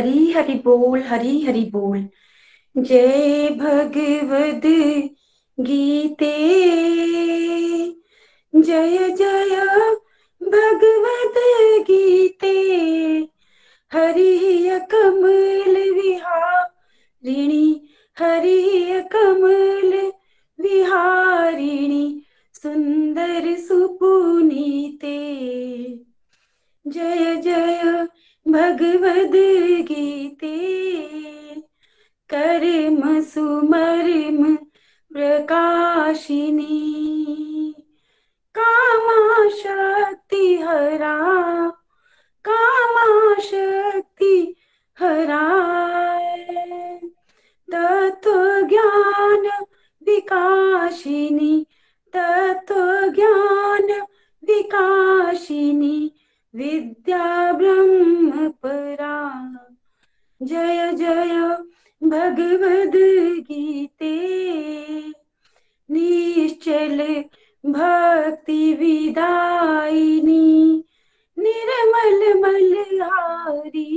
हरी हरि बोल हरी हरि बोल। जय भगवद गीते। जय जय भगवद गीते। हरि कमल विहारिणी, हरि कमल विहारिणी, सुंदर सुपुनीते। जय जय भगवद गीते कर्म सुमर्म प्रकाशिनी कामा शक्ति हरा कामा शक्ति हरा। तत्व ज्ञान विकाशिनी तत्व ज्ञान विकाशिनी विद्या ब्रह्म परा जय जय भगवद गीते। निश्चल भक्ति विदायिनी, निर्मल मलहारी।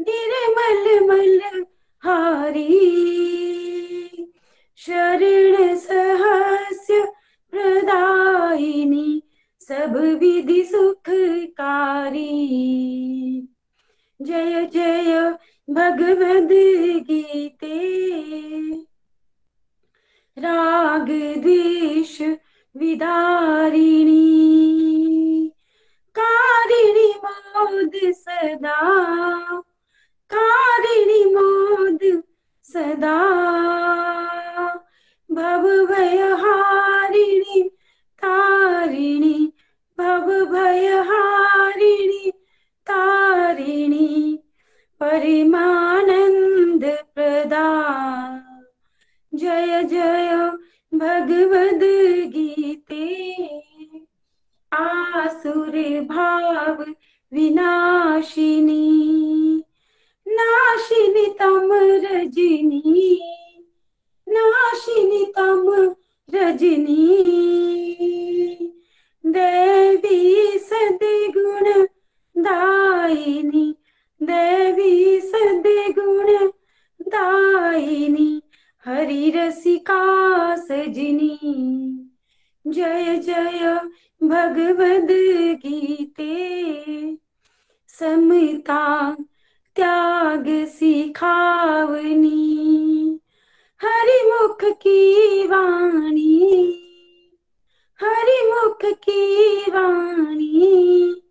निर्मल मलहारी। शरण सहस्य प्रदायिनी सब विधि सुखकारी। जय जय भगवद गीते। राग द्वेष विदारिणी। कारिणी मोद सदा। कारिणी मोद सदा। भव भयहारिणी तारिणी भव भयहारिणी, तारिणी परिमानंद प्रदा। जय जय भगवद गीते। आसुर भाव विनाशिनी, नाशिनी तम रजनी, नाशिनी तम रजनी। देवी सदगुण दायिनी, देवी सदगुण दायिनी, हरि रसिका सजनी। जय जय भगवद गीते। समता त्याग सिखावनी वाणी,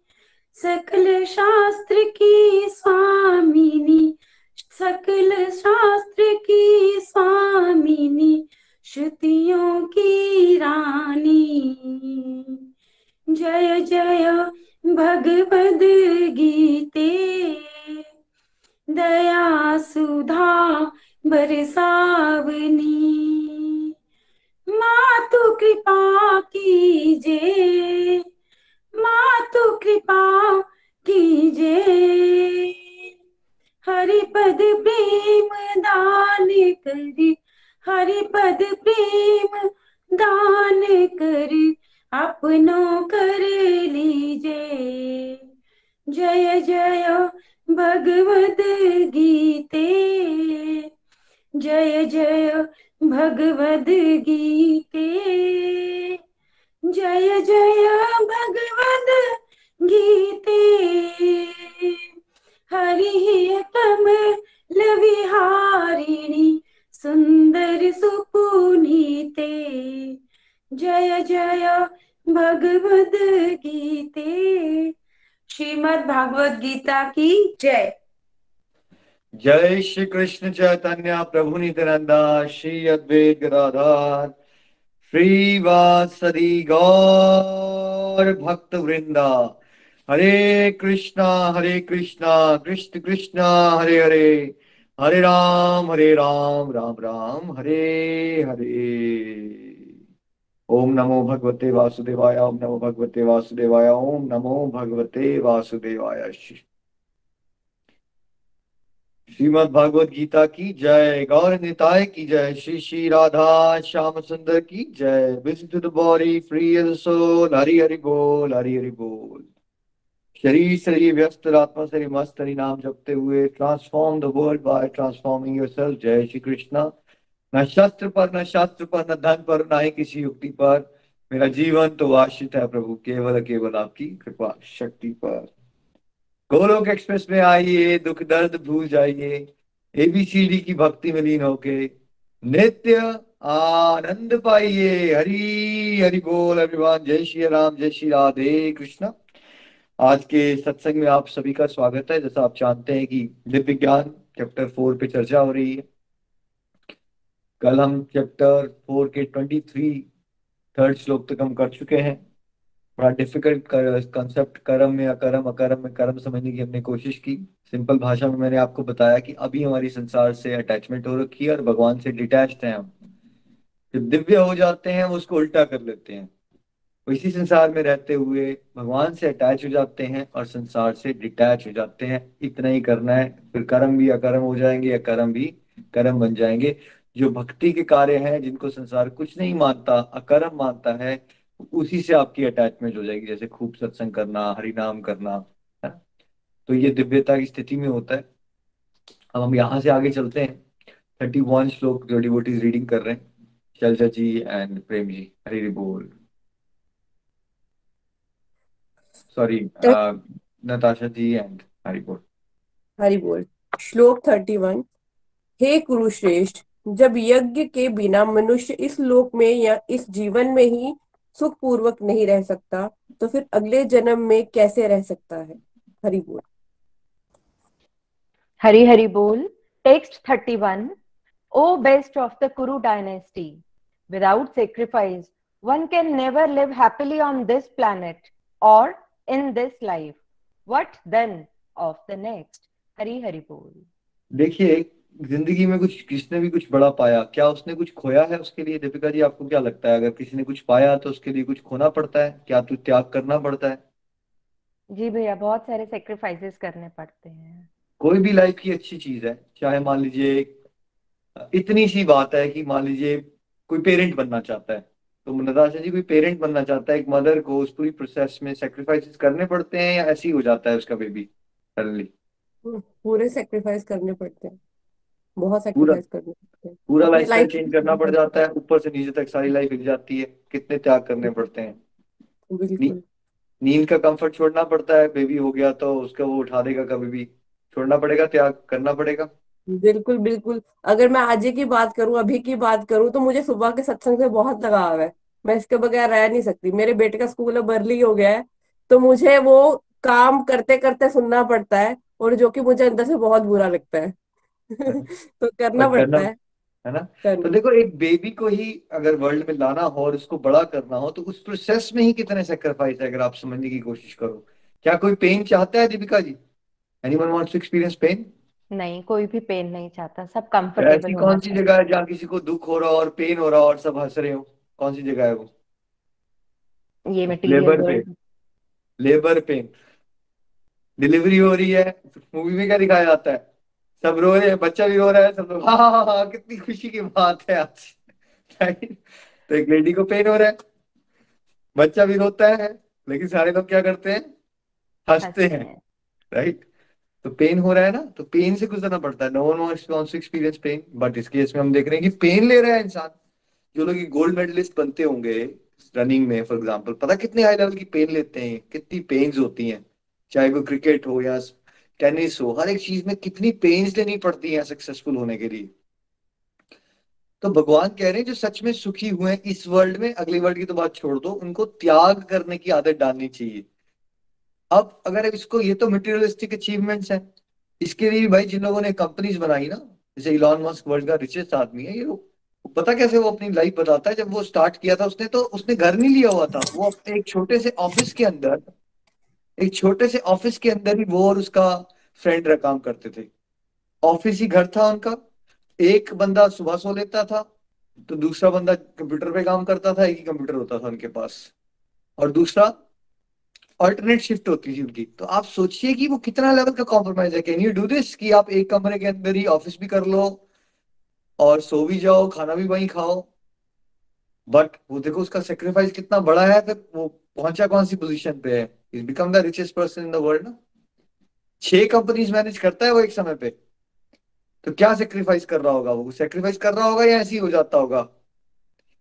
सकल शास्त्र की स्वामिनी, सकल शास्त्र की स्वामिनी, श्रुतियों की रानी। जय जय भगवद गीते। दया सुधा बरसावनी। मातु कृपा कीजे। मातु कृपा कीजे हरिपद प्रेम दान करी हरिपद प्रेम दान कर अपनों कर लीजे जय जय भगवद गीते। जय जय भगवद गीते। जय जय भगवद गीते। हरि कमल विहारिणी सुंदर सुपुनीते। जय जय भगवद गीते। श्रीमद भागवत गीता की जय। जय श्री कृष्ण चैतन्य प्रभु नित्यानंदा, श्री अद्वैत गदाधर श्रीवासदि गौर भक्त वृंदा हरे कृष्णा हरे कृष्णा, कृष्ण कृष्णा, हरे हरे। हरे राम हरे राम राम राम, हरे हरे। ओम नमो भगवते वासुदेवाय, ओम नमो भगवते वासुदेवाय, ओम नमो भगवते वासुदेवाय। श्रीमद भागवत गीता की जय, गौर निताय की जय, श्री श्री राधा श्याम सुंदर की जय। Visit to free soul Hari Hari बोल, हरि हरि बोल। शरीर शरीर व्यस्त, आत्मा शरीर मस्त हरि नाम जपते हुए transform the world by transforming yourself जय श्री कृष्णा। न शस्त्र पर, न शास्त्र पर, न धन पर, न ही किसी युक्ति पर। मेरा जीवन तो आश्रित है प्रभु, केवल केवल आपकी कृपा शक्ति पर। गोलोक एक्सप्रेस में आइए, दुख दर्द भूल जाइए एबीसीडी की भक्ति में लीन होके नित्य आनंद पाइए। हरी, हरि बोल अभिमान जय श्री राम, जय श्री राधे कृष्ण। आज के सत्संग में आप सभी का स्वागत है। जैसा आप जानते हैं कि दिव्य ज्ञान चैप्टर फोर पे चर्चा हो रही है। कल हम चैप्टर फोर के ट्वेंटी थ्री थर्ड श्लोक तक हम कर चुके हैं। बड़ा डिफ़िकल्ट कंसेप्ट कर्म या कर्म, अकर्म में कर्म समझने की हमने कोशिश की। सिंपल भाषा में मैंने आपको बताया कि अभी हमारी संसार से अटैचमेंट हो रखी है और भगवान से डिटैच्ड हैं हम। जब दिव्य हो जाते हैं उसको उल्टा कर लेते हैं। इसी संसार में रहते हुए भगवान से अटैच हो जाते हैं और संसार से डिटैच हो जाते हैं। इतना ही करना है। फिर कर्म भी अकर्म हो जाएँगे या कर्म भी कर्म बन जाएँगे। जो भक्ति के कार्य हैं, जिनको संसार कुछ नहीं मानता, अकर्म मानता है उसी से आपकी अटैचमेंट हो जाएगी जैसे खूब सत्संग करना हरिनाम करना है? तो ये दिव्यता की स्थिति में होता है। अब हम यहाँ से आगे चलते हैं। थर्टी वन श्लोक जो डिवोटीज रीडिंग कर रहे हैं। शैलजा जी एंड प्रेम जी हरि बोल। Sorry Natasha ji and Hari बोल। हरि बोल। श्लोक थर्टी वन हे कुरुश्रेष्ठ जब यज्ञ के बिना मनुष्य इस लोक में या इस जीवन में ही सुख पूर्वक नहीं रह सकता तो फिर अगले जन्म में कैसे रह सकता है हरि बोल हरि हरि बोल text thirty one O best of the Kuru dynasty without sacrifice one can never live happily on this planet or in this life. What then of the next? Hari Hari Bol. देखिए ज़िंदगी में कुछ किसने भी कुछ बड़ा पाया क्या उसने कुछ खोया है उसके लिए? दीपिका जी आपको क्या लगता है? अगर किसी ने कुछ पाया तो उसके लिए कुछ खोना पड़ता है? क्या तो त्याग करना पड़ता है? जी भैया बहुत सारे सेक्रीफाइसेस करने पड़ते हैं। कोई भी लाइफ की अच्छी चीज़ है चाहे मान लीजिए इतनी सी बात है कि मान लीजिए कोई पेरेंट बनना चाहता है। तो नताशा जी कोई पेरेंट बनना चाहता है एक मदर को उस पूरी प्रोसेस में सेक्रीफाइसेस करने पड़ते हैं या ऐसे ही हो जाता है उसका बेबी सडनली पूरे सेक्रीफाइस करने पड़ते हैं। बहुत पूरा सेक्रीफाइस करने पड़ते पूरा अपनी लाइफ लाइफ चेंज करना पड़ जाता है ऊपर से नीचे तक सारी लाइफ हिल जाती है कितने त्याग करने पड़ते हैं। नी, बिल्कुल नींद का कंफर्ट छोड़ना पड़ता है बेबी हो गया तो उसका वो उठा देगा कभी भी। छोड़ना पड़ेगा त्याग करना पड़ेगा। बिल्कुल बिल्कुल। अगर मैं आज की बात करूँ अभी की बात करूँ तो मुझे सुबह के सत्संग से बहुत लगाव है। मैं इसके बगैर रह नहीं सकती। मेरे बेटे का स्कूल अब अर्ली हो गया है तो मुझे वो काम करते करते सुनना पड़ता है और जो कि मुझे अंदर से बहुत बुरा लगता है। तो करना पड़ता है है ना? तो देखो एक बेबी को ही अगर वर्ल्ड में लाना हो और उसको बड़ा करना हो तो उस प्रोसेस में ही कितने सेक्रीफाइस है अगर आप समझने की कोशिश करो। क्या कोई पेन चाहता है Deepika ji? Anyone wants to experience pain नहीं कोई भी पेन नहीं चाहता सब ऐसी कंफर्टेबल होना कौन सी जगह है जहाँ किसी को दुख हो रहा हो और पेन हो रहा हो और सब हंस रहे हो? कौन सी जगह है वो? ये material labour pain labour pain delivery हो रही है। मूवी में क्या दिखाया जाता है? सब रो रहे हैं बच्चा भी रो रहा है सब लोग हाँ हाँ हाँ हाँ, कितनी खुशी की बात है आज। तो एक लेडी को पेन हो रहा है। बच्चा भी रोता है लेकिन सारे लोग क्या करते हैं? हँसते हैं। राइट तो पेन हो रहा है ना तो पेन से गुजरना पड़ता है। No one wants to experience pain but इस केस में हम देख रहे हैं कि पेन ले रहा है इंसान। जो लोग गोल्ड मेडलिस्ट बनते होंगे रनिंग में फॉर एग्ज़ाम्पल पता कितने हाई लेवल की पेन लेते हैं कितनी पेन्स होती हैं। चाहे वो क्रिकेट हो या टेनिस हो, हर एक चीज़ में कितनी पेन्स लेनी पड़ती है सक्सेसफुल होने के लिए। तो भगवान कह रहे हैं, जो सच में सुखी हुए हैं, इस वर्ल्ड में, अगली वर्ल्ड की तो बात छोड़ दो, उनको त्याग करने की आदत डालनी चाहिए। अब अगर इसको, ये तो मटेरियलिस्टिक अचीवमेंट्स है। इसके लिए भाई, जिन लोगों ने कंपनीज़ बनाई ना, जैसे इलॉन मस्क वर्ल्ड का रिचेस्ट आदमी है, ये पता कैसे वो अपनी लाइफ बताता है? जब वो स्टार्ट किया था, उसने तो उसने घर नहीं लिया हुआ था, वो अपने एक छोटे से ऑफ़िस के अंदर एक छोटे से ऑफ़िस के अंदर ही वो और उसका फ्रेंड काम करते थे। ऑफ़िस ही घर था उनका। एक बंदा सुबह सो लेता था तो दूसरा बंदा कंप्यूटर पे काम करता था, एक ही कंप्यूटर होता था उनके पास। और दूसरा ऑल्टरनेट शिफ्ट होती थी उनकी। तो आप सोचिए कि वो कितना लेवल का कॉम्प्रोमाइज है। कैन यू डू दिस कि आप एक कमरे के अंदर ही ऑफ़िस भी कर लो और सो भी जाओ, खाना भी वहीं खाओ। बट वो देखो उसका सेक्रीफाइस कितना बड़ा है फिर वो पहुँचा कौन सी पोजीशन पे है? Is become the richest person in the world ना? छह कंपनीज़ मैनेज करता है वो एक समय पे। तो क्या सेक्रीफाइस कर रहा होगा वो? सेक्रीफाइस कर रहा होगा या ऐसे ही हो जाता होगा?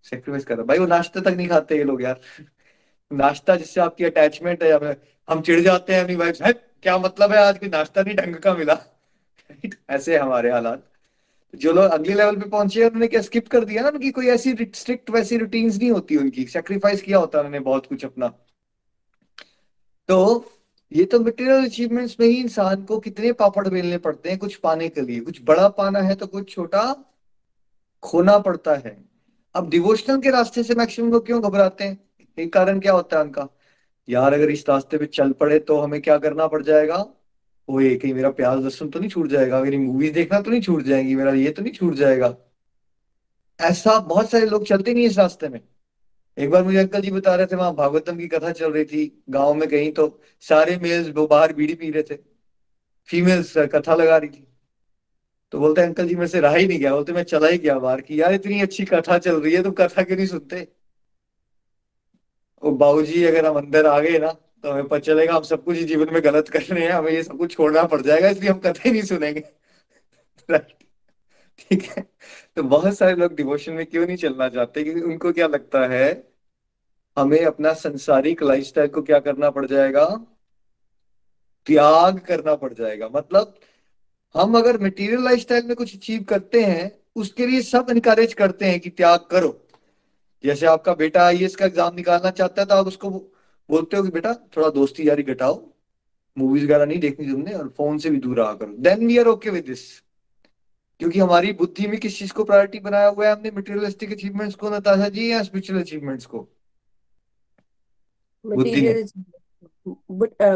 सेक्रीफाइस कर रहा। भाई वो नाश्ते तक नहीं खाते ये लोग यार। नाश्ता जिससे आपकी अटैचमेंट है हमें हम चिढ़ जाते हैं अपनी वाइफ है, क्या मतलब है आज कोई नाश्ता नहीं ढंग का मिला? ऐसे हमारे हालात। जो लोग अगले लेवल पे पहुँचे उन्होंने क्या स्किप कर दिया ना उनकी? कोई ऐसी स्ट्रिक्ट वैसी रूटीन्स नहीं होती उनकी। सेक्रीफाइस किया होता उन्होंने बहुत कुछ अपना। तो ये तो मटेरियल अचीवमेंट्स में ही इंसान को कितने पापड़ बेलने पड़ते हैं, कुछ पाने के लिए। कुछ बड़ा पाना है तो कुछ छोटा खोना पड़ता है। अब डिवोशनल के रास्ते से मैक्सिमम लोग क्यों घबराते हैं? एक कारण क्या होता है उनका? यार, अगर इस रास्ते पे चल पड़े तो हमें क्या करना पड़ जाएगा? ये कहीं मेरा प्याज लहसुन तो नहीं छूट जाएगा? मेरी मूवीज़ देखना तो नहीं छूट जाएगी? मेरा ये तो नहीं छूट जाएगा? ऐसा बहुत सारे लोग चलते नहीं इस रास्ते में। एक बार मुझे अंकल जी बता रहे थे, वहाँ भागवतम की कथा चल रही थी, गाँव में कहीं तो सारे मेल्स वो बाहर बीड़ी पी रहे थे। फीमेल्स कथा लगा रही थी। तो बोलते अंकल जी, मेरे से रहा ही नहीं गया। बोलते, मैं चला ही गया बाहर की। यार, इतनी अच्छी कथा चल रही है, तुम कथा क्यों नहीं सुनते? वो जी अगर हम अंदर आ गए ना तो हमें पता चलेगा हम सब कुछ जीवन में गलत कर रहे हैं, हमें ये सब कुछ छोड़ना पड़ जाएगा, इसलिए हम कथा नहीं सुनेंगे। ठीक है। तो बहुत सारे लोग डिवोशन में क्यों नहीं चलना चाहते? क्योंकि उनको क्या लगता है, हमें अपना संसारिक लाइफस्टाइल को क्या करना पड़ जाएगा? त्याग करना पड़ जाएगा। मतलब हम अगर मटेरियल लाइफस्टाइल में कुछ अचीव करते हैं, उसके लिए सब इनकरेज करते हैं कि त्याग करो। जैसे आपका बेटा आई का एग्ज़ाम निकालना चाहता है तो आप उसको बोलते हो कि बेटा, थोड़ा दोस्ती यारी घटाओ। मूवीज़ वगैरह नहीं देखनी तुमने और फ़ोन से भी दूर रहा करो। Then we are okay with this क्योंकि हमारी बुद्धि में किस चीज़ को प्रायोरिटी बनाया हुआ है? हमने मटेरियलिस्टिक अचीवमेंट्स को, नताशा जी, या स्पिरिचुअल अचीवमेंट्स को? बुद्धि ने।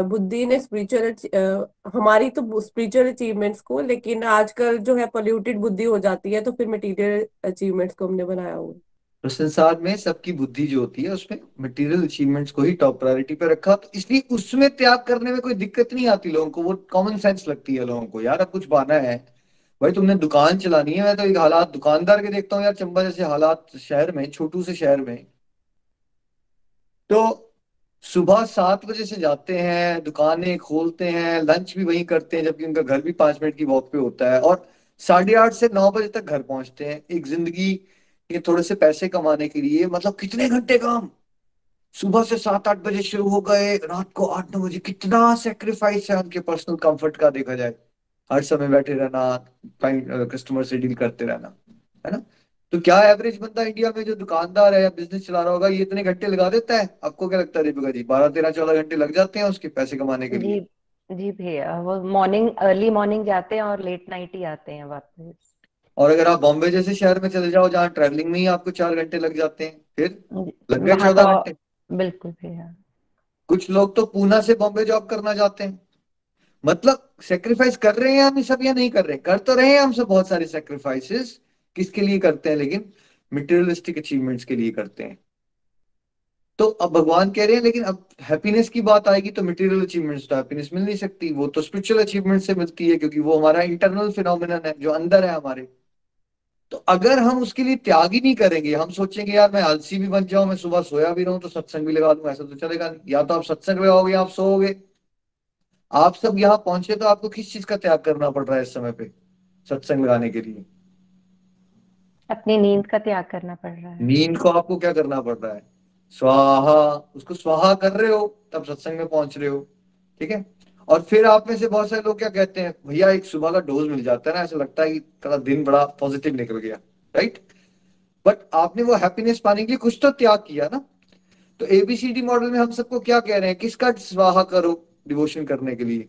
बुद्धि ने स्पिरिचुअल हमारी तो स्पिरिचुअल अचीवमेंट्स को, लेकिन आजकल जो है पोल्यूटेड बुद्धि हो जाती है तो फिर मटेरियल अचीवमेंट्स को हमने बनाया हुआ तो संसार में सबकी बुद्धि जो होती है, उसमें मटेरियल अचीवमेंट्स को ही टॉप प्रायोरिटी पे रखा। तो इसलिए उसमें त्याग करने में कोई दिक्कत नहीं आती लोगों को, वो कॉमन सेंस लगती है लोगों को, यार, अब कुछ बाना है। भाई, तुमने दुकान चलानी है, मैं तो एक हालात दुकानदार के देखता हूँ यार, चंबा जैसे हालात शहर में, छोटू से शहर में। तो सुबह सात बजे से जाते हैं, दुकानें खोलते हैं लंच भी वहीं करते हैं, जबकि उनका घर भी पाँच मिनट की वॉक पे होता है और साढ़े आठ से नौ बजे तक घर पहुँचते हैं। एक ज़िंदगी ये थोड़े से पैसे कमाने के लिए मतलब कितने घंटे काम? सुबह से सात, आठ बजे शुरू हो गए, रात को आठ, नौ बजे। कितना सेक्रीफाइस है उनके पर्सनल कंफर्ट का देखा जाए। हर समय बैठे रहना कस्टमर से डील करते रहना, है ना? तो क्या एवरेज बंदा इंडिया में जो दुकानदार है या बिज़नेस चला रहा होगा, ये इतने घंटे लगा देता है? आपको क्या लगता है, दीपिका जी? बारह, तेरह, चौदह घंटे लग जाते हैं उसके पैसे कमाने के लिए? जी जी भैया, वो मॉर्निंग अर्ली मॉर्निंग जाते हैं और लेट नाइट ही आते हैं वापस। और अगर आप बॉम्बे जैसे शहर में चले जाओ जहाँ ट्रैवलिंग में ही आपको चार घंटे लग जाते हैं फिर लग गए चौदह तो घंटे। बिल्कुल भैया कुछ लोग तो पूना से बॉम्बे जॉब करना चाहते हैं। मतलब सेक्रीफाइस कर रहे हैं हम सब या नहीं कर रहे? कर तो रहे हैं हम सब बहुत सारे सेक्रीफाइसेस किसके लिए करते हैं लेकिन मटेरियलिस्टिक अचीवमेंट्स के लिए करते हैं। तो अब भगवान कह रहे हैं लेकिन अब हैप्पीनेस की बात आएगी तो मटेरियल अचीवमेंट्स तो हैप्पीनेस मिल नहीं सकती। वो तो स्पिरिचुअल अचीवमेंट से मिलती है क्योंकि वो हमारा इंटरनल फिनोमिनन है जो अंदर है हमारे। तो अगर हम उसके लिए त्याग ही नहीं करेंगे हम सोचेंगे यार मैं आलसी भी बन जाऊँ मैं सुबह सोया भी रहूँ तो सत्संग भी लगा दूँ ऐसा तो चलेगा नहीं। या तो आप सत्संग लगाओगे आप सोओगे। आप सब यहाँ पहुँचे तो आपको किस चीज़ का त्याग करना पड़ रहा है इस समय पे सत्संग लगाने के लिए? अपनी नींद का त्याग करना पड़ रहा है। नींद को आपको क्या करना पड़ रहा है? स्वाहा उसको स्वाहा कर रहे हो तब सत्संग में पहुँच रहे हो ठीक है? और फिर आप में से बहुत सारे लोग क्या कहते हैं भैया एक सुबह का डोज मिल जाता है ना ऐसा लगता है कि थोड़ा दिन बड़ा पॉजिटिव निकल गया राइट बट आपने वो हैप्पीनेस पाने के लिए कुछ तो त्याग किया ना। तो एबीसीडी मॉडल में हम सबको क्या कह रहे हैं किसका स्वाहा करो डिवोशन करने के लिए?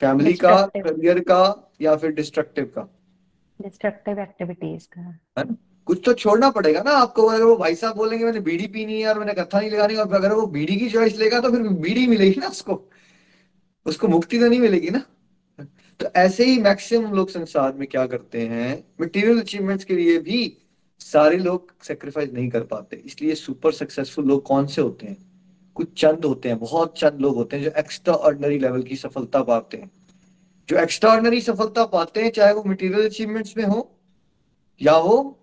फैमिली का करियर का या फिर डिस्ट्रक्टिव का? डिस्ट्रक्टिव एक्टिविटीज़ का। कुछ तो छोड़ना पड़ेगा ना आपको। अगर वो भाई साहब बोलेंगे मैंने बीड़ी पीनी है और मैंने कथा नहीं लगानी और अगर वो बीड़ी की चॉइस लेगा तो फिर बीड़ी मिलेगी ना उसको। उसको मुक्ति तो नहीं मिलेगी ना? तो ऐसे ही मैक्सिमम लोग संसार में क्या करते हैं? मटेरियल अचीवमेंट्स के लिए भी सारे लोग सेक्रीफाइस नहीं कर पाते। इसलिए सुपर सक्सेसफुल लोग कौन से होते हैं? कुछ चंद होते हैं, बहुत चंद लोग होते हैं जो एक्स्ट्रा ऑर्डनरी लेवल की सफलता पाते हैं। जो एक्स्ट्रा ऑर्डनरी सफलता पाते हैं, चाहे वो मटेरियल अचीवमेंट्स में हो या वो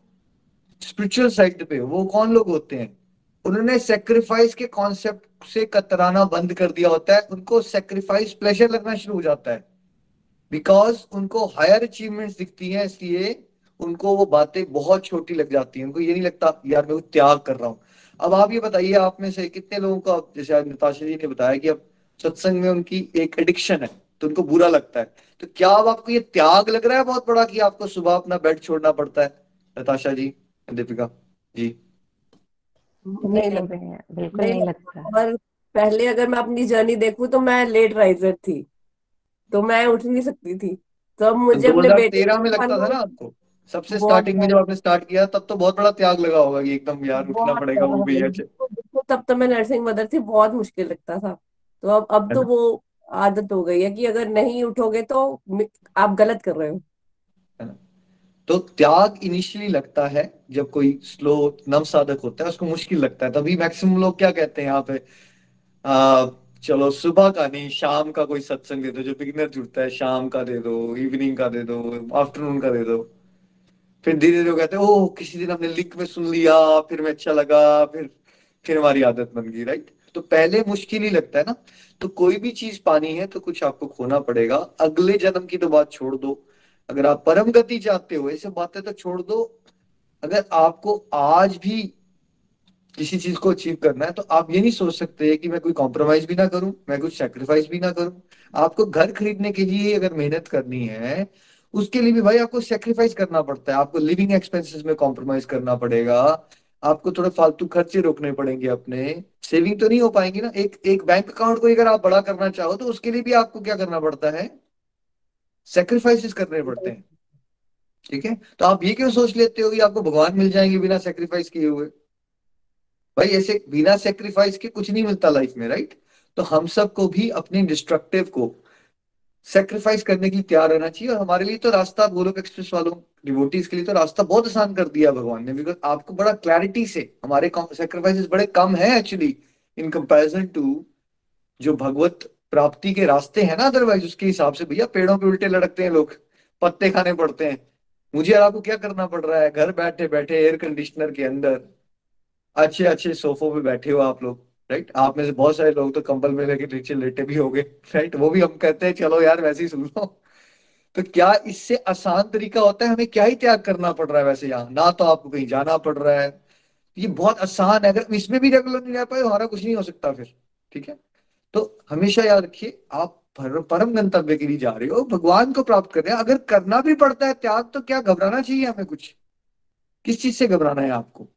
स्पिरिचुअल साइड पे हो, वो कौन लोग होते हैं? उन्होंने सेक्रीफाइस के कॉन्सेप्ट से कतराना बंद कर दिया होता है, उनको सेक्रीफाइस प्लेजर लगना शुरू हो जाता है। बिकॉज़ उनको हायर अचीवमेंट्स दिखती हैं, इसलिए उनको वो बातें बहुत छोटी लग जाती हैं। उनको ये नहीं लगता यार मैं वो त्याग कर रहा हूँ। अब आप ये बताइए, आप में से कितने लोगों का जैसे आज नताशा जी ने बताया कि अब सत्संग में उनकी एक एडिक्शन है तो उनको बुरा लगता है। तो क्या अब आपको ये त्याग लग रहा है बहुत बड़ा कि आपको सुबह अपना बेड छोड़ना पड़ता है? नताशा जी, दीपिका जी। नहीं लगता। बिल्कुल नहीं नहीं लगता। और पहले अगर मैं अपनी जर्नी देखूँ तो मैं लेट राइजर थी तो मैं उठ नहीं सकती थी। तो अब मुझे अपने बेटे में लगता था ना आपको? सबसे बहुत स्टार्टिंग में जब आपने स्टार्ट किया तब तो बहुत बड़ा त्याग लगा होगा कि एकदम यार उठना पड़ेगा वो भी। अच्छे देखो, तब तो मैं नर्सिंग मदर थी बहुत मुश्किल लगता था। तो अब अब तो वो आदत हो गई है कि अगर नहीं उठोगे तो आप गलत कर रहे हो। तो त्याग इनिशियली लगता है, जब कोई स्लो नव साधक होता है, उसको मुश्किल लगता है। तभी मैक्सिमम लोग क्या कहते हैं यहाँ पे? चलो, सुबह का नहीं, शाम का कोई सत्संग दे दो, जो बिगिनर जुड़ता है, शाम का दे दो इवनिंग का दे दो आफ्टरनून का दे दो। फिर धीरे धीरे कहते हैं, ओह, किसी दिन हमने लिंक में सुन लिया, फिर में अच्छा लगा, फिर फिर हमारी आदत बन गई राइट तो पहले मुश्किल ही लगता है ना। तो कोई भी चीज़ पानी है तो कुछ आपको खोना पड़ेगा। अगले जन्म की तो बात छोड़ दो। अगर आप परम गति चाहते हो, ऐसे बातें तो छोड़ दो। अगर आपको आज भी किसी चीज़ को अचीव करना है तो आप ये नहीं सोच सकते कि मैं कोई कॉम्प्रोमाइज भी ना करूँ, मैं कुछ सेक्रीफाइस भी ना करूँ। आपको घर खरीदने के लिए अगर मेहनत करनी है, उसके लिए भी भाई आपको सेक्रीफाइस करना पड़ता है। आपको लिविंग एक्सपेंसेस में कॉम्प्रोमाइज करना पड़ेगा। आपको थोड़े फालतू खर्चे रोकने पड़ेंगे अपने। सेविंग तो नहीं हो पाएँगी ना। एक एक बैंक अकाउंट को अगर आप बड़ा करना चाहो तो उसके लिए भी आपको क्या करना पड़ता है? सेक्रीफाइसेस करने पड़ते हैं। ठीक है? तो आप ये क्यों सोच लेते हो कि आपको भगवान मिल जाएँगे बिना सेक्रीफाइस किए हुए? भाई, ऐसे बिना सेक्रीफाइस के कुछ नहीं मिलता लाइफ में राइट तो हम सबको भी अपने डिस्ट्रक्टिव को सेक्रीफाइस करने के लिए तैयार रहना चाहिए। और हमारे लिए तो रास्ता, गोलोक एक्सप्रेस वालों डिवोटीज के लिए तो रास्ता बहुत आसान कर दिया भगवान ने। बिकॉज़ आपको बड़ा क्लैरिटी से, हमारे सेक्रीफाइसेस बड़े कम है एक्चुअली इन कंपैरिजन टू जो भगवत प्राप्ति के रास्ते हैं ना अदरवाइज़ उसके हिसाब से भैया पेड़ों पे उल्टे लटकते हैं लोग, पत्ते खाने पड़ते हैं। मुझे और आपको क्या करना पड़ रहा है? घर बैठे बैठे एयर कंडीशनर के अंदर। अच्छे अच्छे सोफों पे बैठे हो आप लोग राइट आप में से बहुत सारे लोग तो कंबल में लेके नीचे लेटे भी हो गए राइट वो भी हम कहते हैं, चलो यार, वैसे ही सुन लो। तो क्या इससे आसान तरीका होता है? हमें क्या ही त्याग करना पड़ रहा है वैसे यहाँ? ना तो आपको कहीं जाना पड़ रहा है। ये बहुत आसान है। अगर इसमें भी रेगुलर नहीं रह पाए, हमारा कुछ नहीं हो सकता फिर, ठीक है? तो हमेशा याद रखिए, आप परम गंतव्य के लिए जा रहे हो, भगवान को प्राप्त कर रहे हैं। अगर करना भी पड़ता है त्याग तो क्या घबराना चाहिए हमें कुछ? किस चीज़ से घबराना है आपको?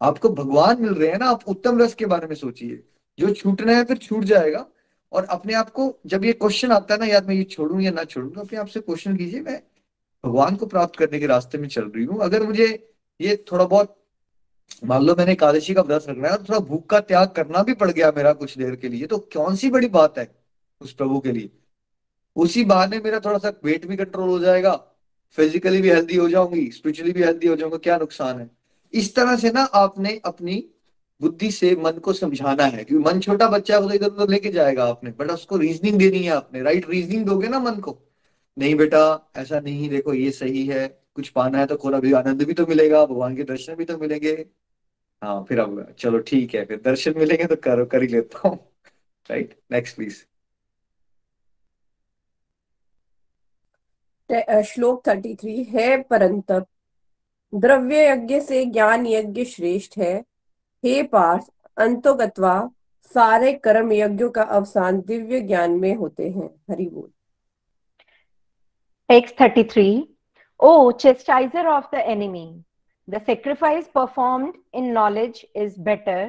आपको भगवान मिल रहे हैं ना, आप उत्तम रस के बारे में सोचिए। जो छूटना है फिर छूट जाएगा। और अपने आप को, जब ये क्वेश्चन आता है ना यार मैं ये छोड़ू या ना छोड़ू तो अपने आप से क्वेश्चन कीजिए, मैं भगवान को प्राप्त करने के रास्ते में चल रही हूँ। अगर मुझे ये थोड़ा बहुत मान लो मैंने एकादशी का व्रत रखना है और थोड़ा भूख का त्याग करना भी पड़ गया मेरा कुछ देर के लिए। तो कौन सी बड़ी बात है उस प्रभु के लिए? उसी बहाने मेरा थोड़ा सा वेट भी कंट्रोल हो जाएगा फिजिकली भी हेल्दी हो जाऊँगी स्पिरिचुअली भी हेल्दी हो जाऊँगा, क्या नुकसान है? इस तरह से ना आपने अपनी बुद्धि से मन को समझाना है, क्योंकि मन छोटा बच्चा है तो इधर उधर लेके जाएगा आपने बट उसको रीजनिंग देनी है आपने राइट रीजनिंग दोगे ना मन को? नहीं बेटा, ऐसा नहीं, देखो ये सही है कुछ पाना है तो थोड़ा भी आनंद भी तो मिलेगा भगवान के दर्शन भी तो मिलेंगे। हाँ फिर अब चलो ठीक है फिर दर्शन मिलेंगे तो करो कर ही लेता हूँ। राइट नेक्स्ट प्लीज़ श्लोक थर्टी थ्री है परंतप द्रव्य यज्ञ से ज्ञान यज्ञ श्रेष्ठ है। हे पार्थ अंतोगत्वा सारे कर्म यज्ञों का अवसान दिव्य ज्ञान में होते हैं। हरि बोल। Text 33 O chastiser of the enemy, the sacrifice performed in knowledge is better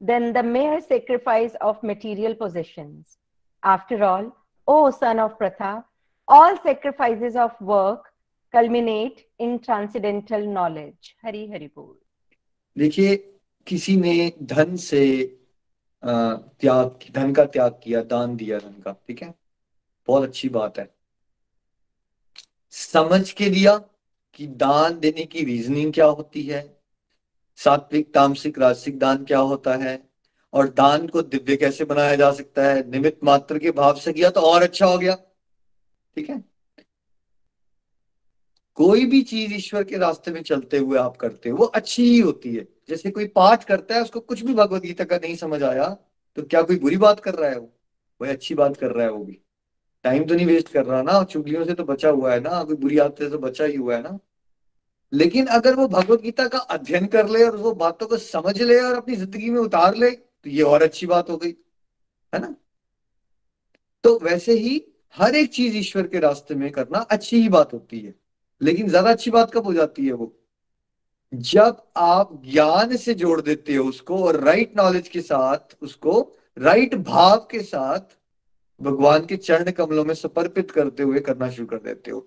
than the mere sacrifice of material possessions. After all, O son of Pratha, all sacrifices of work culminate in transcendental knowledge. Hari Hari Bol. देखिए किसी ने धन से अ, त्याग धन का त्याग किया दान दिया धन का ठीक है बहुत अच्छी बात है समझ के दिया कि दान देने की रीजनिंग क्या होती है, सात्विक, तामसिक, राजसिक दान क्या होता है, और दान को दिव्य कैसे बनाया जा सकता है, निमित्त मात्र के भाव से किया तो और अच्छा हो गया, ठीक है? कोई भी चीज़ ईश्वर के रास्ते में चलते हुए आप करते हो, वो अच्छी ही होती है। जैसे कोई पाठ करता है, उसको कुछ भी भगवदगीता का नहीं समझ आया तो क्या कोई बुरी बात कर रहा है वो? वही अच्छी बात कर रहा है वो भी। टाइम तो नहीं वेस्ट कर रहा ना, चुगलियों से तो बचा हुआ है ना कोई बुरी आदत से तो बचा ही हुआ है ना। लेकिन अगर वो भगवत गीता का अध्ययन कर ले और वो बातों को समझ ले और अपनी ज़िंदगी में उतार ले तो ये और अच्छी बात हो गई, है ना? तो वैसे ही हर एक चीज़ ईश्वर के रास्ते में करना अच्छी ही बात होती है, लेकिन ज़्यादा अच्छी बात कब हो जाती है वो? जब आप ज्ञान से जोड़ देते हो उसको और राइट नॉलेज के साथ, उसको राइट भाव के साथ भगवान के चरण कमलों में समर्पित करते हुए करना शुरू कर देते हो।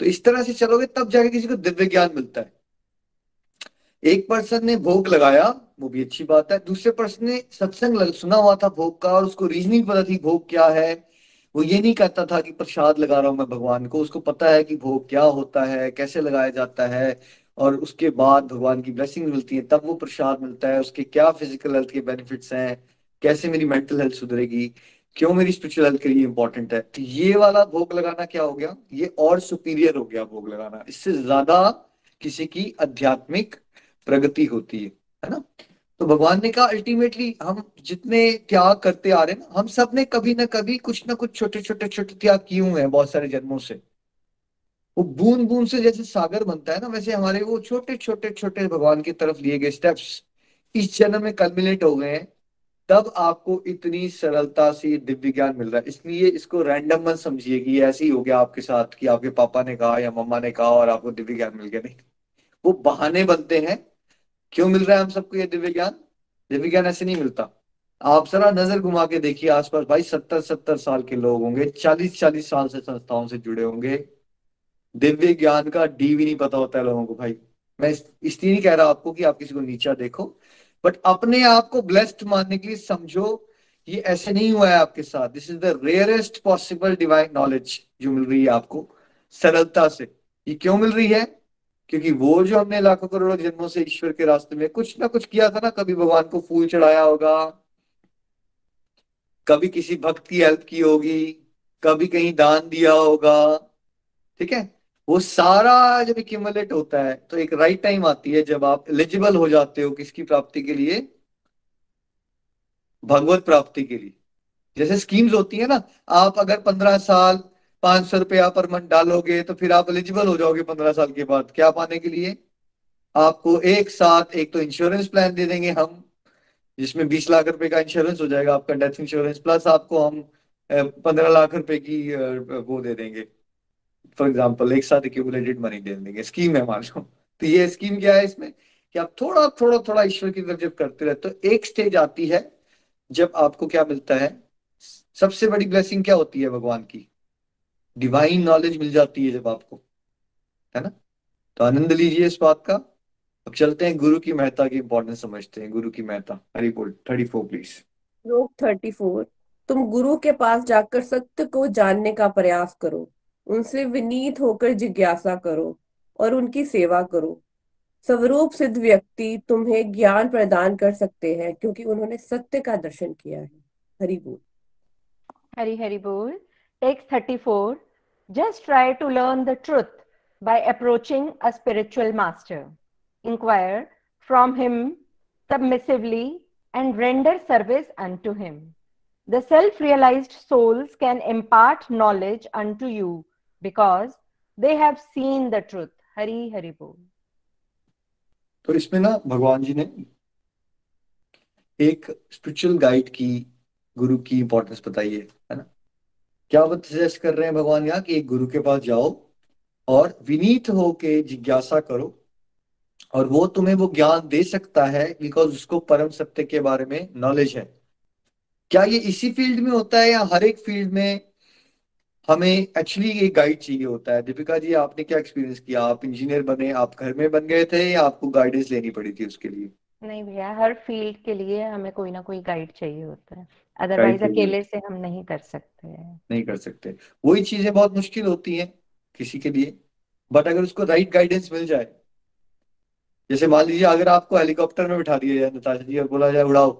तो इस तरह से चलोगे, तब जाके किसी को दिव्य ज्ञान मिलता है। एक पर्सन ने भोग लगाया, वो भी अच्छी बात है। दूसरे पर्सन ने सत्संग सुना हुआ था भोग का और उसको रीजनिंग पता थी भोग क्या है। वो ये नहीं कहता था कि प्रसाद लगा रहा हूँ मैं भगवान को, उसको पता है कि भोग क्या होता है, कैसे लगाया जाता है और उसके बाद भगवान की ब्लेसिंग मिलती है, तब वो प्रसाद मिलता है, उसके क्या फ़िज़िकल हेल्थ के बेनिफिट्स हैं, कैसे मेरी मेंटल हेल्थ सुधरेगी। क्यों मेरी स्पिरिचुअल के लिए इंपॉर्टेंट है? तो ये वाला भोग लगाना क्या हो गया? ये और सुपीरियर हो गया भोग लगाना। इससे ज़्यादा किसी की आध्यात्मिक प्रगति होती है है ना? तो भगवान ने कहा अल्टीमेटली हम जितने त्याग करते आ रहे हैं ना, हम सबने कभी ना कभी कुछ ना कुछ छोटे छोटे छोटे त्याग किए हुए हैं बहुत सारे जन्मों से। वो बूंद बूंद से जैसे सागर बनता है ना, वैसे हमारे वो छोटे छोटे छोटे भगवान की तरफ़ लिए गए स्टेप्स इस जन्म में कलमिनेट हो गए हैं। तब आपको इतनी सरलता से दिव्य ज्ञान मिल रहा है। इसलिए इसको रैंडम मत समझिए कि ऐसे ही हो गया आपके साथ कि आपके पापा ने कहा या मम्मा ने कहा और आपको दिव्य ज्ञान मिल गया। नहीं, वो बहाने बनते हैं। क्यों मिल रहा है हम सबको ये दिव्य ज्ञान? दिव्य ज्ञान ऐसे नहीं मिलता। आप जरा नज़र घुमा के देखिए आसपास। भाई सत्तर सत्तर साल के लोग होंगे चालीस चालीस साल से संस्थाओं से जुड़े होंगे। दिव्य ज्ञान का डी भी नहीं पता होता है लोगों को, भाई। मैं इसलिए नहीं कह रहा आपको कि आप किसी को नीचा देखो। बट अपने आप को ब्लेस्ड मानने के लिए समझो, ये ऐसे नहीं हुआ है आपके साथ। This is the rarest possible divine knowledge जो मिल रही है आपको सरलता से। ये क्यों मिल रही है? क्योंकि वो जो हमने लाखों करोड़ों जन्मों से ईश्वर के रास्ते में कुछ ना कुछ किया था ना, कभी भगवान को फूल चढ़ाया होगा, कभी किसी भक्त की हेल्प की होगी, कभी कहीं दान दिया होगा, ठीक है? वो सारा जब एक्यूमुलेट होता है तो एक राइट टाइम आती है जब आप एलिजिबल हो जाते हो किसकी प्राप्ति के लिए? भगवत प्राप्ति के लिए। जैसे स्कीम्स होती है ना, आप अगर पंद्रह साल पाँच सौ रुपया पर मंथ डालोगे तो फिर आप एलिजिबल हो जाओगे पंद्रह साल के बाद। क्या पाने के लिए? आपको एक साथ एक तो इंश्योरेंस प्लान दे देंगे हम, जिसमें बीस लाख रुपए का इंश्योरेंस हो जाएगा, आपका डेथ इंश्योरेंस प्लस आपको हम पंद्रह लाख रुपए की वो दे देंगे। फॉर एग्ज़ाम्पल एक साथ एक्यूमुलेटेड मनी दे देंगे स्कीम है मान लो तो ये स्कीम क्या है इसमें? कि आप थोड़ा थोड़ा थोड़ा ईश्वर की तरफ़ जब करते रहते तो एक स्टेज आती है, जब आपको क्या मिलता है? सबसे बड़ी ब्लेसिंग क्या होती है भगवान की? डिवाइन नॉलेज मिल जाती है जब आपको। है ना? तो आनंद लीजिए इस बात का। अब चलते हैं। गुरु की महत्ता की इंपॉर्टेंस समझते हैं। गुरु की महत्ता। हरी बोल। थर्टी फोर प्लीज़ श्लोक थर्टी फोर तुम गुरु के पास जाकर सत्य को जानने का प्रयास करो। उनसे विनीत होकर जिज्ञासा करो और उनकी सेवा करो। स्वरूप सिद्ध व्यक्ति तुम्हें ज्ञान प्रदान कर सकते हैं, क्योंकि उन्होंने सत्य का दर्शन किया है। हरि बोल। हरि हरि बोल। Text thirty four just try to learn the truth by approaching a spiritual master inquire from him submissively and render service unto him the self realized souls can impart knowledge unto you because they have seen the truth. Hari Hari Bol. तो इसमें ना भगवान जी ने एक spiritual guide की, गुरु की importance बताई है है ना क्या वो सजेस्ट कर रहे हैं भगवान यहाँ कि एक गुरु के पास जाओ और विनीत होके जिज्ञासा करो और वो तुम्हें वो ज्ञान दे सकता है बिकॉज़ उसको परम सत्य के बारे में नॉलेज है क्या ये इसी फ़ील्ड में होता है या हर एक फ़ील्ड में हमें एक्चुअली ये गाइड चाहिए होता है। दीपिका जी आपने क्या एक्सपीरियंस किया? आप इंजीनियर बने आप घर में बन गए थे या आपको गाइडेंस लेनी पड़ी थी उसके लिए? नहीं भैया हर फ़ील्ड के लिए हमें कोई ना कोई गाइड चाहिए होता है। अदरवाइज़ अकेले से हम नहीं कर सकते हैं। नहीं कर सकते। वही चीज़ें बहुत मुश्किल होती हैं किसी के लिए। बट अगर उसको राइट गाइडेंस मिल जाए जैसे मान लीजिए अगर आपको हेलीकॉप्टर में बिठा दिया जाए नताशा जी और बोला जाए उड़ाओ।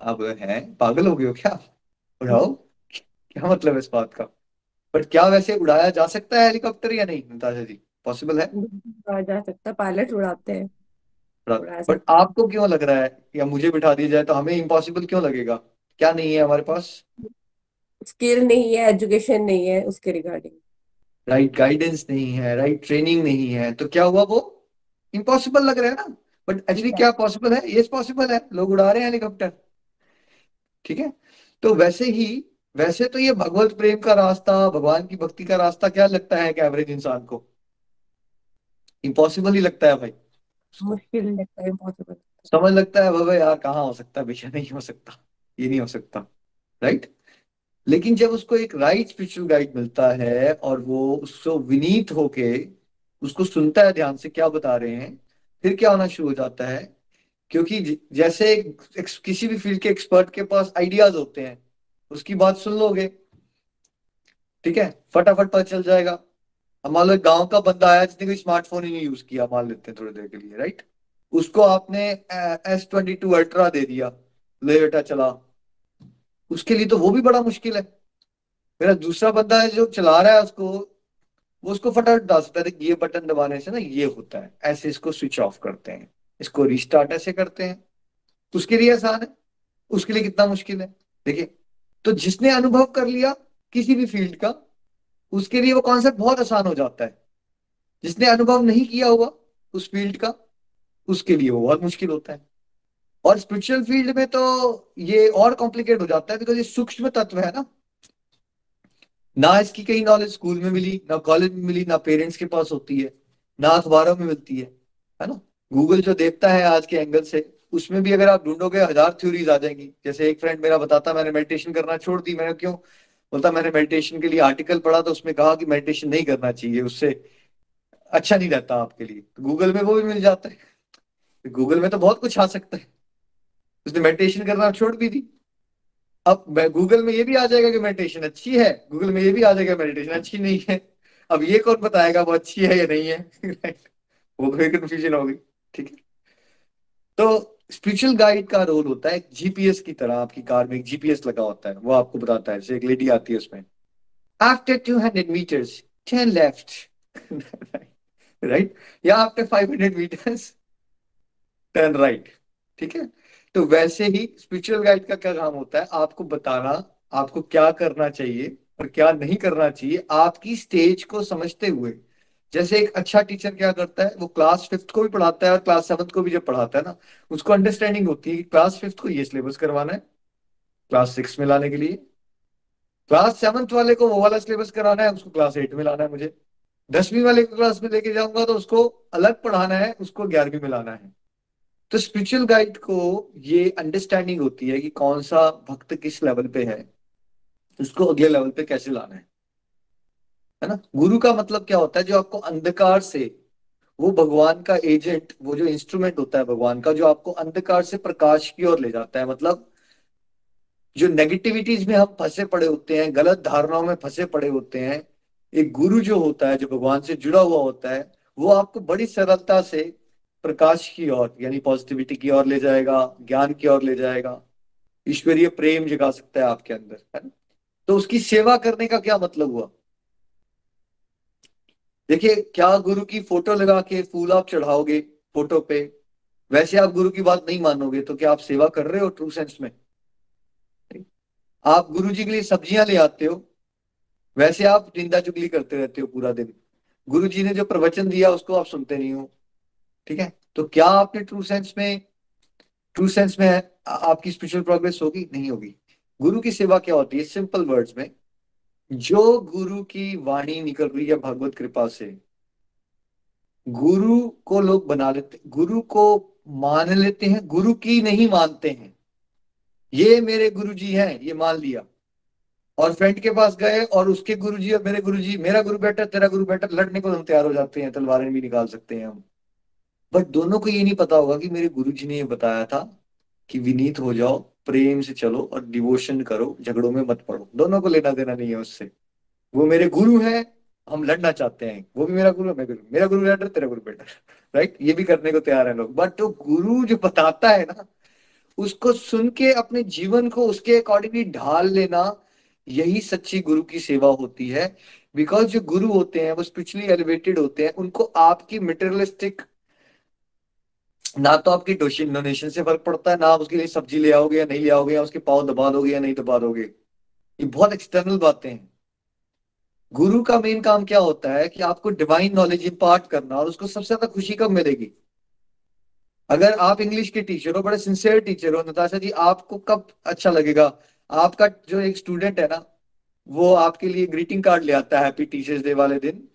आप हैं पागल हो गए हो क्या? उड़ाओ। क्या मतलब है इस बात का? बट क्या वैसे उड़ाया जा सकता है हेलीकॉप्टर या नहीं नताशा जी? पॉसिबल है? उड़ाया जा सकता है पायलट उड़ाते हैं। उड़ाया बट सकता आपको क्यों लग रहा है? या मुझे बिठा दिया जाए तो हमें इम्पॉसिबल क्यों लगेगा? क्या नहीं है हमारे पास? स्किल नहीं है एजुकेशन नहीं है उसके रिगार्डिंग राइट गाइडेंस नहीं है राइट ट्रेनिंग नहीं है तो क्या हुआ वो? इम्पॉसिबल लग रहा है ना? बट एक्चुअली क्या पॉसिबल है? ये पॉसिबल है लोग उड़ा रहे हैं हेलीकॉप्टर ठीक है? तो वैसे ही वैसे तो ये भगवत प्रेम का रास्ता भगवान की भक्ति का रास्ता क्या लगता है कि एवरेज इंसान को? इम्पॉसिबल ही लगता है भाई। मुश्किल लगता है इम्पॉसिबल समझ लगता है बाबा यार कहाँ हो सकता है? भैया नहीं हो सकता। ये नहीं हो सकता राइट लेकिन जब उसको एक राइट स्पिरिचुअल गाइड मिलता है और वो उसको विनीत होके उसको सुनता है ध्यान से क्या बता रहे हैं? फिर क्या होना शुरू हो जाता है? क्योंकि जैसे किसी भी फ़ील्ड के एक्सपर्ट के पास आइडियाज़ होते हैं उसकी बात सुन लोगे। ठीक है? फटाफट पता चल जाएगा। अब मान लो एक गाँव का बंदा आया जिसने कोई स्मार्टफ़ोन ही नहीं यूज़ किया, मान लेते हैं थोड़ी देर के लिए राइट उसको आपने एस ट्वेंटी टू अल्ट्रा दे दिया। ले बेटा चला। उसके लिए तो वो भी बड़ा मुश्किल है। मेरा दूसरा बंदा है जो चला रहा है उसको, वो उसको फटाफट डाल सकता है ये बटन दबाने से ना ये होता है। ऐसे इसको स्विच ऑफ़ करते हैं। इसको रिस्टार्ट ऐसे करते हैं। उसके लिए आसान है। उसके लिए कितना मुश्किल है? देखिए तो जिसने अनुभव कर लिया किसी भी फ़ील्ड का, उसके लिए वो कॉन्सेप्ट बहुत आसान हो जाता है। जिसने अनुभव नहीं किया हुआ उस फ़ील्ड का, उसके लिए वो बहुत मुश्किल होता है। और स्पिरिचुअल फ़ील्ड में तो ये और कॉम्प्लिकेट हो जाता है बिकॉज़ ये सूक्ष्म तत्व है ना। ना इसकी कहीं नॉलेज स्कूल में मिली, ना कॉलेज में मिली, ना पेरेंट्स के पास होती है, ना अखबारों में मिलती है है ना। गूगल जो देखता है आज के एंगल से उसमें भी अगर आप ढूंढोगे, हज़ार थ्योरीज आ जाएँगी। जैसे एक फ्रेंड मेरा बताता, मैंने मेडिटेशन करना छोड़ दी, मैंने क्यों? बोलता, मैंने मेडिटेशन के लिए आर्टिकल पढ़ा तो उसमें कहा कि मेडिटेशन नहीं करना चाहिए, उससे अच्छा नहीं रहता आपके लिए। तो गूगल में वो भी मिल जाता है। गूगल में तो बहुत कुछ आ सकता है। उसने मेडिटेशन करना छोड़ भी दी। अब गूगल में ये भी आ जाएगा कि मेडिटेशन अच्छी है। गूगल में ये भी आ जाएगा मेडिटेशन अच्छी नहीं है। अब ये कौन बताएगा, वो अच्छी है या नहीं है? वो भी कंफ्यूजन गई। ठीक है। तो स्पिरिचुअल गाइड का रोल होता है जीपीएस की तरह, आपकी कार में एक जीपीएस लगा होता है, वो आपको बताता है, जैसे एक लेडी आती है उसमें after two hundred metres turn left right या after five hundred metres turn right ठीक है? तो वैसे ही स्पिरिचुअल गाइड का क्या काम होता है? आपको बताना, आपको क्या करना चाहिए और क्या नहीं करना चाहिए, आपकी स्टेज को समझते हुए जैसे एक अच्छा टीचर क्या करता है, वो क्लास फिफ्थ को भी पढ़ाता है और क्लास सेवंथ को भी जब पढ़ाता है ना, उसको अंडरस्टैंडिंग होती है कि क्लास फिफ्थ को ये सिलेबस करवाना है क्लास सिक्स में लाने के लिए। क्लास सेवंथ वाले को वो वाला सिलेबस कराना है, उसको क्लास एट में लाना है मुझे। दसवीं वाले को क्लास में लेके जाऊँगा तो उसको अलग पढ़ाना है, उसको ग्यारहवीं में लाना है। तो स्पिरिचुअल गाइड को ये अंडरस्टैंडिंग होती है कि कौन सा भक्त किस लेवल पे है, उसको अगले लेवल पे कैसे लाना है। है ना? गुरु का मतलब क्या होता है? जो आपको अंधकार से, वो भगवान का एजेंट वो जो इंस्ट्रूमेंट होता है भगवान का, जो आपको अंधकार से प्रकाश की ओर ले जाता है। मतलब जो नेगेटिविटीज में हम फंसे पड़े होते हैं, गलत धारणाओं में फंसे पड़े होते हैं, एक गुरु जो होता है, जो भगवान से जुड़ा हुआ होता है, वो आपको बड़ी सरलता से प्रकाश की ओर, यानी पॉजिटिविटी की ओर ले जाएगा, ज्ञान की ओर ले जाएगा। ईश्वरीय प्रेम जगा सकता है आपके अंदर, है ना? तो उसकी सेवा करने का क्या मतलब हुआ? देखिए, क्या गुरु की फ़ोटो लगा के फूल आप चढ़ाओगे फ़ोटो पे? वैसे आप गुरु की बात नहीं मानोगे तो क्या आप सेवा कर रहे हो ट्रू सेंस में? आप गुरु जी के लिए सब्ज़ियाँ ले आते हो, वैसे आप निंदा चुगली करते रहते हो पूरा दिन। गुरु जी ने जो प्रवचन दिया, उसको आप सुनते नहीं हो। ठीक है? तो क्या आपने ट्रू सेंस में ट्रू सेंस में आपकी स्पिरिचुअल प्रोग्रेस होगी? नहीं होगी। गुरु की सेवा क्या होती है? सिंपल वर्ड्स में जो गुरु की वाणी निकल रही है भगवत कृपा से, गुरु को लोग बना लेते, गुरु को मान लेते हैं, गुरु की नहीं मानते हैं। ये मेरे गुरु जी हैं, ये मान लिया। और फ्रेंड के पास गए और उसके गुरु जी और मेरे गुरु जी मेरा गुरु बेटर तेरा गुरु बेटर लड़ने को हम तैयार हो जाते हैं, तलवारें भी निकाल सकते हैं हम। बट दोनों को ये नहीं पता होगा कि मेरे गुरु जी ने ये बताया था कि विनीत हो जाओ, प्रेम से चलो और डिवोशन करो, झगड़ों में मत पड़ो। दोनों को लेना देना नहीं है उससे। वो मेरे गुरु हैं, हम लड़ना चाहते हैं। वो भी मेरा गुरु है, मैं गुरु। मेरा गुरु बेटर तेरा गुरु बेटर राइट ये भी करने को तैयार है लोग। बट जो गुरु जो बताता है ना, उसको सुन के, अपने जीवन को उसके अकॉर्डिंगली ढाल लेना, यही सच्ची गुरु की सेवा होती है। बिकॉज़ जो गुरु होते हैं, वो स्पिरिचुअली एलिवेटेड होते हैं, उनको आपकी मटेरियलिस्टिक ना तो आपकी डोनेशन से फ़र्क पड़ता है, ना आप उसके लिए सब्ज़ी ले आओगे या नहीं ले आओगे, या उसके पाव दबा दोगे या नहीं दबा दोगे। ये बहुत एक्सटर्नल बातें हैं। गुरु का मेन काम क्या होता है कि आपको डिवाइन नॉलेज इम्पार्ट करना और उसको सबसे ज़्यादा खुशी कब मिलेगी? अगर आप इंग्लिश के टीचर हो, बड़े सिंसियर टीचर हो, नताशा जी, आपको कब अच्छा लगेगा? आपका जो एक स्टूडेंट है ना, वो आपके लिए ग्रीटिंग कार्ड ले आता है हैप्पी टीचर्स डे वाले दिन।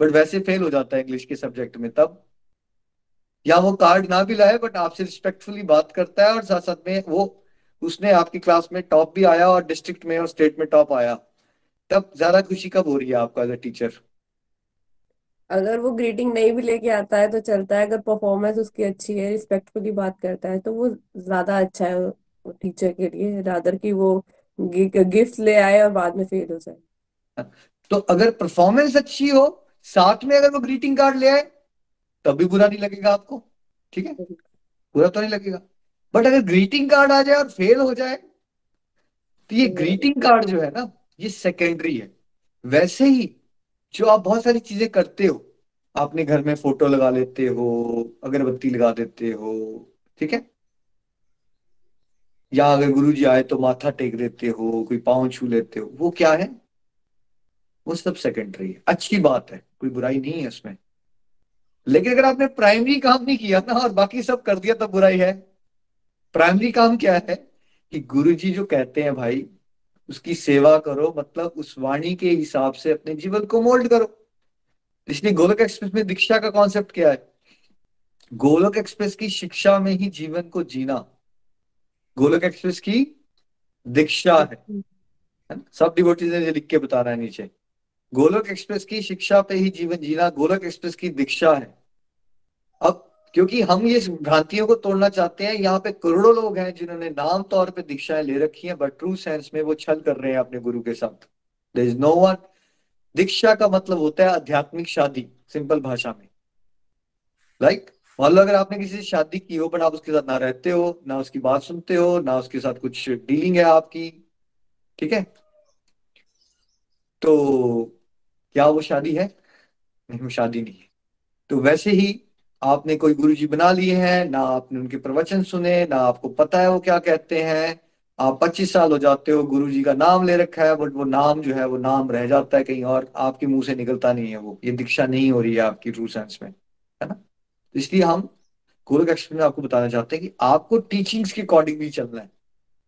बट वैसे फेल हो जाता है इंग्लिश के सब्जेक्ट में, तब या वो कार्ड ना भी लाए बट आपसे रिस्पेक्टफुली बात करता है और साथ साथ में वो उसने आपकी क्लास में टॉप भी आया और डिस्ट्रिक्ट में और स्टेट में टॉप आया। तब ज़्यादा खुशी कब हो रही है आपको एज अ टीचर अगर वो ग्रीटिंग नहीं भी लेके आता है तो चलता है अगर परफॉर्मेंस उसकी अच्छी है रिस्पेक्टफुली बात करता है तो वो ज़्यादा अच्छा है टीचर के लिए रादर कि वो गिफ्ट ले आए और बाद में फेल हो जाए। तो अगर परफॉर्मेंस अच्छी हो साथ में अगर वो ग्रीटिंग कार्ड ले आए तब भी बुरा नहीं लगेगा आपको? ठीक है? बुरा तो नहीं लगेगा। बट अगर ग्रीटिंग कार्ड आ जाए और फेल हो जाए तो ये ग्रीटिंग कार्ड जो है ना, ये सेकेंडरी है। वैसे ही जो आप बहुत सारी चीज़ें करते हो, आपने घर में फ़ोटो लगा लेते हो, अगरबत्ती लगा देते हो, ठीक है? या अगर गुरु जी आए तो माथा टेक देते हो, कोई पाँव छू लेते हो, वो क्या है? वो सब सेकेंडरी है। अच्छी बात है, कोई बुराई नहीं है उसमें। लेकिन अगर आपने प्राइमरी काम नहीं किया ना, और बाकी सब कर दिया तो बुराई है। प्राइमरी काम क्या है? कि गुरु जी जो कहते हैं भाई, उसकी सेवा करो मतलब उस वाणी के हिसाब से अपने जीवन को मोल्ड करो। इसलिए गोलक एक्सप्रेस में दीक्षा का कॉन्सेप्ट क्या है? गोलक एक्सप्रेस की शिक्षा में ही जीवन को जीना। गोलक एक्सप्रेस की दीक्षा है। सब डिवोटीज ने लिख के बता रहा है नीचे। गोलक एक्सप्रेस की शिक्षा पे ही जीवन जीना, गोलक एक्सप्रेस की दीक्षा है। अब, क्योंकि हम ये भ्रांतियों को तोड़ना चाहते हैं, यहाँ पे करोड़ों लोग हैं जिन्होंने नाम तौर पे दीक्षाएँ ले रखी हैं बट ट्रू सेंस में वो छल कर रहे हैं अपने गुरु के साथ। देर इज़ नो वन दीक्षा का मतलब होता है आध्यात्मिक शादी सिंपल भाषा में। लाइक मान लो अगर आपने किसी से शादी की हो बट आप उसके साथ ना रहते हो, ना उसकी बात सुनते हो, ना उसके साथ कुछ डीलिंग है आपकी, ठीक है? तो क्या वो शादी है? नहीं, वो शादी नहीं है। तो वैसे ही आपने कोई गुरुजी बना लिए हैं, ना आपने उनके प्रवचन सुने, ना आपको पता है वो क्या कहते हैं। आप 25 साल हो जाते हो गुरु जी का नाम ले रखा है, बट वो नाम जो है, वो नाम रह जाता है कहीं और, आपके मुँह से निकलता नहीं है वो। ये दीक्षा नहीं हो रही है आपकी ट्रू सेंस में, है ना? तो इसलिए हम गोलक एक्सप्रेस में आपको बताना चाहते हैं कि आपको टीचिंग्स के अकॉर्डिंग भी चलना है।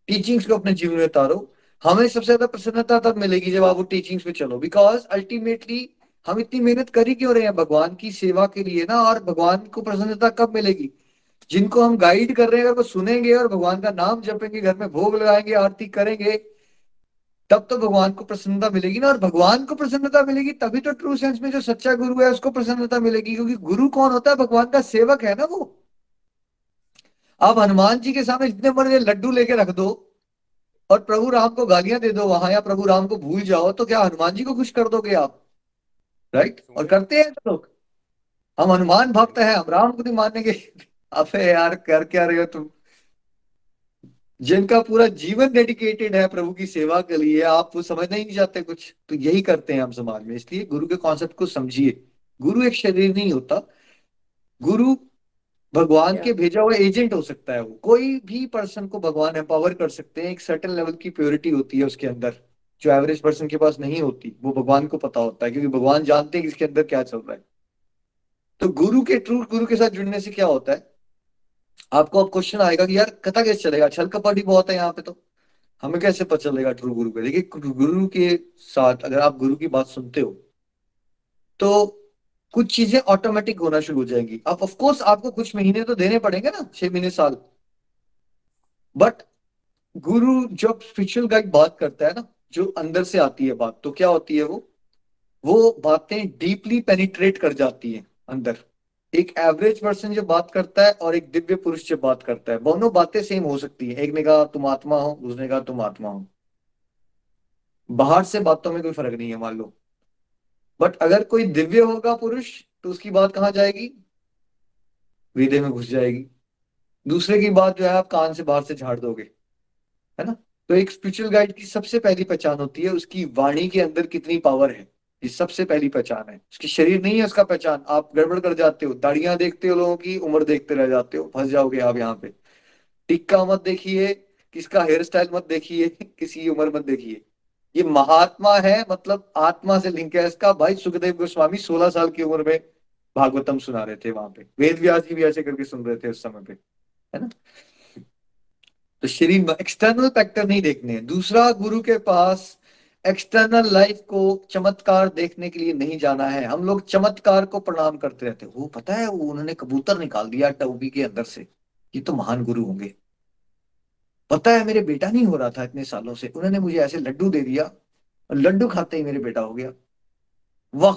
टीचिंग्स को अपने जीवन में उतारो हमें सबसे ज़्यादा प्रसन्नता तब मिलेगी जब आप वो टीचिंग्स पे चलो। बिकॉज़ अल्टीमेटली हम इतनी मेहनत कर ही क्यों रहे हैं? भगवान की सेवा के लिए ना, और भगवान को प्रसन्नता कब मिलेगी? जिनको हम गाइड कर रहे हैं, अगर वो सुनेंगे और भगवान का नाम जपेंगे, घर में भोग लगाएँगे, आरती करेंगे, तब तो भगवान को प्रसन्नता मिलेगी ना। और भगवान को प्रसन्नता मिलेगी तभी तो ट्रू सेंस में जो सच्चा गुरु है, उसको प्रसन्नता मिलेगी। क्योंकि गुरु कौन होता है? भगवान का सेवक है ना वो। आप हनुमान जी के सामने जितने बड़े लड्डू लेके रख दो। और प्रभु राम को गालियाँ दे दो, वहाँ या प्रभु राम को भूल जाओ तो क्या हनुमान जी को खुश कर दोगे आप? राइट और करते हैं लोग। हम हनुमान भक्त है, हम राम को नहीं मानेंगे। अबे यार, कर क्या रहे हो तुम? जिनका पूरा जीवन डेडिकेटेड है प्रभु की सेवा के लिए, आप वो समझना ही नहीं चाहते कुछ। तो यही करते हैं हम समाज में। इसलिए गुरु के कॉन्सेप्ट को समझिए। गुरु एक शरीर नहीं होता। गुरु भगवान के भेजा हुआ एजेंट हो सकता है वो। कोई भी पर्सन को भगवान एम्पावर कर सकते हैं एक सर्टन लेवल की प्योरिटी होती है उसके अंदर जो एवरेज पर्सन के पास नहीं होती वो भगवान को पता होता है क्योंकि भगवान जानते हैं कि इसके अंदर क्या चल रहा है। तो गुरु के ट्रू गुरु के साथ जुड़ने से क्या होता है? आपको अब क्वेश्चन आएगा कि यार कथा कैसे चलेगा? छल कपट ही बहुत है यहाँ पे तो। हमें कैसे पता चलेगा ट्रू गुरु का देखिए गुरु के साथ अगर आप गुरु की बात सुनते हो तो कुछ चीज़ें ऑटोमेटिक होना शुरू हो जाएँगी। अब ऑफ़ कोर्स आपको कुछ महीने तो देने पड़ेंगे ना, छह महीने, साल। बट गुरु जब स्पिरिचुअल गाइड बात करता है ना, जो अंदर से आती है बात तो क्या होती है वो? वो बातें डीपली पेनिट्रेट कर जाती है अंदर। एक एवरेज पर्सन जो बात करता है और एक दिव्य पुरुष जो बात करता है, दोनों बातें सेम हो सकती है। एक ने कहा, तुम आत्मा हो, दूसरे ने कहा, तुम आत्मा हो। बाहर से बातों में कोई फ़र्क नहीं है, मान लो। बट अगर कोई दिव्य होगा पुरुष तो उसकी बात कहाँ जाएगी? हृदय में घुस जाएगी। दूसरे की बात जो है, आप कान से बाहर से झाड़ दोगे। है ना? तो एक स्पिरिचुअल गाइड की सबसे पहली पहचान होती है, उसकी वाणी के अंदर कितनी पावर है। ये सबसे पहली पहचान है। उसकी शरीर नहीं है उसका पहचान। आप गड़बड़ कर जाते हो, दाढ़ियाँ देखते हो लोगों की, उम्र देखते रह जाते हो, फंस जाओगे आप यहाँ पे। टिक्का मत देखिए, किसका हेयर स्टाइल मत देखिए, किसी उम्र मत देखिए। ये महात्मा है मतलब आत्मा से लिंक है इसका। भाई सुखदेव गोस्वामी सोलह साल की उम्र में भागवतम सुना रहे थे वहाँ पे। वेद व्यास जी भी ऐसे करके सुन रहे थे उस समय पे, है ना? तो शरीर एक्सटर्नल फैक्टर नहीं देखने दूसरा, गुरु के पास एक्सटर्नल लाइफ को चमत्कार देखने के लिए नहीं जाना है। हम लोग चमत्कार को प्रणाम करते रहते वो पता है, वो उन्होंने कबूतर निकाल दिया टोबी के अंदर से। ये तो महान गुरु होंगे। पता है मेरे बेटा नहीं हो रहा था इतने सालों से। उन्होंने मुझे ऐसे लड्डू दे दिया और लड्डू खाते ही मेरे बेटा हो गया। वाह,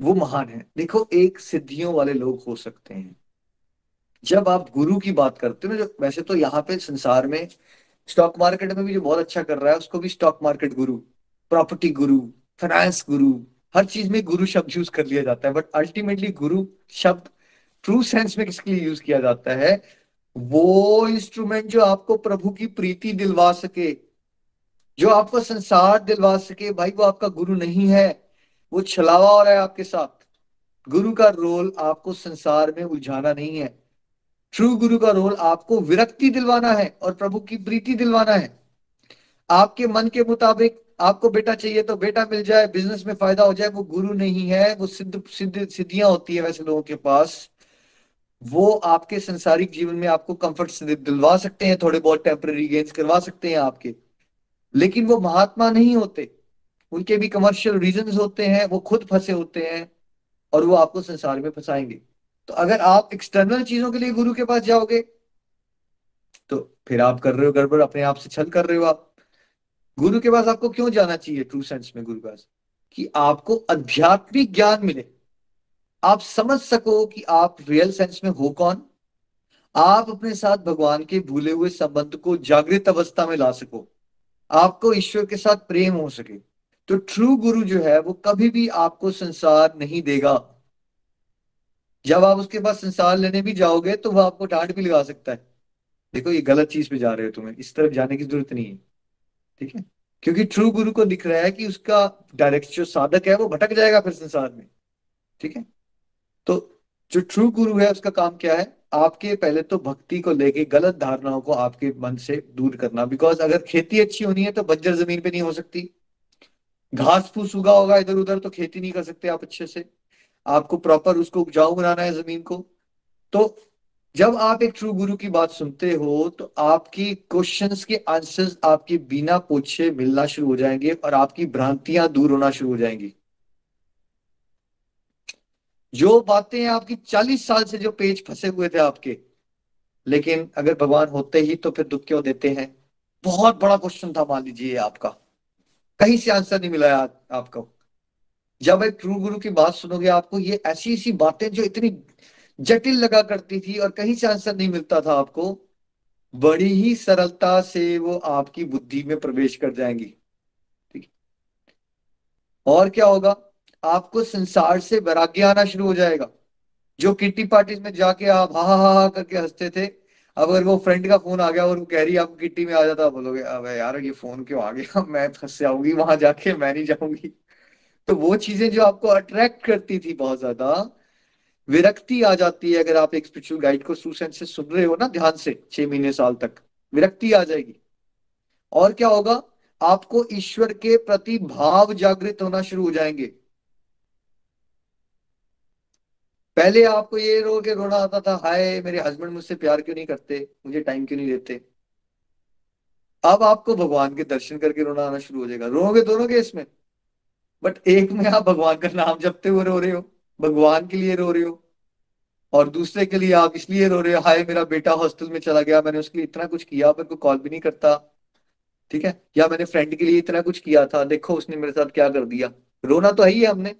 वो महान है। देखो, एक सिद्धियों वाले लोग हो सकते हैं। जब आप गुरु की बात करते हो ना जो वैसे तो यहाँ पे संसार में स्टॉक मार्केट में भी जो बहुत अच्छा कर रहा है, उसको भी stock market guru property guru finance guru हर चीज़ में गुरु शब्द यूज़ कर लिया जाता है। बट अल्टीमेटली गुरु शब्द ट्रू सेंस में किसके लिए यूज़ किया जाता है? वो इंस्ट्रूमेंट जो आपको प्रभु की प्रीति दिलवा सके, जो आपको संसार दिलवा सके, भाई वो आपका गुरु नहीं है, वो छलावा हो रहा है आपके साथ। गुरु का रोल आपको संसार में उलझाना नहीं है। ट्रू गुरु का रोल आपको विरक्ति दिलवाना है और प्रभु की प्रीति दिलवाना है। आपके मन के मुताबिक आपको बेटा चाहिए तो बेटा मिल जाए बिज़नेस में फ़ायदा हो जाए, वो गुरु नहीं है, वो सिद्ध सिद्ध, सिद्धियाँ होती है वैसे लोगों के पास। वो आपके संसारिक जीवन में आपको कंफर्ट दिलवा सकते हैं, थोड़े बहुत टेम्पररी गेन्स करवा सकते हैं आपके। लेकिन वो महात्मा नहीं होते। उनके भी कमर्शियल रीजंस होते हैं, वो खुद फंसे होते हैं और वो आपको संसार में फंसाएँगे। तो अगर आप एक्सटर्नल चीज़ों के लिए गुरु के पास जाओगे तो फिर आप कर रहे हो गड़बड़, अपने आप से छल कर रहे हो आप। गुरु के पास आपको क्यों जाना चाहिए ट्रू सेंस में गुरु के पास? कि आपको आध्यात्मिक ज्ञान मिले। आप समझ सको कि आप रियल सेंस में हो कौन? आप अपने साथ भगवान के भूले हुए संबंध को जागृत अवस्था में ला सको। आपको ईश्वर के साथ प्रेम हो सके। तो ट्रू गुरु जो है, वो कभी भी आपको संसार नहीं देगा। जब आप उसके पास संसार लेने भी जाओगे तो वह आपको डांट भी लगा सकता है। देखो, ये गलत चीज़ पे जा रहे हो तुम्हें। इस तरफ़ जाने की ज़रूरत नहीं है। ठीक है? क्योंकि ट्रू गुरु को दिख रहा है कि उसका डायरेक्ट जो साधक है, वो भटक जाएगा फिर संसार में। ठीक है? तो जो ट्रू गुरु है, उसका काम क्या है? आपके पहले तो भक्ति को लेके गलत धारणाओं को आपके मन से दूर करना। बिकॉज़ अगर खेती अच्छी होनी है तो बंजर ज़मीन पे नहीं हो सकती। घास फूस उगा होगा इधर उधर तो खेती नहीं कर सकते आप अच्छे से। आपको प्रॉपर उसको उपजाऊ बनाना है ज़मीन को। तो जब आप एक ट्रू गुरु की बात सुनते हो तो आपकी क्वेश्चंस के आंसर्स आपके बिना पूछे मिलना शुरू हो जाएँगे और आपकी भ्रांतियाँ दूर होना शुरू हो जाएँगी। जो बातें आपकी चालीस साल से जो पेज फंसे हुए थे आपके, लेकिन अगर भगवान होते ही तो फिर दुख क्यों देते हैं? बहुत बड़ा क्वेश्चन था मान लीजिए आपका। कहीं से आंसर नहीं मिला आपको। जब एक ट्रू गुरु की बात सुनोगे आपको, ये ऐसी ऐसी बातें जो इतनी जटिल लगा करती थी और कहीं से आंसर नहीं मिलता था आपको, बड़ी ही सरलता से वो आपकी बुद्धि में प्रवेश कर जाएँगी। ठीक और क्या होगा? आपको संसार से वैराग्य आना शुरू हो जाएगा। जो किट्टी पार्टी में जाके आप हा हा हा करके हँसते थे अगर वो फ्रेंड का फ़ोन आ गया और वो कह रही है आपको किट्टी में आ जाता बोलोगे, अब यार ये फ़ोन क्यों आ गया? मैं फंस जाऊँगी, वहाँ जाके मैं नहीं जाऊँगी। तो वो चीज़ें जो आपको अट्रैक्ट करती थी बहुत ज़्यादा, विरक्ति आ जाती है अगर आप एक स्पिरिचुअल गाइड को सुसेंट से सुन रहे हो ना, ध्यान से, छह महीने साल तक, विरक्ति आ जाएगी। और क्या होगा? आपको ईश्वर के प्रति भाव जागृत होना शुरू हो जाएँगे। पहले आपको ये रो के रोना आता था, हाय, मेरे हस्बैंड मुझसे प्यार क्यों नहीं करते? मुझे टाइम क्यों नहीं देते? अब आपको भगवान के दर्शन करके रोना आना शुरू हो जाएगा। रोगे दोनों के इसमें बट एक में आप भगवान का नाम जपते हुए रो रहे हो, भगवान के लिए रो रहे हो, और दूसरे के लिए आप इसलिए रो रहे हो, हाय, मेरा बेटा हॉस्टल में चला गया, मैंने उसके लिए इतना कुछ किया पर कोई कॉल भी नहीं करता। ठीक है? या मैंने फ्रेंड के लिए इतना कुछ किया था, देखो, उसने मेरे साथ क्या कर दिया। रोना तो है ही है हमने।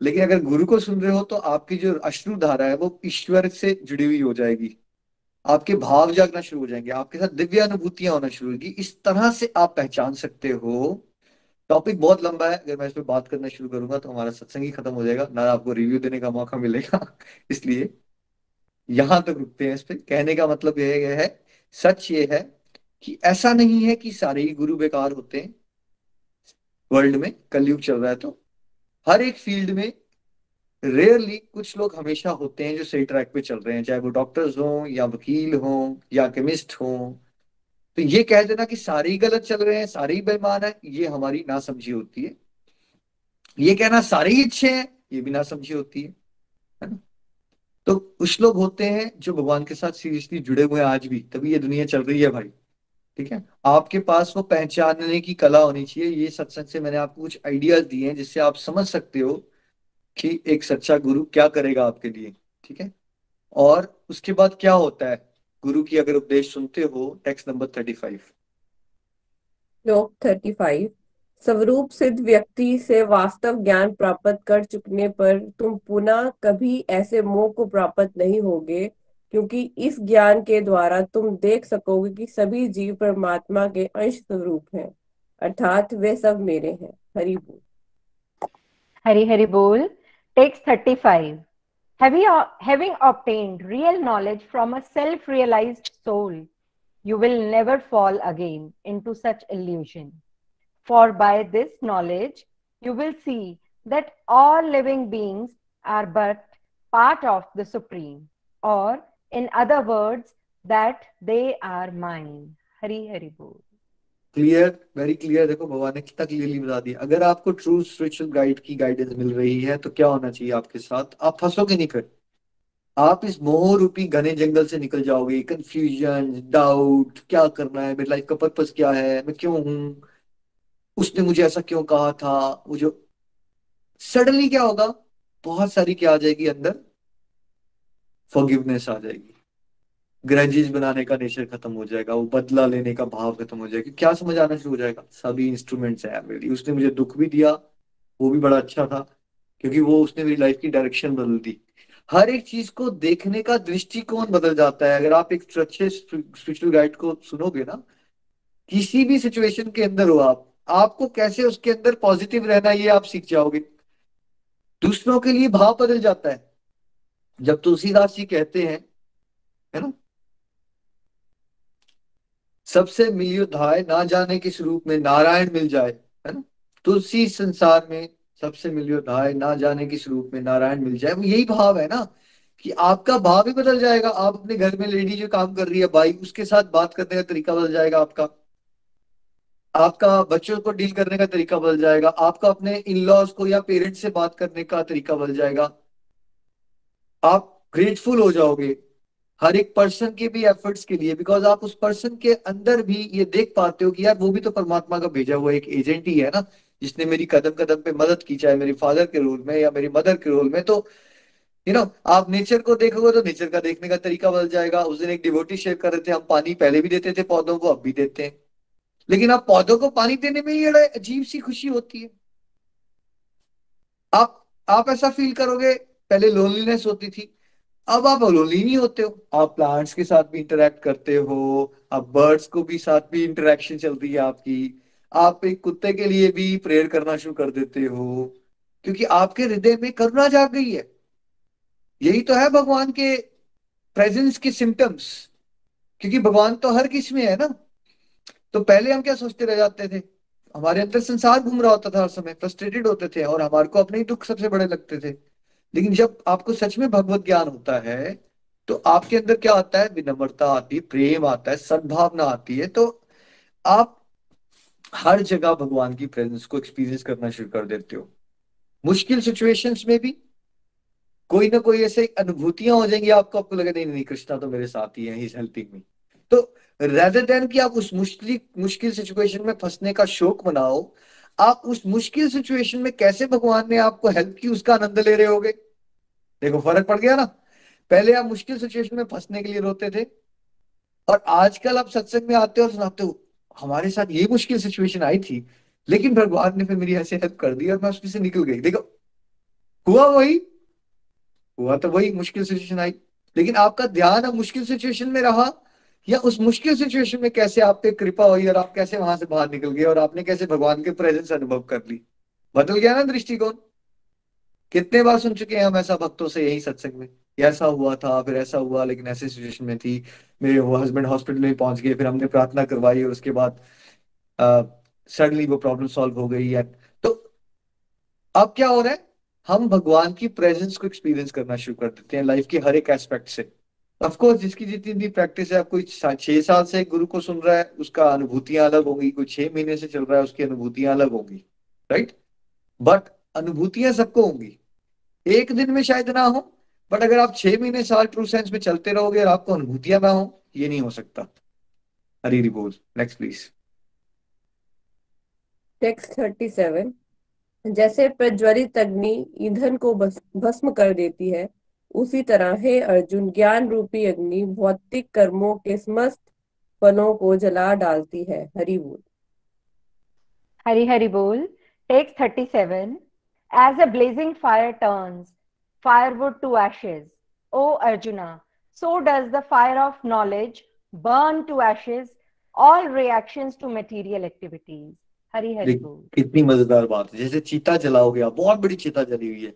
लेकिन अगर गुरु को सुन रहे हो तो आपकी जो अश्रु धारा है वो ईश्वर से जुड़ी हुई हो जाएगी। आपके भाव जागना शुरू हो जाएँगे। आपके साथ दिव्य अनुभूतियाँ होना शुरू होगी। इस तरह से आप पहचान सकते हो। टॉपिक बहुत लंबा है। अगर मैं इस पर बात करना शुरू करूँगा तो हमारा सत्संग ही खत्म हो जाएगा। ना आपको रिव्यू देने का मौका मिलेगा। इसलिए यहाँ तक रुकते हैं इस पर कहने का मतलब यह है, सच ये है कि ऐसा नहीं है कि सारे ही गुरु बेकार होते हैं। वर्ल्ड में कलयुग चल रहा है तो हर एक फ़ील्ड में रेयरली कुछ लोग हमेशा होते हैं जो सही ट्रैक पे चल रहे हैं, चाहे वो डॉक्टर्स हों या वकील हों या केमिस्ट हों। तो ये कह देना कि सारे ही गलत चल रहे हैं, सारे ही बेईमान है, ये हमारी नासमझी होती है। ये कहना सारे ही अच्छे हैं, ये भी नासमझी होती है है ना? तो कुछ लोग होते हैं जो भगवान के साथ सीरियसली जुड़े हुए हैं आज भी, तभी ये दुनिया चल रही है भाई। ठीक है? आपके पास वो पहचानने की कला होनी चाहिए। ये सत्संग से मैंने आपको कुछ आइडियाज़ दिए हैं जिससे आप समझ सकते हो कि एक सच्चा गुरु क्या करेगा आपके लिए, ठीक है? और उसके बाद क्या होता है? गुरु की अगर उपदेश सुनते हो text number thirty five thirty five स्वरूप सिद्ध व्यक्ति से वास्तव ज्ञान प्राप्त कर चुकने पर तुम पुनः कभी ऐसे मोह को प्राप्त नहीं होगे। क्योंकि इस ज्ञान के द्वारा तुम देख सकोगे कि सभी जीव परमात्मा के अंश स्वरूप हैं अर्थात वे सब मेरे हैं हरि बोल Hari Hari Bol. Text 35. Having, having obtained real knowledge from a self realized soul, you will never fall again into such illusion. For by this knowledge, you will see that all living beings are but part of the Supreme, or in other words, that they are mine. Hari Hari Bol. Clear very clear देखो भगवान ने कितना clearly बता दिया। अगर आपको true spiritual guide की guidance मिल रही है तो क्या होना चाहिए आपके साथ? आप फंसोगे नहीं फिर। आप इस मोह रूपी घने जंगल से निकल जाओगे। कंफ्यूजन डाउट क्या करना है? मेरी लाइफ का पर्पस क्या है? मैं क्यों हूँ? उसने मुझे ऐसा क्यों कहा था? वो जो सडनली क्या होगा? बहुत सारी क्या आ जाएगी अंदर। फॉरगिवनेस आ जाएगी। ग्रजेज बनाने का नेचर खत्म हो जाएगा, वो बदला लेने का भाव खत्म हो जाएगा। क्या समझ आना शुरू हो जाएगा? सभी इंस्ट्रूमेंट्स है मेरे लिए उसने मुझे दुख भी दिया, वो भी बड़ा अच्छा था, क्योंकि वो उसने मेरी लाइफ की डायरेक्शन बदल दी। हर एक चीज़ को देखने का दृष्टिकोण बदल जाता है। अगर आप एक अच्छे स्पिरिचुअल गाइड को सुनोगे ना, किसी भी सिचुएशन के अंदर हो आप, आपको कैसे उसके अंदर पॉजिटिव रहना, ये आप सीख जाओगे। दूसरों के लिए भाव बदल जाता है। जब तुलसीदास जी कहते हैं, है ना? सबसे मिलियो धाय ना जाने किस रूप में नारायण मिल जाए, है ना? तुलसी संसार में सबसे मिलियो धाय ना जाने किस रूप में नारायण मिल जाए। वो यही भाव है ना कि आपका भाव भी बदल जाएगा। आप अपने घर में लेडी जो काम कर रही है, भाई, उसके साथ बात करने का तरीका बदल जाएगा आपका। आपका बच्चों को डील करने का तरीका बदल जाएगा। आपका अपने इन लॉज को या पेरेंट्स से बात करने का तरीका बदल जाएगा। आप ग्रेटफुल हो जाओगे। हर एक पर्सन के भी एफर्ट्स के लिए बिकॉज़ आप उस पर्सन के अंदर भी ये देख पाते हो कि यार वो भी तो परमात्मा का भेजा हुआ एक एजेंट ही है ना जिसने मेरी कदम कदम पे मदद की चाहे मेरे फादर के रोल में या मेरी मदर के रोल में। तो यू you नो know, आप नेचर को देखोगे तो नेचर का देखने का तरीका बदल जाएगा। उस दिन एक डिवोटी शेयर कर रहे थे हम पानी पहले भी देते थे पौधों को अब भी देते हैं। लेकिन आप पौधों को पानी देने में ये अजीब सी खुशी होती है। आप आप ऐसा फील करोगे पहले लोनलीनेस होती थी। अब आप लोनली नहीं होते हो। आप प्लांट्स के साथ भी इंटरेक्ट करते हो। आप बर्ड्स को भी साथ भी इंटरेक्शन चलती है आपकी। आप एक कुत्ते के लिए भी प्रेयर करना शुरू कर देते हो। क्योंकि आपके हृदय में करुणा जाग गई है। यही तो है भगवान के प्रेजेंस के सिम्टम्स क्योंकि भगवान तो हर किसमें है ना। तो पहले हम क्या सोचते रह जाते थे? हमारे अंदर संसार घूम रहा होता था हर समय। फ्रस्ट्रेटेड होते थे और हमारे को अपने ही दुख सबसे बड़े लगते थे। लेकिन जब आपको सच में भगवत ज्ञान होता है तो आपके अंदर क्या आता है? विनम्रता आती है, प्रेम आता है, सद्भावना आती है। तो आप हर जगह भगवान की प्रेजेंस को एक्सपीरियंस करना शुरू कर देते हो। मुश्किल सिचुएशंस में भी कोई ना कोई ऐसे अनुभूतियाँ हो जाएँगी, आपको आपको लगे, नहीं नहीं, कृष्णा तो मेरे साथ ही है ही हेल्पिंग मी तो रेदर देन कि आप उस मुश्किल मुश्किल सिचुएशन में फंसने का शोक मनाओ आप उस मुश्किल सिचुएशन में कैसे भगवान ने आपको हेल्प की, उसका आनंद ले रहे होगे? देखो, फ़र्क पड़ गया ना? पहले आप मुश्किल सिचुएशन में फंसने के लिए रोते थे, और आजकल आप सत्संग में आते हो और सुनाते हो, हमारे साथ ये मुश्किल सिचुएशन आई थी, लेकिन भगवान ने फिर मेरी ऐसे हेल्प कर दी और मैं उसमें से निकल गई। देखो, हुआ वही, हुआ तो वही, मुश्किल सिचुएशन आई। लेकिन आपका ध्यान अब मुश्किल सिचुएशन में रहा या उस मुश्किल सिचुएशन में कैसे आप पे कृपा हुई और आप कैसे वहाँ से बाहर निकल गए और आपने कैसे भगवान के प्रेजेंस अनुभव कर ली? बदल गया ना दृष्टिकोण? कितने बार सुन चुके हैं हम ऐसा भक्तों से यही सत्संग में? ऐसा हुआ था, फिर ऐसा हुआ, लेकिन ऐसे सिचुएशन में थी। मेरे वो हस्बैंड हॉस्पिटल में पहुँच गए, फिर हमने प्रार्थना करवाई और उसके बाद सडनली वो प्रॉब्लम सॉल्व हो गई है तो अब क्या हो रहा है? हम भगवान की प्रेजेंस को एक्सपीरियंस करना शुरू कर देते हैं लाइफ के हर एक एस्पेक्ट से। ऑफकोर्स जिसकी जितनी भी प्रैक्टिस है कोई छह साल से गुरु को सुन रहा है, उसका अनुभूतियाँ अलग होंगी। कोई छह महीने से चल रहा है, उसकी अनुभूतियाँ अलग होंगी। राइट बट अनुभूतियाँ सबको होंगी। एक दिन में शायद ना हो बट अगर आप छह महीने साल ट्रू सेंस में चलते रहोगे और आपको अनुभूतियाँ ना हो, ये नहीं हो सकता। हरी बोल next please text thirty seven जैसे प्रज्वलित अग्नि ईंधन को भस्म कर देती है उसी तरह हे अर्जुन ज्ञान रूपी अग्नि भौतिक कर्मों के समस्त फलों को जला डालती है। हरि बोल। हरि हरि बोल। Text thirty seven as a blazing fire turns firewood to ashes. O Arjuna, so does the fire of knowledge burn to ashes all reactions to material activities. Hari Hari बोल। कितनी मज़ेदार बात है। जैसे चीता जला हो गया बहुत बड़ी चीता जली हुई है।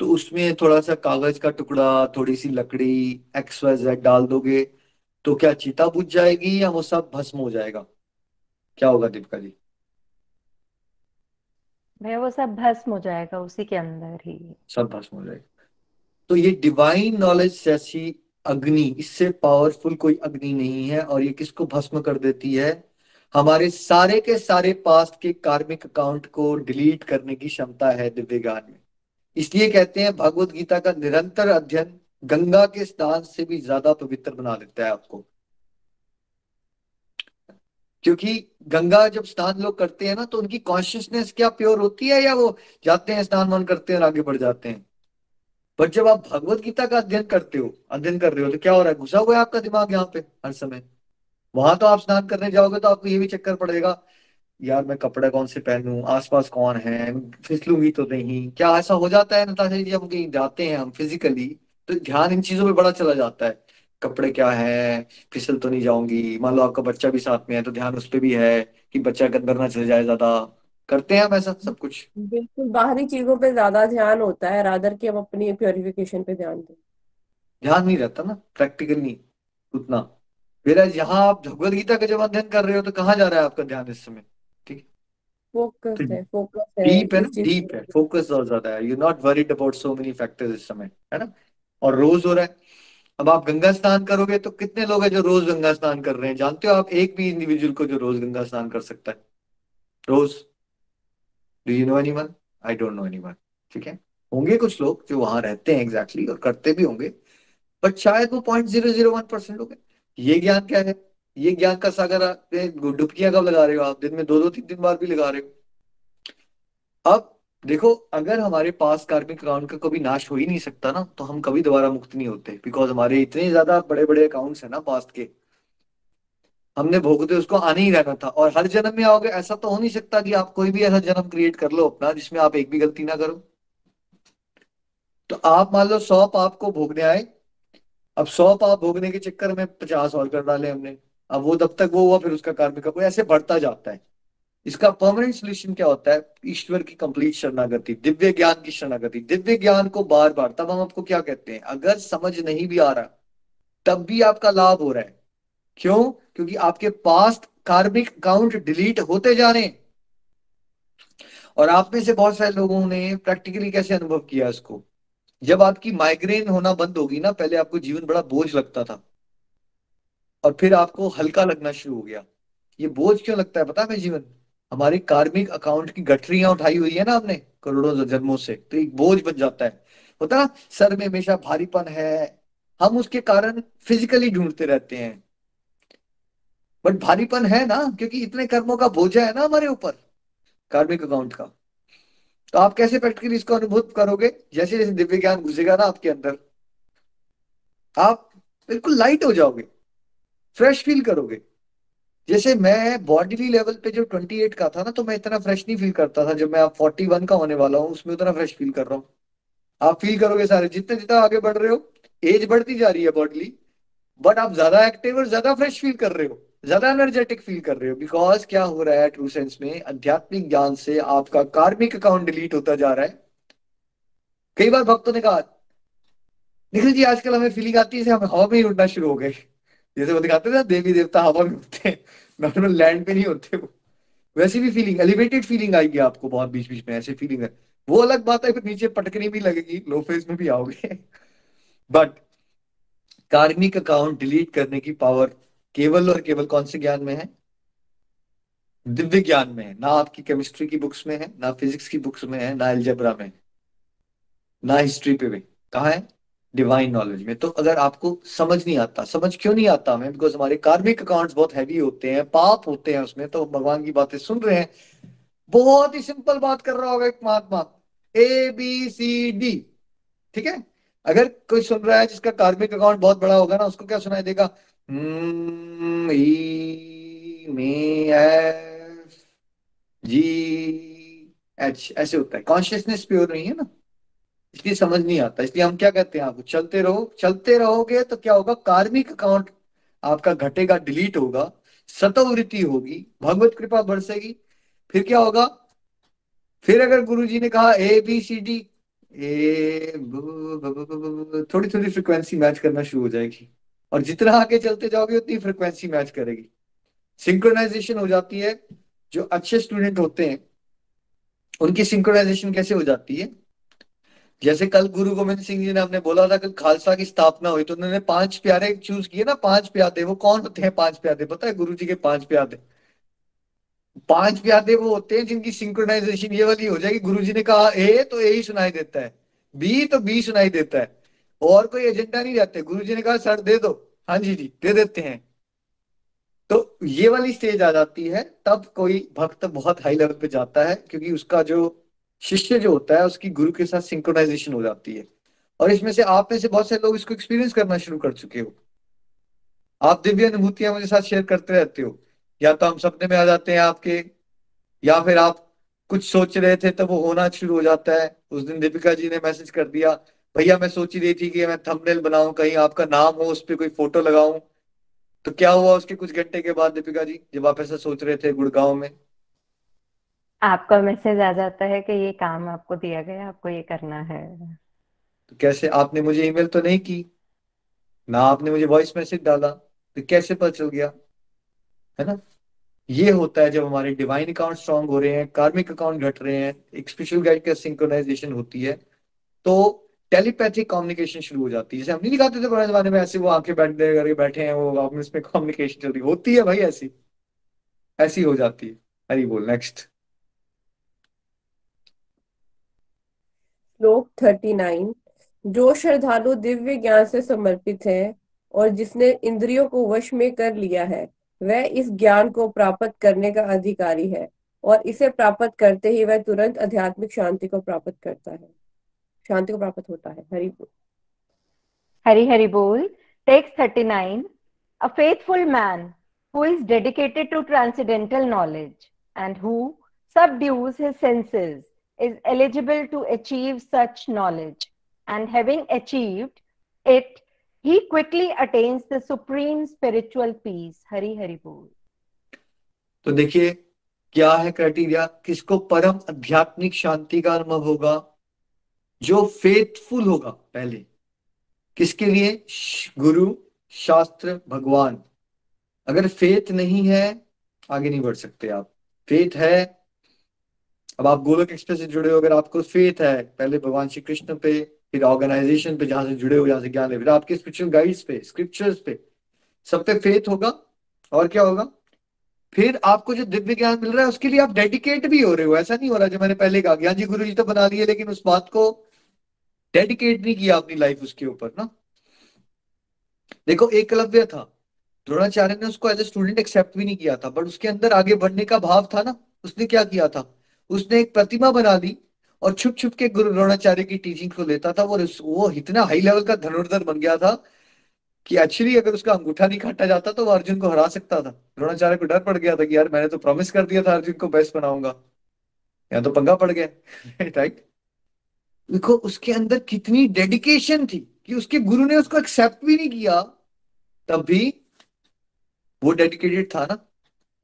तो उसमें थोड़ा सा कागज़ का टुकड़ा थोड़ी सी लकड़ी एक्स वाई जेड डाल दोगे तो क्या चीता बुझ जाएगी या वो सब भस्म हो जाएगा? क्या होगा दीपिका जी? भैया वो सब भस्म हो जाएगा उसी के अंदर ही। सब भस्म हो जाएगा। तो ये डिवाइन नॉलेज जैसी अग्नि इससे पावरफुल कोई अग्नि नहीं है और ये किसको भस्म कर देती है? हमारे सारे के सारे पास्ट के कार्मिक अकाउंट को डिलीट करने की क्षमता है दिव्य ज्ञान में। इसलिए कहते हैं, भगवत गीता का निरंतर अध्ययन गंगा के स्नान से भी ज़्यादा पवित्र बना देता है आपको। क्योंकि गंगा जब स्नान लोग करते हैं ना तो उनकी कॉन्शियसनेस क्या प्योर होती है या वो जाते हैं, स्नान वन करते हैं और आगे बढ़ जाते हैं? पर जब आप भगवत गीता का अध्ययन करते हो, अध्ययन कर रहे हो तो क्या हो रहा है? घुसा हुआ है आपका दिमाग यहाँ पे हर समय। वहाँ तो आप स्नान करने जाओगे तो आपको ये भी चक्कर पड़ेगा यार मैं कपड़े कौन से पहनूं? आसपास कौन है? फिसलूँगी तो नहीं। क्या ऐसा हो जाता है नताशा जी जब कहीं जाते हैं हम फिजिकली तो ध्यान इन चीज़ों पे बड़ा चला जाता है। कपड़े क्या है? फिसल तो नहीं जाऊँगी। मान लो आपका बच्चा भी साथ में है तो ध्यान उस पर भी है कि बच्चा के अंदर ना चले जाए ज़्यादा। करते हैं हम ऐसा सब कुछ? बिल्कुल बाहरी चीज़ों पे ज़्यादा ध्यान होता है रादर कि हम अपनी प्योरिफिकेशन पे ध्यान दें। ध्यान नहीं रहता ना प्रैक्टिकल नहीं उतना। मेरा यहाँ आप भगवत गीता का जब अध्ययन कर रहे हो तो कहाँ जा रहा है आपका ध्यान इस समय? फोकस है फोकस है डीप है ना? डीप है. फोकस और ज़्यादा है. You not worried about so many factors इस समय है ना? और रोज हो रहा है. अब आप गंगा स्नान करोगे तो कितने लोग हैं जो रोज गंगा स्नान कर रहे हैं? जानते हो आप एक भी इंडिविजुअल को जो रोज गंगा स्नान कर सकता है? रोज. Do you know anyone I don't know anyone ठीक है? होंगे कुछ लोग जो वहाँ रहते हैं एग्जैक्टली exactly, और करते भी होंगे बट शायद वो point zero zero one percent लोग ये ज्ञान क्या है? ये ज्ञान का सागर डुबकियाँ कब लगा रहे हो आप? दिन में दो दो तीन तीन बार भी लगा रहे हो। अब देखो, अगर हमारे पास कार्मिक अकाउंट का कभी नाश हो ही नहीं सकता ना तो हम कभी दोबारा मुक्त नहीं होते। बिकॉज़ हमारे इतने ज़्यादा बड़े बड़े अकाउंट्स है ना पास्ट के। हमने भोगते उसको आने ही रहना था। और हर जन्म में आओगे, ऐसा तो हो नहीं सकता कि आप कोई भी ऐसा जन्म क्रिएट कर लो अपना, जिसमें आप एक भी गलती ना करो। तो आप मान लो सौ पाप को भोगने आए। अब सौ पाप भोगने के चक्कर में पचास और कर डाले हमने। अब वो तब तक वो हुआ, फिर उसका कार्मिक ऐसे बढ़ता जाता है। इसका परमानेंट सोल्यूशन क्या होता है? ईश्वर की कंप्लीट शरणागति, दिव्य ज्ञान की शरणागति। दिव्य ज्ञान को बार बार तब हम आपको क्या कहते हैं? अगर समझ नहीं भी आ रहा, तब भी आपका लाभ हो रहा है। क्यों? क्योंकि आपके पास्ट कार्मिक अकाउंट डिलीट होते जा रहे और आप में से बहुत सारे लोगों ने प्रैक्टिकली कैसे अनुभव किया इसको? जब आपकी माइग्रेन होना बंद होगी ना, पहले आपको जीवन बड़ा बोझ लगता था। और फिर आपको हल्का लगना शुरू हो गया। ये बोझ क्यों लगता है पता है जीवन? हमारे कार्मिक अकाउंट की गठरियाँ उठाई हुई है ना हमने करोड़ों जन्मों से तो एक बोझ बन जाता है। होता ना, सर में हमेशा भारीपन है, हम उसके कारण फिजिकली ढूंढते रहते हैं। बट भारीपन है ना, क्योंकि इतने कर्मों का बोझ है ना हमारे ऊपर, कार्मिक अकाउंट का। तो आप कैसे प्रैक्टिकली इसको अनुभूत करोगे? जैसे जैसे दिव्य ज्ञान घुसेगा ना आपके अंदर, आप बिल्कुल लाइट हो जाओगे। फ्रेश फील करोगे। जैसे मैं बॉडीली लेवल पे जो 28 का था ना तो मैं इतना फ्रेश नहीं फील करता था। जब मैं अब 41 का होने वाला हूँ, उसमें उतना फ्रेश फील कर रहा हूँ। आप फील करोगे सारे, जितने जितना आगे बढ़ रहे हो एज बढ़ती जा रही है बॉडीली बट आप ज़्यादा एक्टिव और ज़्यादा फ्रेश फील कर रहे हो, ज़्यादा एनर्जेटिक फील कर रहे हो। बिकॉज़ क्या हो रहा है ट्रू सेंस में, आध्यात्मिक ज्ञान से आपका कार्मिक अकाउंट डिलीट होता जा रहा है। कई बार भक्तों ने कहा, निखिल जी, आजकल हमें फीलिंग आती है हम हवा में ही उड़ना शुरू हो गए। जैसे वो दिखाते थे देवी देवता हवा में उड़ते हैं। नॉर्मल लैंड पे नहीं होते वो। वैसी भी फीलिंग एलिवेटेड फीलिंग आएगी आपको बहुत बीच बीच में, ऐसे फीलिंग है। वो अलग बात है, फिर नीचे पटकनी भी लगेगी लो फ़ेज़ में भी आओगे। बट कार्मिक अकाउंट डिलीट करने की पावर केवल और केवल कौन से ज्ञान में है? दिव्य ज्ञान में है। ना आपकी केमिस्ट्री की बुक्स में है, ना फिजिक्स की बुक्स में है, ना एल्जेब्रा में ना हिस्ट्री पे भी। कहा है? डिवाइन नॉलेज में। तो अगर आपको समझ नहीं आता, समझ क्यों नहीं आता हमें? बिकॉज़ हमारे कार्मिक अकाउंट्स बहुत हैवी होते हैं, पाप होते हैं उसमें। तो भगवान की बातें सुन रहे हैं। बहुत ही सिंपल बात कर रहा होगा एक महात्मा। ए बी सी डी ठीक है? अगर कोई सुन रहा है जिसका कार्मिक अकाउंट बहुत बड़ा होगा ना, उसको क्या सुनाई देगा? जी, एच। ऐसे होता है। कॉन्शियसनेस प्योर नहीं है ना? इसलिए समझ नहीं आता। इसलिए हम क्या कहते हैं आपको चलते रहो, चलते रहोगे तो क्या होगा? कार्मिक अकाउंट आपका घटेगा, डिलीट होगा, सतोवृत्ति होगी, भगवत कृपा बरसेगी। फिर क्या होगा? फिर अगर गुरु जी ने कहा A B C D A थोड़ी थोड़ी फ्रिक्वेंसी मैच करना शुरू हो जाएगी। और जितना आगे चलते जाओगे, उतनी फ्रिक्वेंसी मैच करेगी। सिंक्रोनाइजेशन हो जाती है। जो अच्छे स्टूडेंट होते हैं, उनकी सिंक्रोनाइजेशन कैसे हो जाती है? जैसे कल गुरु गोविंद सिंह जी ने हमने बोला था कि खालसा की स्थापना हुई तो उन्होंने पाँच प्यारे चूज़ किए ना, पाँच प्यादे, वो कौन होते हैं पाँच प्यादे? पता है गुरु जी के पाँच प्यादे? पाँच प्यादे वो होते हैं जिनकी सिंक्रोनाइजेशन ये वाली हो जाएगी। गुरु जी ने कहा, ए तो ए ही सुनाई देता है, बी तो बी सुनाई देता है, और कोई एजेंडा नहीं रहते। गुरु जी ने कहा, सर, दे दो। हाँ जी जी, दे देते हैं। तो ये वाली स्टेज आ जाती है, तब कोई भक्त बहुत हाई लेवल पे जाता है, क्योंकि उसका जो शिष्य जो होता है, उसकी गुरु के साथ सिंक्रोनाइजेशन हो जाती है। और इसमें से आप में से बहुत से लोग इसको एक्सपीरियंस करना शुरू कर चुके हो। आप दिव्य अनुभूतियाँ मुझे साथ शेयर करते रहते हो। या तो हम सपने में आ जाते हैं आपके, या फिर आप कुछ सोच रहे थे तब वो होना शुरू हो जाता है। उस दिन दीपिका जी ने मैसेज कर दिया, भैया, मैं सोच ही रही थी कि मैं थंबनेल बनाऊँ, कहीं आपका नाम हो, उस पर कोई फ़ोटो लगाऊँ। तो क्या हुआ उसके कुछ घंटे के बाद दीपिका जी, जब आप ऐसा सोच रहे थे गुड़गांव में? आपका मैसेज आ जाता है कि ये काम आपको दिया गया, आपको ये करना है। तो कैसे आपने मुझे ईमेल तो नहीं की? ना आपने मुझे वॉइस मैसेज डाला तो कैसे पता चल गया? है ना? ये होता है जब हमारे डिवाइन अकाउंट स्ट्रांग हो रहे हैं कार्मिक अकाउंट घट रहे हैं, एक स्पेशल गाइड का सिंक्रोनाइजेशन होती है तो टेलीपैथिक कम्युनिकेशन शुरू हो जाती है। जैसे हम नहीं दिखाते थे पुराने जमाने में, ऐसे वो आँखें बैठ करके बैठे हैं, वो आपस में कम्युनिकेशन चल रही होती है भाई ऐसी। ऐसी हो जाती है। हरी बोल नेक्स्ट श्लोक थर्टी नाइन, जो श्रद्धालु दिव्य ज्ञान से समर्पित है और जिसने इंद्रियों को वश में कर लिया है, वह इस ज्ञान को प्राप्त करने का अधिकारी है और इसे प्राप्त करते ही वह तुरंत आध्यात्मिक शांति को प्राप्त करता है। शांति को प्राप्त होता है। हरि बोल। हरि हरि बोल। Text thirty nine a faithful man who is dedicated to transcendental knowledge and who subdues his senses is eligible to achieve such knowledge and having achieved it he quickly attains the supreme spiritual peace hari hari bol तो देखिए क्या है criteria किसको परम आध्यात्मिक शांति का अनुभव होगा जो फेथफुल होगा पहले किसके लिए गुरु शास्त्र भगवान अगर फेथ नहीं है आगे नहीं बढ़ सकते आप फेथ है अब आप गोलक एक्सप्रेस से जुड़े हो, अगर आपको फेथ है, पहले भगवान श्री कृष्ण पे, फिर ऑर्गेनाइजेशन पे, जहाँ से जुड़े हो, जहाँ से ज्ञान है, फिर आपके स्पिरिचुअल गाइड्स पे स्क्रिप्चर्स पे, सब पे फेथ होगा, और क्या होगा? फिर आपको जो दिव्य ज्ञान मिल रहा है, उसके लिए आप डेडिकेट भी हो रहे हो, ऐसा नहीं हो रहा जो मैंने पहले कहा, ज्ञान जी गुरु जी तो बना लिए, लेकिन उस बात को डेडिकेट नहीं किया अपनी लाइफ उसके ऊपर, ना? देखो एकलव्य था, द्रोणाचार्य ने उसको एज ए स्टूडेंट एक्सेप्ट भी नहीं किया था बट उसके अंदर आगे बढ़ने का भाव था ना, उसने क्या किया था? उसने एक प्रतिमा बना दी और छुप छुप के गुरु द्रोणाचार्य की टीचिंग को लेता था और वो इतना हाई लेवल का धनुर्धर बन गया था कि एक्चुअली अगर उसका अंगूठा नहीं काटा जाता तो वो अर्जुन को हरा सकता था। द्रोणाचार्य को डर पड़ गया था कि यार मैंने तो प्रॉमिस कर दिया था अर्जुन को बेस्ट बनाऊँगा। या तो पंगा पड़ गया राइट देखो, उसके अंदर कितनी डेडिकेशन थी कि उसके गुरु ने उसको एक्सेप्ट भी नहीं किया, तब भी वो डेडिकेटेड था ना।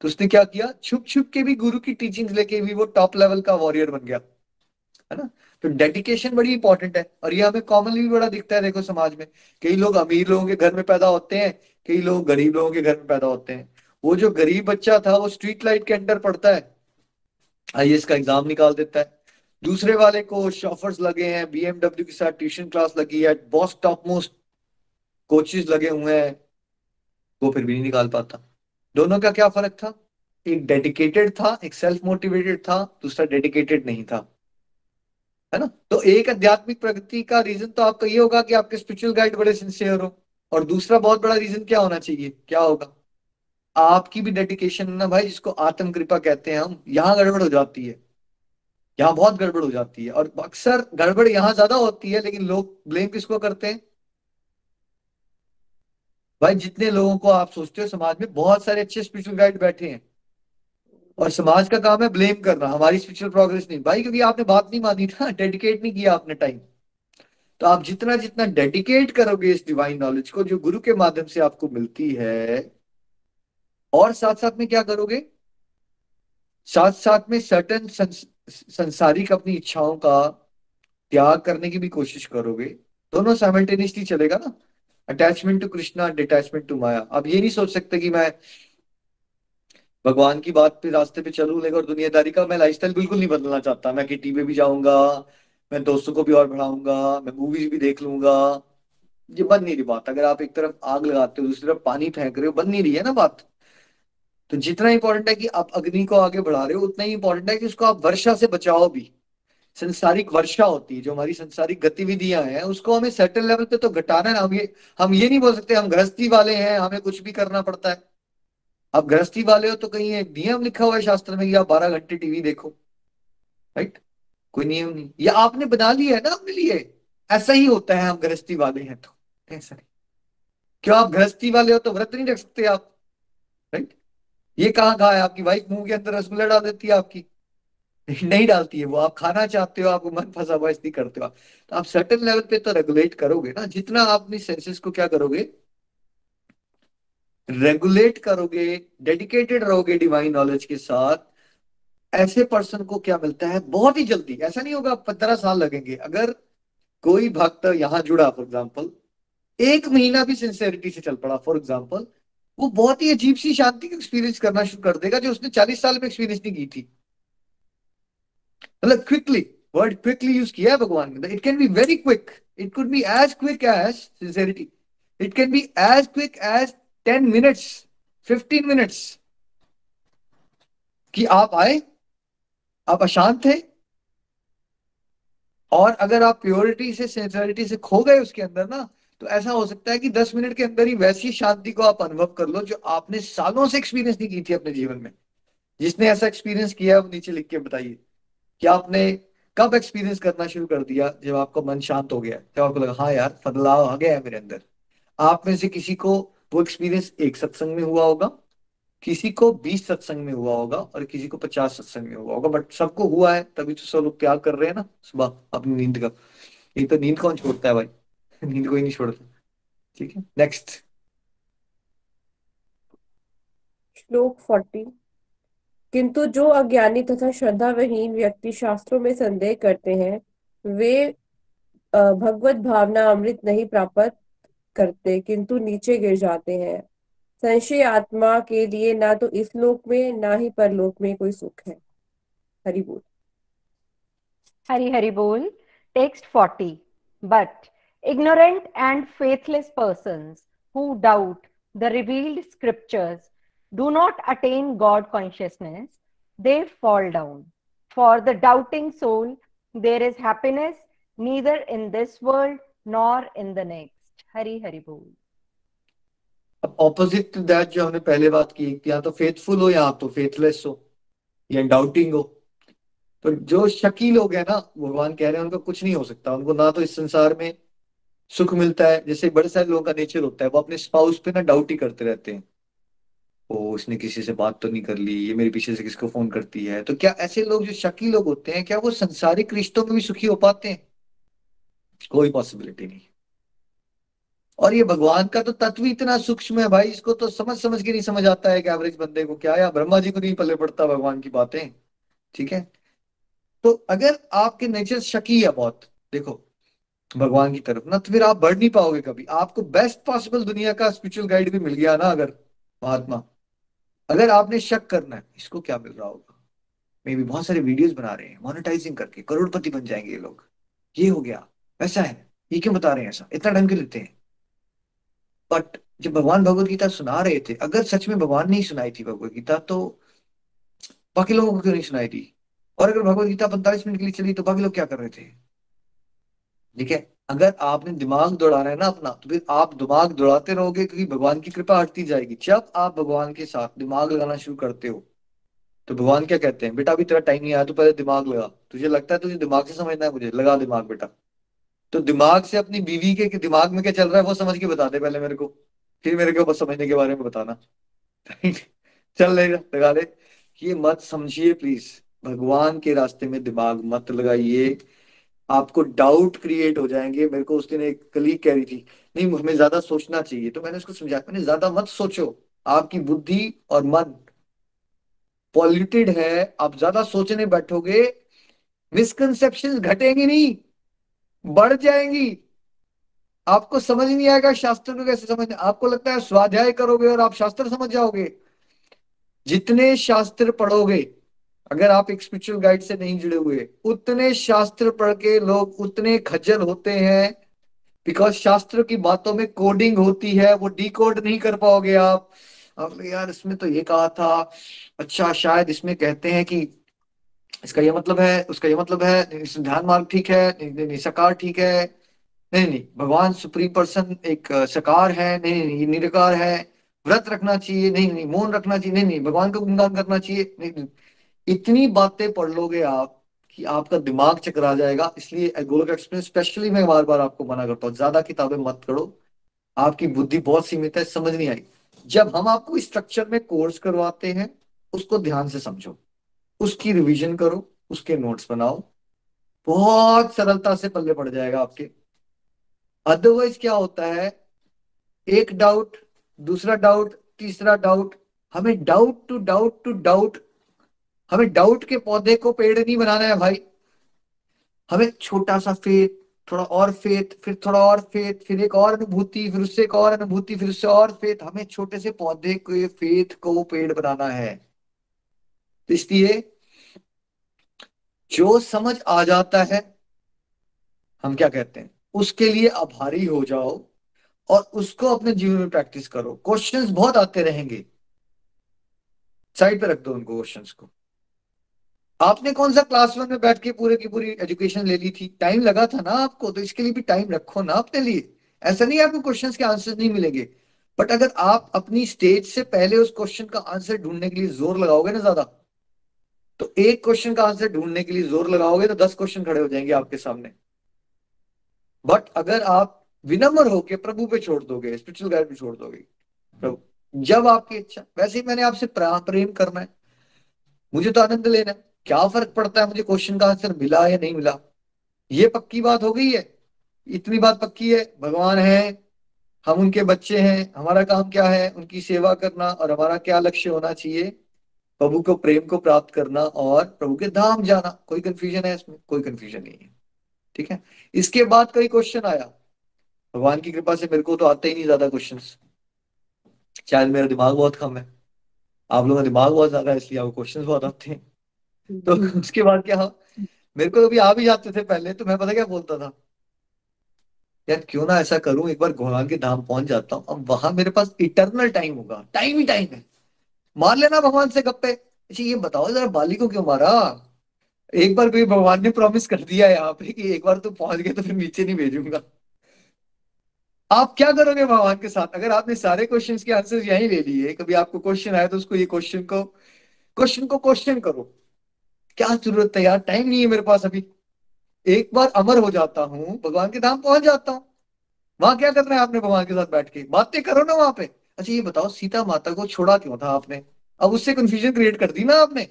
तो उसने क्या किया? छुप छुप के भी गुरु की टीचिंग लेके भी वो टॉप लेवल का वॉरियर बन गया। है ना? तो डेडिकेशन बड़ी इंपॉर्टेंट है। और ये हमें कॉमनली भी बड़ा दिखता है, देखो समाज में। कई लोग अमीर लोगों के घर में पैदा होते हैं, कई लोग गरीब लोगों के घर में पैदा होते हैं। वो जो गरीब बच्चा था, वो स्ट्रीट लाइट के अंडर पड़ता है। आई का एग्ज़ाम निकाल देता है। दूसरे वाले को शॉफर्स लगे हैं बीएमडब्ल्यू के साथ ट्यूशन क्लास लगी है बॉस टॉप मोस्ट कोचेस लगे हुए हैं। वो फिर भी नहीं निकाल पाता। दोनों का क्या फ़र्क था? एक डेडिकेटेड था, एक सेल्फ मोटिवेटेड था, दूसरा डेडिकेटेड नहीं था। है ना? तो एक आध्यात्मिक प्रगति का रीजन तो आपका ये होगा कि आपके स्पिरिचुअल गाइड बड़े सिंसियर हो, और दूसरा बहुत बड़ा रीजन क्या होना चाहिए? क्या होगा? आपकी भी डेडिकेशन ना भाई, जिसको आत्म कृपा कहते हैं हम, यहाँ गड़बड़ हो जाती है। यहाँ बहुत गड़बड़ हो जाती है, और अक्सर गड़बड़ यहाँ ज़्यादा होती है, लेकिन लोग ब्लेम किसको करते हैं? भाई, जितने लोगों को आप सोचते हो, समाज में बहुत सारे अच्छे स्पिरिचुअल गाइड बैठे हैं। और समाज का काम है ब्लेम करना। हमारी स्पिरिचुअल प्रोग्रेस नहीं। भाई, क्योंकि आपने बात नहीं मानी था डेडिकेट नहीं किया आपने टाइम तो आप जितना जितना डेडिकेट करोगे इस डिवाइन नॉलेज को, जो गुरु के माध्यम से आपको मिलती है, और साथ साथ में क्या करोगे? साथ साथ में सर्टन संसारिक अपनी इच्छाओं का त्याग करने की भी कोशिश करोगे। दोनों साइमल्टेनियसली चलेगा ना? Attachment to Krishna detachment to Maya अब ये नहीं सोच सकते कि मैं भगवान की बात पे रास्ते पे चलू लेगा और दुनियादारी का मैं लाइफस्टाइल बिल्कुल नहीं बदलना चाहता। मैं किटी पे भी जाऊँगा, मैं दोस्तों को भी और बढ़ाऊँगा, मैं मूवीज़ भी देख लूँगा। ये बन नहीं रही बात। अगर आप एक तरफ़ आग लगाते हो, दूसरी तरफ़ पानी फेंक रहे हो, बन नहीं रही है ना बात? तो जितना इंपॉर्टेंट है कि आप अग्नि को आगे बढ़ा रहे हो, उतना ही इंपॉर्टेंट है कि उसको आप वर्षा से बचाओ भी। संसारिक वर्षा होती है, जो हमारी संसारिक गतिविधियाँ हैं, उसको हमें सेटल लेवल पे तो घटाना है हम ये हम ये नहीं बोल सकते, हम गृहस्थी वाले हैं, हमें कुछ भी करना पड़ता है। आप गृहस्थी वाले हो तो कहीं एक नियम लिखा हुआ है शास्त्र में कि आप बारह घंटे टीवी देखो राइट कोई नियम नहीं। या आपने बना लिया है ना अपने लिए। ऐसा ही होता है, हम गृहस्थी वाले हैं तो। ऐसा नहीं। क्यों? आप गृहस्थी वाले हो तो व्रत नहीं रख सकते आप राइट ये कहाँ कहा है आपकी? वाइफ मुँह के अंदर रसगुल्ला डाल देती है आपकी। नहीं डालती है वो। आप खाना चाहते हो आपको मन फंसा हुआ इसलिए करते हो। तो आप सर्टन लेवल पे तो रेगुलेट करोगे ना। जितना आप अपनी सेंसेस को क्या करोगे? रेगुलेट करोगे डेडिकेटेड रहोगे डिवाइन नॉलेज के साथ। ऐसे पर्सन को क्या मिलता है? बहुत ही जल्दी। ऐसा नहीं होगा, पंद्रह साल लगेंगे। अगर कोई भक्त यहाँ जुड़ा फॉर एग्ज़ाम्पल एक महीना भी सिंसेरिटी से चल पड़ा फॉर एग्ज़ाम्पल वो बहुत ही अजीब सी शांति का एक्सपीरियंस करना शुरू कर देगा जो उसने चालीस साल में एक्सपीरियंस नहीं की थी। मतलब क्विकली वर्ड क्विकली यूज़ किया है भगवान ने। It can be very quick it could be as quick as sincerity it can be as quick as ten minutes fifteen minutes कि आप आए, आप अशांत थे, और अगर आप प्योरिटी से सिंसियरिटी से खो गए उसके अंदर ना तो ऐसा हो सकता है कि दस मिनट के अंदर ही वैसी शांति को आप अनुभव कर लो जो आपने सालों से एक्सपीरियंस नहीं की थी अपने जीवन में। जिसने ऐसा एक्सपीरियंस किया है नीचे लिख के बताइए। कि आपने कब एक्सपीरियंस करना शुरू कर दिया जब आपका मन शांत हो गया? जब आपको लगा हाँ यार, बदलाव आ गया है मेरे अंदर। आप में से किसी को वो एक्सपीरियंस एक सत्संग में हुआ होगा, किसी को बीस सत्संग में हुआ होगा और किसी को पचास सत्संग में हुआ होगा। बट सबको हुआ है, तभी तो सब लोग त्याग कर रहे हैं ना। सुबह अपनी नींद का। एक तो नींद कौन छोड़ता है भाई? नींद कोई नहीं छोड़ता। ठीक है नेक्स्ट श्लोक फोर्टी। किंतु जो अज्ञानी तथा श्रद्धा श्रद्धाविहीन व्यक्ति शास्त्रों में संदेह करते हैं, वे भगवत भावना अमृत नहीं प्राप्त करते, किंतु नीचे गिर जाते हैं। संशय आत्मा के लिए ना तो इस लोक में, ना ही परलोक में कोई सुख है। हरि बोल। हरि हरि बोल। Text forty. But ignorant and faithless persons who doubt the revealed scriptures do not attain God consciousness, they fall down. For the doubting soul, there is happiness neither in this world nor in the next. Hari Hari बोल अब opposite to that जो हमने पहले बात की या तो faithful हो या तो फेथलेस हो या डाउटिंग हो तो जो शकी लोग हैं ना भगवान कह रहे हैं उनका कुछ नहीं हो सकता उनको ना तो इस संसार में सुख मिलता है जैसे बड़े सारे लोगों का नेचर होता है वो अपने स्पाउस पे ना डाउट ही करते रहते हैं ओ उसने किसी से बात तो नहीं कर ली, ये मेरे पीछे से किसको फ़ोन करती है? तो क्या ऐसे लोग जो शकी लोग होते हैं, क्या वो संसारिक रिश्तों में भी सुखी हो पाते हैं? कोई पॉसिबिलिटी नहीं। और ये भगवान का तो तत्व इतना सूक्ष्म है भाई, इसको तो समझ समझ के नहीं समझ आता है कि एवरेज बंदे को क्या, या ब्रह्मा जी को नहीं पल्ले पड़ता भगवान की बातें, ठीक है? तो अगर आपके नेचर शकी है बहुत, देखो, भगवान की तरफ़, ना तो फिर आप बढ़ नहीं पाओगे कभी। आपको बेस्ट पॉसिबल दुनिया का स्पिरिचुअल गाइड भी मिल गया ना अगर, महात्मा। अगर आपने शक करना है, इसको क्या मिल रहा होगा? मे भी बहुत सारे वीडियोस बना रहे हैं मोनेटाइजिंग करके, करोड़पति बन जाएँगे ये लोग। ये हो गया। ऐसा है। ये क्यों बता रहे हैं ऐसा? इतना टाइम क्यों लेते हैं। बट जब भगवान भगवत गीता सुना रहे थे, अगर सच में भगवान नहीं सुनाई थी भगवत गीता तो बाकी लोगों को क्यों नहीं सुनाई थी? और अगर भगवत गीता पैंतालीस मिनट के लिए चली तो बाकी लोग क्या कर रहे थे? ठीक है? अगर आपने दिमाग दौड़ाना है ना अपना तो फिर आप दिमाग दौड़ाते रहोगे क्योंकि भगवान की कृपा हटती जाएगी। जब आप भगवान के साथ दिमाग लगाना शुरू करते हो तो भगवान क्या कहते हैं, बेटा, अभी तेरा टाइम नहीं आया तो पहले दिमाग लगा। तुझे लगता है तुझे दिमाग से समझना है मुझे, लगा दिमाग, बेटा। तो दिमाग से अपनी बीवी के दिमाग में क्या चल रहा है, वो समझ के बता दे पहले मेरे को। फिर मेरे को बस समझने के बारे में बताना। चल लेगा लगा ले। ये मत समझिए प्लीज़ भगवान के रास्ते में दिमाग मत लगाइए। आपको डाउट क्रिएट हो जाएँगे। मेरे को उस दिन एक कलीग कह रही थी, नहीं, हमें ज़्यादा सोचना चाहिए। तो मैंने उसको समझाया, मैंने ज़्यादा मत सोचो। आपकी बुद्धि और मन पॉल्यूटेड है। आप ज़्यादा सोचने बैठोगे मिसकनसेप्शन घटेंगे नहीं, बढ़ जाएँगी। आपको समझ नहीं आएगा शास्त्र को कैसे समझ आपको लगता है स्वाध्याय करोगे और आप शास्त्र समझ जाओगे। जितने शास्त्र पढ़ोगे अगर आप एक स्पिरिचुअल गाइड से नहीं जुड़े हुए, उतने शास्त्र पढ़ के लोग उतने खज्जल होते हैं बिकॉज़ शास्त्र की बातों में कोडिंग होती है, वो डी नहीं कर पाओगे आप। अब यार, इसमें तो ये कहा था अच्छा शायद इसमें कहते हैं कि, इसका ये मतलब है, उसका ये मतलब है ध्यान मार्ग ठीक है सकार ठीक है। नहीं नहीं, भगवान सुप्रीम पर्सन एक सकार है, नहीं नहीं निरकार है, व्रत रखना चाहिए, नहीं नहीं, मौन रखना चाहिए, नहीं नहीं, भगवान का गुणगान करना चाहिए, नहीं नहीं इतनी बातें पढ़ लोगे आप कि आपका दिमाग चकरा जाएगा। इसलिए गोलक एक्सप्रेस स्पेशली मैं बार बार आपको मना करता हूँ। ज़्यादा किताबें मत पढ़ो। आपकी बुद्धि बहुत सीमित है, समझ नहीं आई। जब हम आपको स्ट्रक्चर में कोर्स करवाते हैं, उसको ध्यान से समझो। उसकी रिवीजन करो, उसके नोट्स बनाओ। बहुत सरलता से पल्ले पड़ जाएगा आपके। अदरवाइज़ क्या होता है? एक डाउट दूसरा डाउट तीसरा डाउट हमें doubt to doubt to doubt हमें डाउट के पौधे को पेड़ नहीं बनाना है भाई। हमें छोटा सा फेथ थोड़ा और फेथ फिर थोड़ा और फेथ फिर एक और अनुभूति, फिर उससे एक और अनुभूति, फिर उससे और फेथ हमें छोटे से पौधे को फेथ को पेड़ बनाना है। तो इसलिए जो समझ आ जाता है, हम क्या कहते हैं? उसके लिए आभारी हो जाओ और उसको अपने जीवन में प्रैक्टिस करो। क्वेश्चंस बहुत आते रहेंगे। साइड पे रख दो उनको क्वेश्चंस को। आपने कौन सा क्लास वन में बैठ के पूरे की पूरी एजुकेशन ले ली थी? टाइम लगा था ना आपको तो इसके लिए भी टाइम रखो ना अपने लिए। ऐसा नहीं आपको क्वेश्चन के आंसर नहीं मिलेंगे। बट अगर आप अपनी स्टेज से पहले उस क्वेश्चन का आंसर ढूँढने के लिए ज़ोर लगाओगे ना ज़्यादा तो एक क्वेश्चन का आंसर ढूँढने के लिए ज़ोर लगाओगे तो दस क्वेश्चन खड़े हो जाएँगे आपके सामने। बट अगर आप विनम्र होके प्रभु पे छोड़ दोगे स्पिरिचुअल गाइड पे छोड़ दोगे प्रभु जब आपकी इच्छा, वैसे ही मैंने आपसे प्रेम करना है। मुझे तो आनंद लेना है। क्या फ़र्क पड़ता है मुझे क्वेश्चन का आंसर मिला या नहीं मिला? ये पक्की बात हो गई है। इतनी बात पक्की है। भगवान है, हम उनके बच्चे हैं, हमारा काम क्या है? उनकी सेवा करना और हमारा क्या लक्ष्य होना चाहिए? प्रभु को प्रेम को प्राप्त करना और प्रभु के धाम जाना। कोई कंफ्यूजन है इसमें? कोई कंफ्यूजन नहीं है। ठीक है? इसके बाद कई क्वेश्चन आया। भगवान की कृपा से मेरे को तो आते ही नहीं ज़्यादा क्वेश्चन शायद मेरा दिमाग बहुत कम है। आप लोगों का दिमाग बहुत ज़्यादा है, इसलिए आपको क्वेश्चन बहुत आते हैं। तो। उसके बाद क्या हो मेरे को अभी आ भी जाते थे पहले तो मैं पता क्या बोलता था? यार क्यों ना ऐसा करूँ? एक बार भगवान के धाम पहुँच जाता हूँ। अब वहाँ मेरे पास इटरनल टाइम होगा। टाइम ही टाइम है। मार लेना भगवान से गप्पे। अच्छा ये बताओ जरा बाली को क्यों मारा? एक बार कोई भगवान ने प्रॉमिस कर दिया यहाँ पे कि एक बार तू पहुँच गए तो फिर नीचे नहीं भेजूँगा। आप क्या करोगे भगवान के साथ? अगर आपने सारे क्वेश्चंस के आंसर यही ले लिए कभी आपको क्वेश्चन आया तो उसको ये क्वेश्चन को क्वेश्चन को क्वेश्चन करो। क्या ज़रूरत है यार? टाइम नहीं है मेरे पास अभी। एक बार अमर हो जाता हूँ, भगवान के धाम पहुँच जाता हूँ। वहाँ क्या करना है आपने भगवान के साथ बैठ के? बातें करो ना वहाँ पे। अच्छा ये बताओ, सीता माता को छोड़ा क्यों था आपने? अब उससे कंफ्यूजन क्रिएट कर दी ना आपने?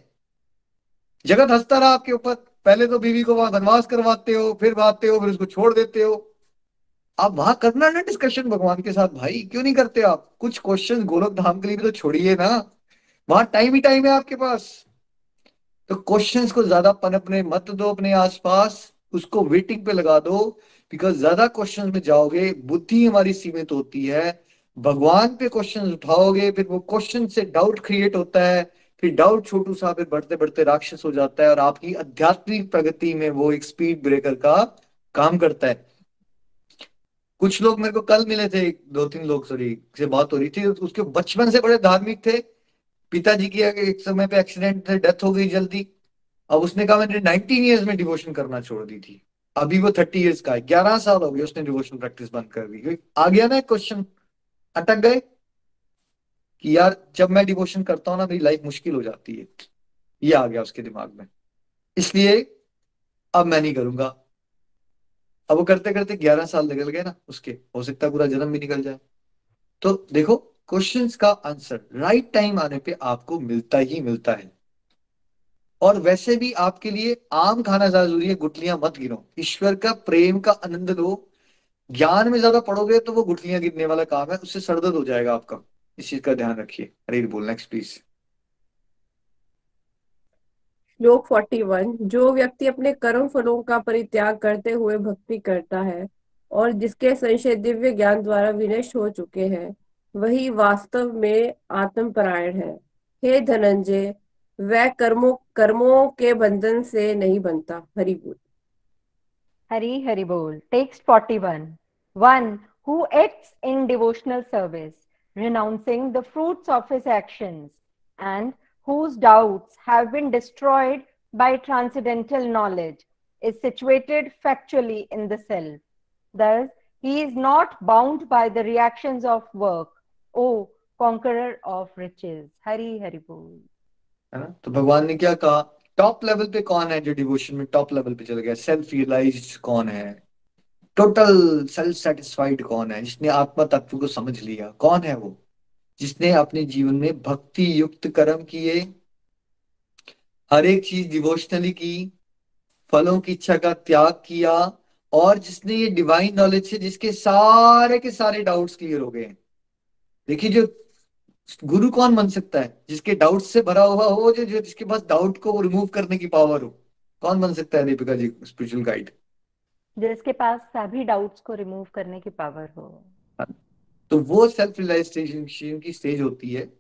जगत हंसता रहा आपके ऊपर। पहले तो बीवी को वहाँ वनवास करवाते हो, फिर आते हो, फिर उसको छोड़ देते हो। आप वहाँ करना ना डिस्कशन भगवान के साथ? भाई, क्यों नहीं करते आप? कुछ क्वेश्चन गोलक धाम के लिए भी तो छोड़िए ना। वहाँ टाइम ही टाइम है आपके पास। तो क्वेश्चंस को ज़्यादा पनपने मत दो, अपने आसपास, उसको वेटिंग पे लगा दो बिकॉज़ ज़्यादा क्वेश्चन में जाओगे, बुद्धि हमारी सीमित होती है। भगवान पे क्वेश्चन उठाओगे, फिर वो क्वेश्चन से डाउट क्रिएट होता है, फिर डाउट छोटू सा फिर बढ़ते बढ़ते राक्षस हो जाता है और आपकी आध्यात्मिक प्रगति में वो एक स्पीड ब्रेकर का काम करता है। कुछ लोग मेरे को कल मिले थे दो तीन लोग सॉरी से बात हो रही थी, उसके बचपन से बड़े धार्मिक थे पिताजी की एक समय पे एक्सीडेंट से डेथ हो गई जल्दी, अब उसने कहा, मैंने नाइनटीन ईयर्स में डिवोशन करना छोड़ दी थी। अभी वो थर्टी ईयर्स का है। ग्यारह साल हो गए उसने डिवोशन प्रैक्टिस बंद कर दी आ गया ना क्वेश्चन अटक गए कि यार, जब मैं डिवोशन करता हूँ ना, मेरी लाइफ मुश्किल हो जाती है। ये आ गया उसके दिमाग में। इसलिए अब मैं नहीं करूँगा। अब वो करते करते ग्यारह साल निकल गए ना उसके। हो सकता पूरा जन्म भी निकल जाए। तो देखो क्वेश्चंस का आंसर राइट टाइम आने पे आपको मिलता ही मिलता है। और वैसे भी आपके लिए आम खाना ज़्यादा ज़रूरी है गुटलियाँ मत गिरो ईश्वर का प्रेम का आनंद लो। ज्ञान में ज़्यादा पढ़ोगे तो वो गुटलियाँ गिरने वाला काम है, उससे सरदर्द हो जाएगा आपका। इस चीज़ का ध्यान रखिए। अरे बोल नेक्स्ट प्लीज़ श्लोक फोर्टी वन जो व्यक्ति अपने कर्म फलों का परित्याग करते हुए भक्ति करता है और जिसके संशय दिव्य ज्ञान द्वारा विनष्ट हो चुके हैं वही वास्तव में आत्मपरायण है। हे धनंजय, वह कर्मों कर्मों के बंधन से नहीं बनता। हरि बोल। हरि हरि बोल। Text 41 one who acts in devotional service renouncing the fruits of his actions and whose doubts have been destroyed by transcendental knowledge is situated factually in the self thus he is not bound by the reactions of work O conqueror of riches Hari, Hari बोल। है ना? तो भगवान ने क्या कहा? Top level पे कौन है जो डिवोशन में टॉप लेवल पे चल गया? सेल्फ रियलाइज़ कौन है? टोटल सेल्फ सेटिस्फाइड कौन है? जिसने आत्मा तत्व को समझ लिया। कौन है वो? जिसने अपने जीवन में भक्ति युक्त कर्म किए, हर एक चीज़ डिवोशनली की, फलों की इच्छा का त्याग किया, और जिसने ये डिवाइन नॉलेज से जिसके सारे के सारे डाउट्स क्लियर हो गए। देखिए जो गुरु कौन बन सकता है? जिसके डाउट से भरा हुआ हो जो, जो जिसके पास डाउट को रिमूव करने की पावर हो कौन बन सकता है दीपिका जी स्पिरिचुअल गाइड जिसके पास सभी डाउट्स को रिमूव करने की पावर हो। तो वो सेल्फ रियलाइजेशन की स्टेज होती है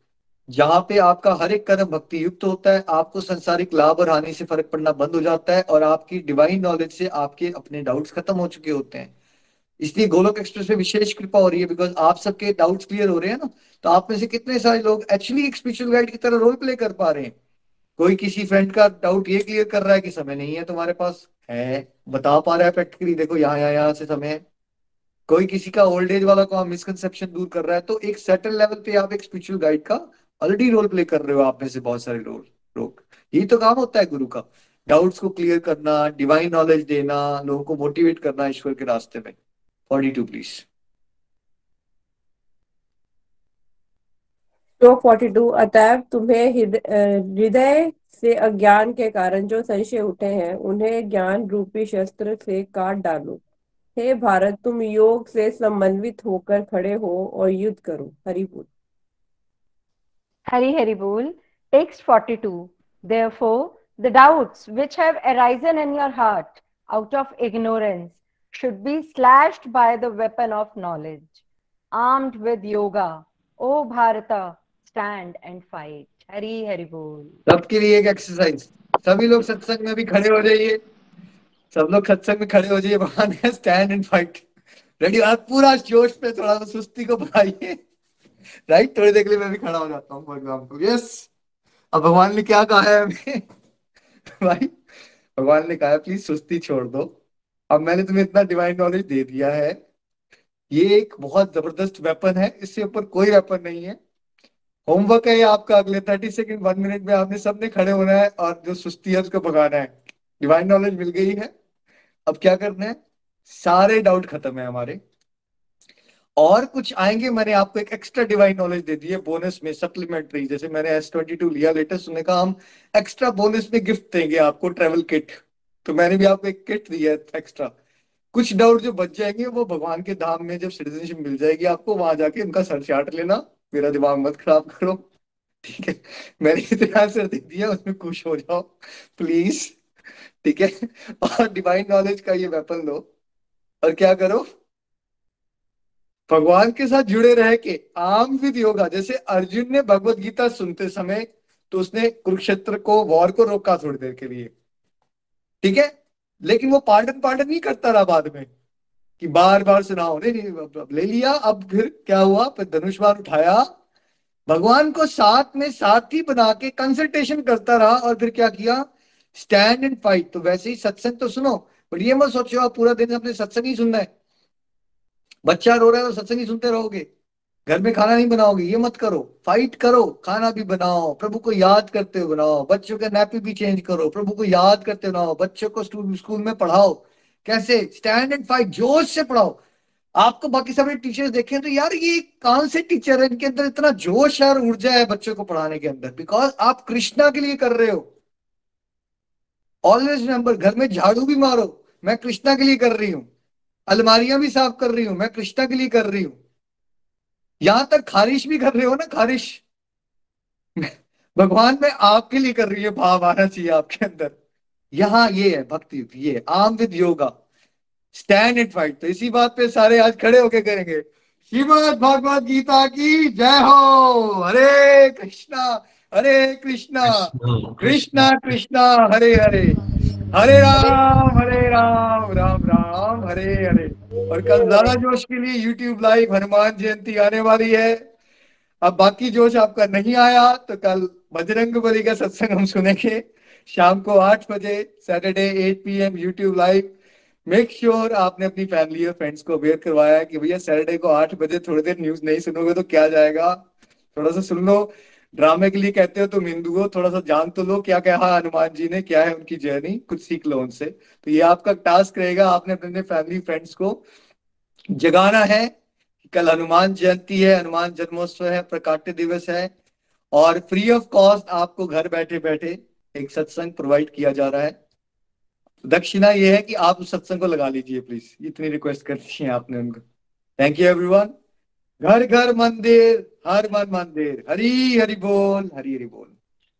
जहाँ पे आपका हर एक कर्म भक्ति युक्त होता है आपको संसारिक लाभ और हानि से फ़र्क पड़ना बंद हो जाता है और आपकी डिवाइन नॉलेज से आपके अपने डाउट्स खत्म हो चुके होते हैं। इसलिए गोलोक एक्सप्रेस में विशेष कृपा हो रही है बिकॉज़ आप सबके डाउट्स क्लियर हो रहे हैं ना तो आप में से कितने सारे लोग एक्चुअली एक स्पिरिचुअल गाइड की तरह रोल प्ले कर पा रहे हैं? कोई किसी फ्रेंड का डाउट ये क्लियर कर रहा है कि समय नहीं है तुम्हारे पास? है, बता पा रहा है प्रैक्टिकली देखो यहाँ यहाँ यहाँ से समय है। कोई किसी का ओल्ड एज वाला को मिसकंसेप्शन दूर कर रहा है तो एक सेटल लेवल पे आप एक स्पिरिचुअल गाइड का ऑलरेडी रोल प्ले कर रहे हो आप में से बहुत सारे लोग लोग। यही तो काम होता है गुरु का। डाउट्स को क्लियर करना डिवाइन नॉलेज देना, लोगों को मोटिवेट करना ईश्वर के रास्ते में। 42 प्लीज़ श्लोक फोर्टी टू अतएव तुम्हें हृदय से अज्ञान के कारण जो संशय उठे हैं उन्हें ज्ञान रूपी शस्त्र से काट डालो। हे भारत तुम योग से संबंधित होकर खड़े हो और युद्ध करो। हरि बोल। हरि हरि बोल। Text 42 therefore the doubts which have arisen in your heart out of ignorance should be slashed by the weapon of knowledge. Armed with yoga, O Bharata, stand and fight. Hari Hari बोल सबके लिए एक exercise सभी लोग सत्संग में भी खड़े हो जाइए। सब लोग सत्संग में खड़े हो जाइए भगवान स्टैंड एंड फाइट रेडी आप पूरा जोश पे थोड़ा सा सुस्ती को बढ़ाइए। राइट थोड़ी देर के लिए मैं भी खड़ा हो जाता हूँ भगवान को। यस अब भगवान ने क्या कहा है हमें? भाई भगवान ने कहा प्लीज़ सुस्ती छोड़ दो। अब मैंने तुम्हें इतना डिवाइन नॉलेज दे दिया है। ये एक बहुत ज़बरदस्त वेपन है। इससे ऊपर कोई वेपन नहीं है। होमवर्क है ये आपका अगले थर्टी सेकेंड वन मिनट में आपने सबने खड़े होना है और जो सुस्ती है उसको भगाना है। डिवाइन नॉलेज मिल गई है। अब क्या करना है? सारे डाउट खत्म है हमारे। और कुछ आएँगे, मैंने आपको एक एक्स्ट्रा डिवाइन नॉलेज दे दी है बोनस में सप्लीमेंट्री जैसे मैंने एस ट्वेंटी टू लिया लेटेस्ट उन्होंने कहा हम एक्स्ट्रा बोनस में गिफ्ट देंगे आपको ट्रेवल किट तो मैंने भी आपको एक किट दी है एक्स्ट्रा कुछ डाउट जो बच जाएँगे, वो भगवान के धाम में जब सिटीजनशिप मिल जाएगी आपको, वहाँ जाके उनका सर चाट लेना। मेरा दिमाग मत खराब करो। ठीक है? मैंने इतना आंसर दे दिया, उसमें खुश हो जाओ। प्लीज़ ठीक है? और डिवाइन नॉलेज का ये वेपन लो। और क्या करो? भगवान के साथ जुड़े रह के आम विद योगा जैसे अर्जुन ने भगवत गीता सुनते समय तो उसने कुरुक्षेत्र को, वॉर को रोका थोड़ी देर के लिए। ठीक है? लेकिन वो पार्डन पार्डन नहीं करता रहा बाद में कि बार बार सुनाओ नहीं नहीं ले लिया, अब फिर क्या हुआ? फिर धनुष बार उठाया। भगवान को साथ में साथ ही बना के कंसल्टेशन करता रहा और फिर क्या किया? स्टैंड एंड फाइट तो वैसे ही सत्संग तो सुनो बट ये मत सोचो आप पूरा दिन अपने सत्संग ही सुनना है। बच्चा रो रहा है तो सत्संग ही सुनते रहोगे। घर में खाना नहीं बनाओगे, ये मत करो। फाइट करो, खाना भी बनाओ, प्रभु को याद करते हुए बनाओ। बच्चों के नैपी भी चेंज करो, प्रभु को याद करते बनाओ। बच्चों को स्कूल में पढ़ाओ। कैसे? स्टैंड एंड फाइट जोश से पढ़ाओ। आपको बाकी सारे टीचर्स देखें तो यार ये कौन से टीचर है? इनके अंदर इतना जोश और ऊर्जा है बच्चों को पढ़ाने के अंदर। बिकॉज़ आप कृष्णा के लिए कर रहे हो। ऑलवेज रिमेंबर घर में झाड़ू भी मारो। मैं कृष्णा के लिए कर रही हूँ। अलमारियाँ भी साफ़ कर रही हूँ। मैं कृष्णा के लिए कर रही हूँ। यहाँ तक खारिश भी कर रहे हो ना खारिश? भगवान में आपके लिए कर रही है भाव आना चाहिए आपके अंदर। यहाँ ये है भक्ति ये arm with yoga. Stand it fight तो इसी बात पे सारे आज खड़े होके करेंगे। श्रीमद भगवत गीता की जय हो। हरे कृष्णा हरे कृष्णा कृष्णा। कृष्णा हरे हरे। हरे राम हरे राम राम राम, हरे हरे। और कल ज़्यादा जोश के लिए यूट्यूब लाइव हनुमान जयंती आने वाली है। अब बाकी जोश आपका नहीं आया तो कल बजरंग बली का सत्संग हम सुनेंगे। शाम को आठ बजे Saturday eight P M YouTube live make sure आपने अपनी फैमिली और फ्रेंड्स को अवेयर करवाया कि भैया सैटरडे को आठ बजे थोड़ी देर न्यूज़ नहीं सुनोगे तो क्या जाएगा? थोड़ा सा सुन लो। ड्रामे के लिए कहते हो तुम हिंदू हो, थोड़ा सा जान तो लो क्या कहा हनुमान जी ने क्या है उनकी जर्नी कुछ सीख लो उनसे। तो ये आपका टास्क रहेगा, आपने अपने फैमिली फ्रेंड्स को जगाना है कल हनुमान जयंती है, हनुमान जन्मोत्सव है, प्रकाट्य दिवस है, और फ्री ऑफ़ कॉस्ट आपको घर बैठे बैठे एक सत्संग प्रोवाइड किया जा रहा है। दक्षिणा ये है कि आप उस सत्संग को लगा लीजिए प्लीज़ इतनी रिक्वेस्ट कर दी है आपने उनको। थैंक यू एवरीवन घर घर मंदिर, हर मन मंदिर। हरी हरि बोल, हरी हरि बोल।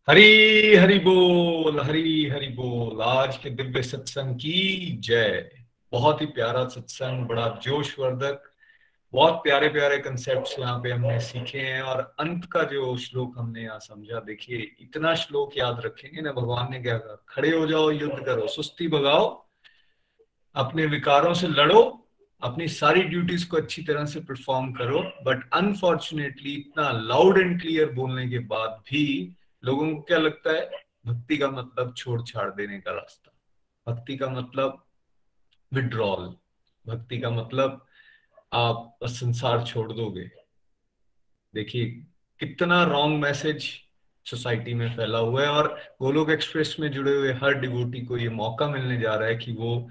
हरी हरि बोल, हरी हरि बोल। आज के दिव्य सत्संग की जय। बहुत ही प्यारा सत्संग, बड़ा जोशवर्धक, बहुत प्यारे प्यारे कंसेप्ट यहाँ पे हमने सीखे हैं और अंत का जो श्लोक हमने यहाँ समझा, देखिए, इतना श्लोक याद रखेंगे ना, भगवान ने क्या कहा, खड़े हो जाओ, युद्ध करो, सुस्ती भगाओ, अपने विकारों से लड़ो अपनी सारी ड्यूटीज़ को अच्छी तरह से परफॉर्म करो बट अनफॉर्चुनेटली इतना लाउड एंड क्लियर बोलने के बाद भी लोगों को क्या लगता है? भक्ति का मतलब छोड़ छाड़ देने का रास्ता। भक्ति का मतलब विड्रॉल भक्ति का मतलब आप संसार छोड़ दोगे। देखिए, कितना रॉन्ग मैसेज सोसाइटी में फैला हुआ है और गोलोक एक्सप्रेस में जुड़े हुए हर डिवोटी को ये मौका मिलने जा रहा है कि वो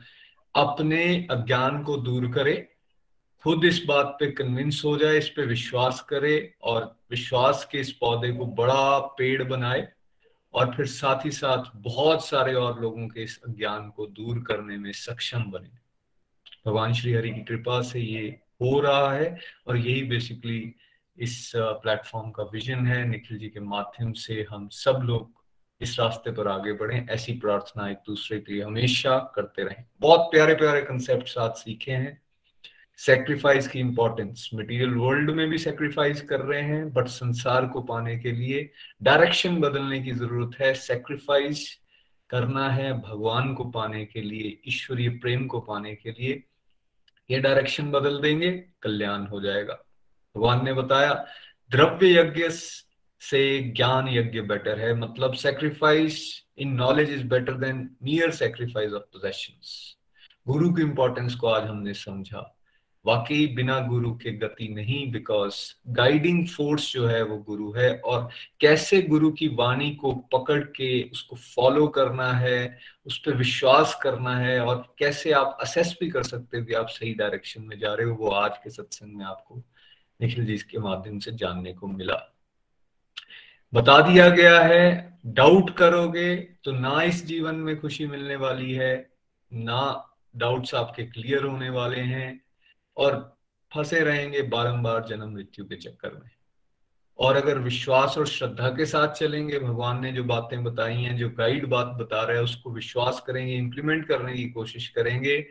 अपने अज्ञान को दूर करे, खुद इस बात पे कन्विंस हो जाए, इस पे विश्वास करे और विश्वास के इस पौधे को बड़ा पेड़ बनाए और फिर साथ ही साथ बहुत सारे और लोगों के इस अज्ञान को दूर करने में सक्षम बने। भगवान श्री हरि की कृपा से ये हो रहा है और यही बेसिकली इस प्लेटफॉर्म का विजन है। निखिल जी के माध्यम से हम सब लोग इस रास्ते पर आगे बढ़े, ऐसी प्रार्थना एक दूसरे के लिए हमेशा करते रहें। बहुत प्यारे प्यारे कंसेप्ट आज सीखे हैं। सेक्रीफाइस की इंपॉर्टेंस मटेरियल वर्ल्ड में भी सेक्रीफाइस कर रहे हैं बट संसार को पाने के लिए डायरेक्शन बदलने की ज़रूरत है। सेक्रीफाइस करना है भगवान को पाने के लिए, ईश्वरीय प्रेम को पाने के लिए। ये डायरेक्शन बदल देंगे, कल्याण हो जाएगा। भगवान ने बताया, द्रव्य यज्ञ से ज्ञान यज्ञ बेटर है। मतलब sacrifice in knowledge is better than near sacrifice of possession गुरु की इंपॉर्टेंस को आज हमने समझा। वाकई बिना गुरु के गति नहीं बिकॉज़ गाइडिंग फोर्स जो है वो गुरु है, और कैसे गुरु की वाणी को पकड़ के उसको फॉलो करना है, उस पर विश्वास करना है, और कैसे आप असेस भी कर सकते हो कि आप सही डायरेक्शन में जा रहे हो, वो आज के सत्संग में आपको निखिल जी के माध्यम से जानने को मिला। बता दिया गया है डाउट करोगे तो ना इस जीवन में खुशी मिलने वाली है, ना डाउट्स आपके क्लियर होने वाले हैं और फंसे रहेंगे बारंबार जन्म मृत्यु के चक्कर में। और अगर विश्वास और श्रद्धा के साथ चलेंगे, भगवान ने जो बातें बताई हैं, जो गाइड बात बता रहा है, उसको विश्वास करेंगे इंप्लीमेंट करने की कोशिश करेंगे,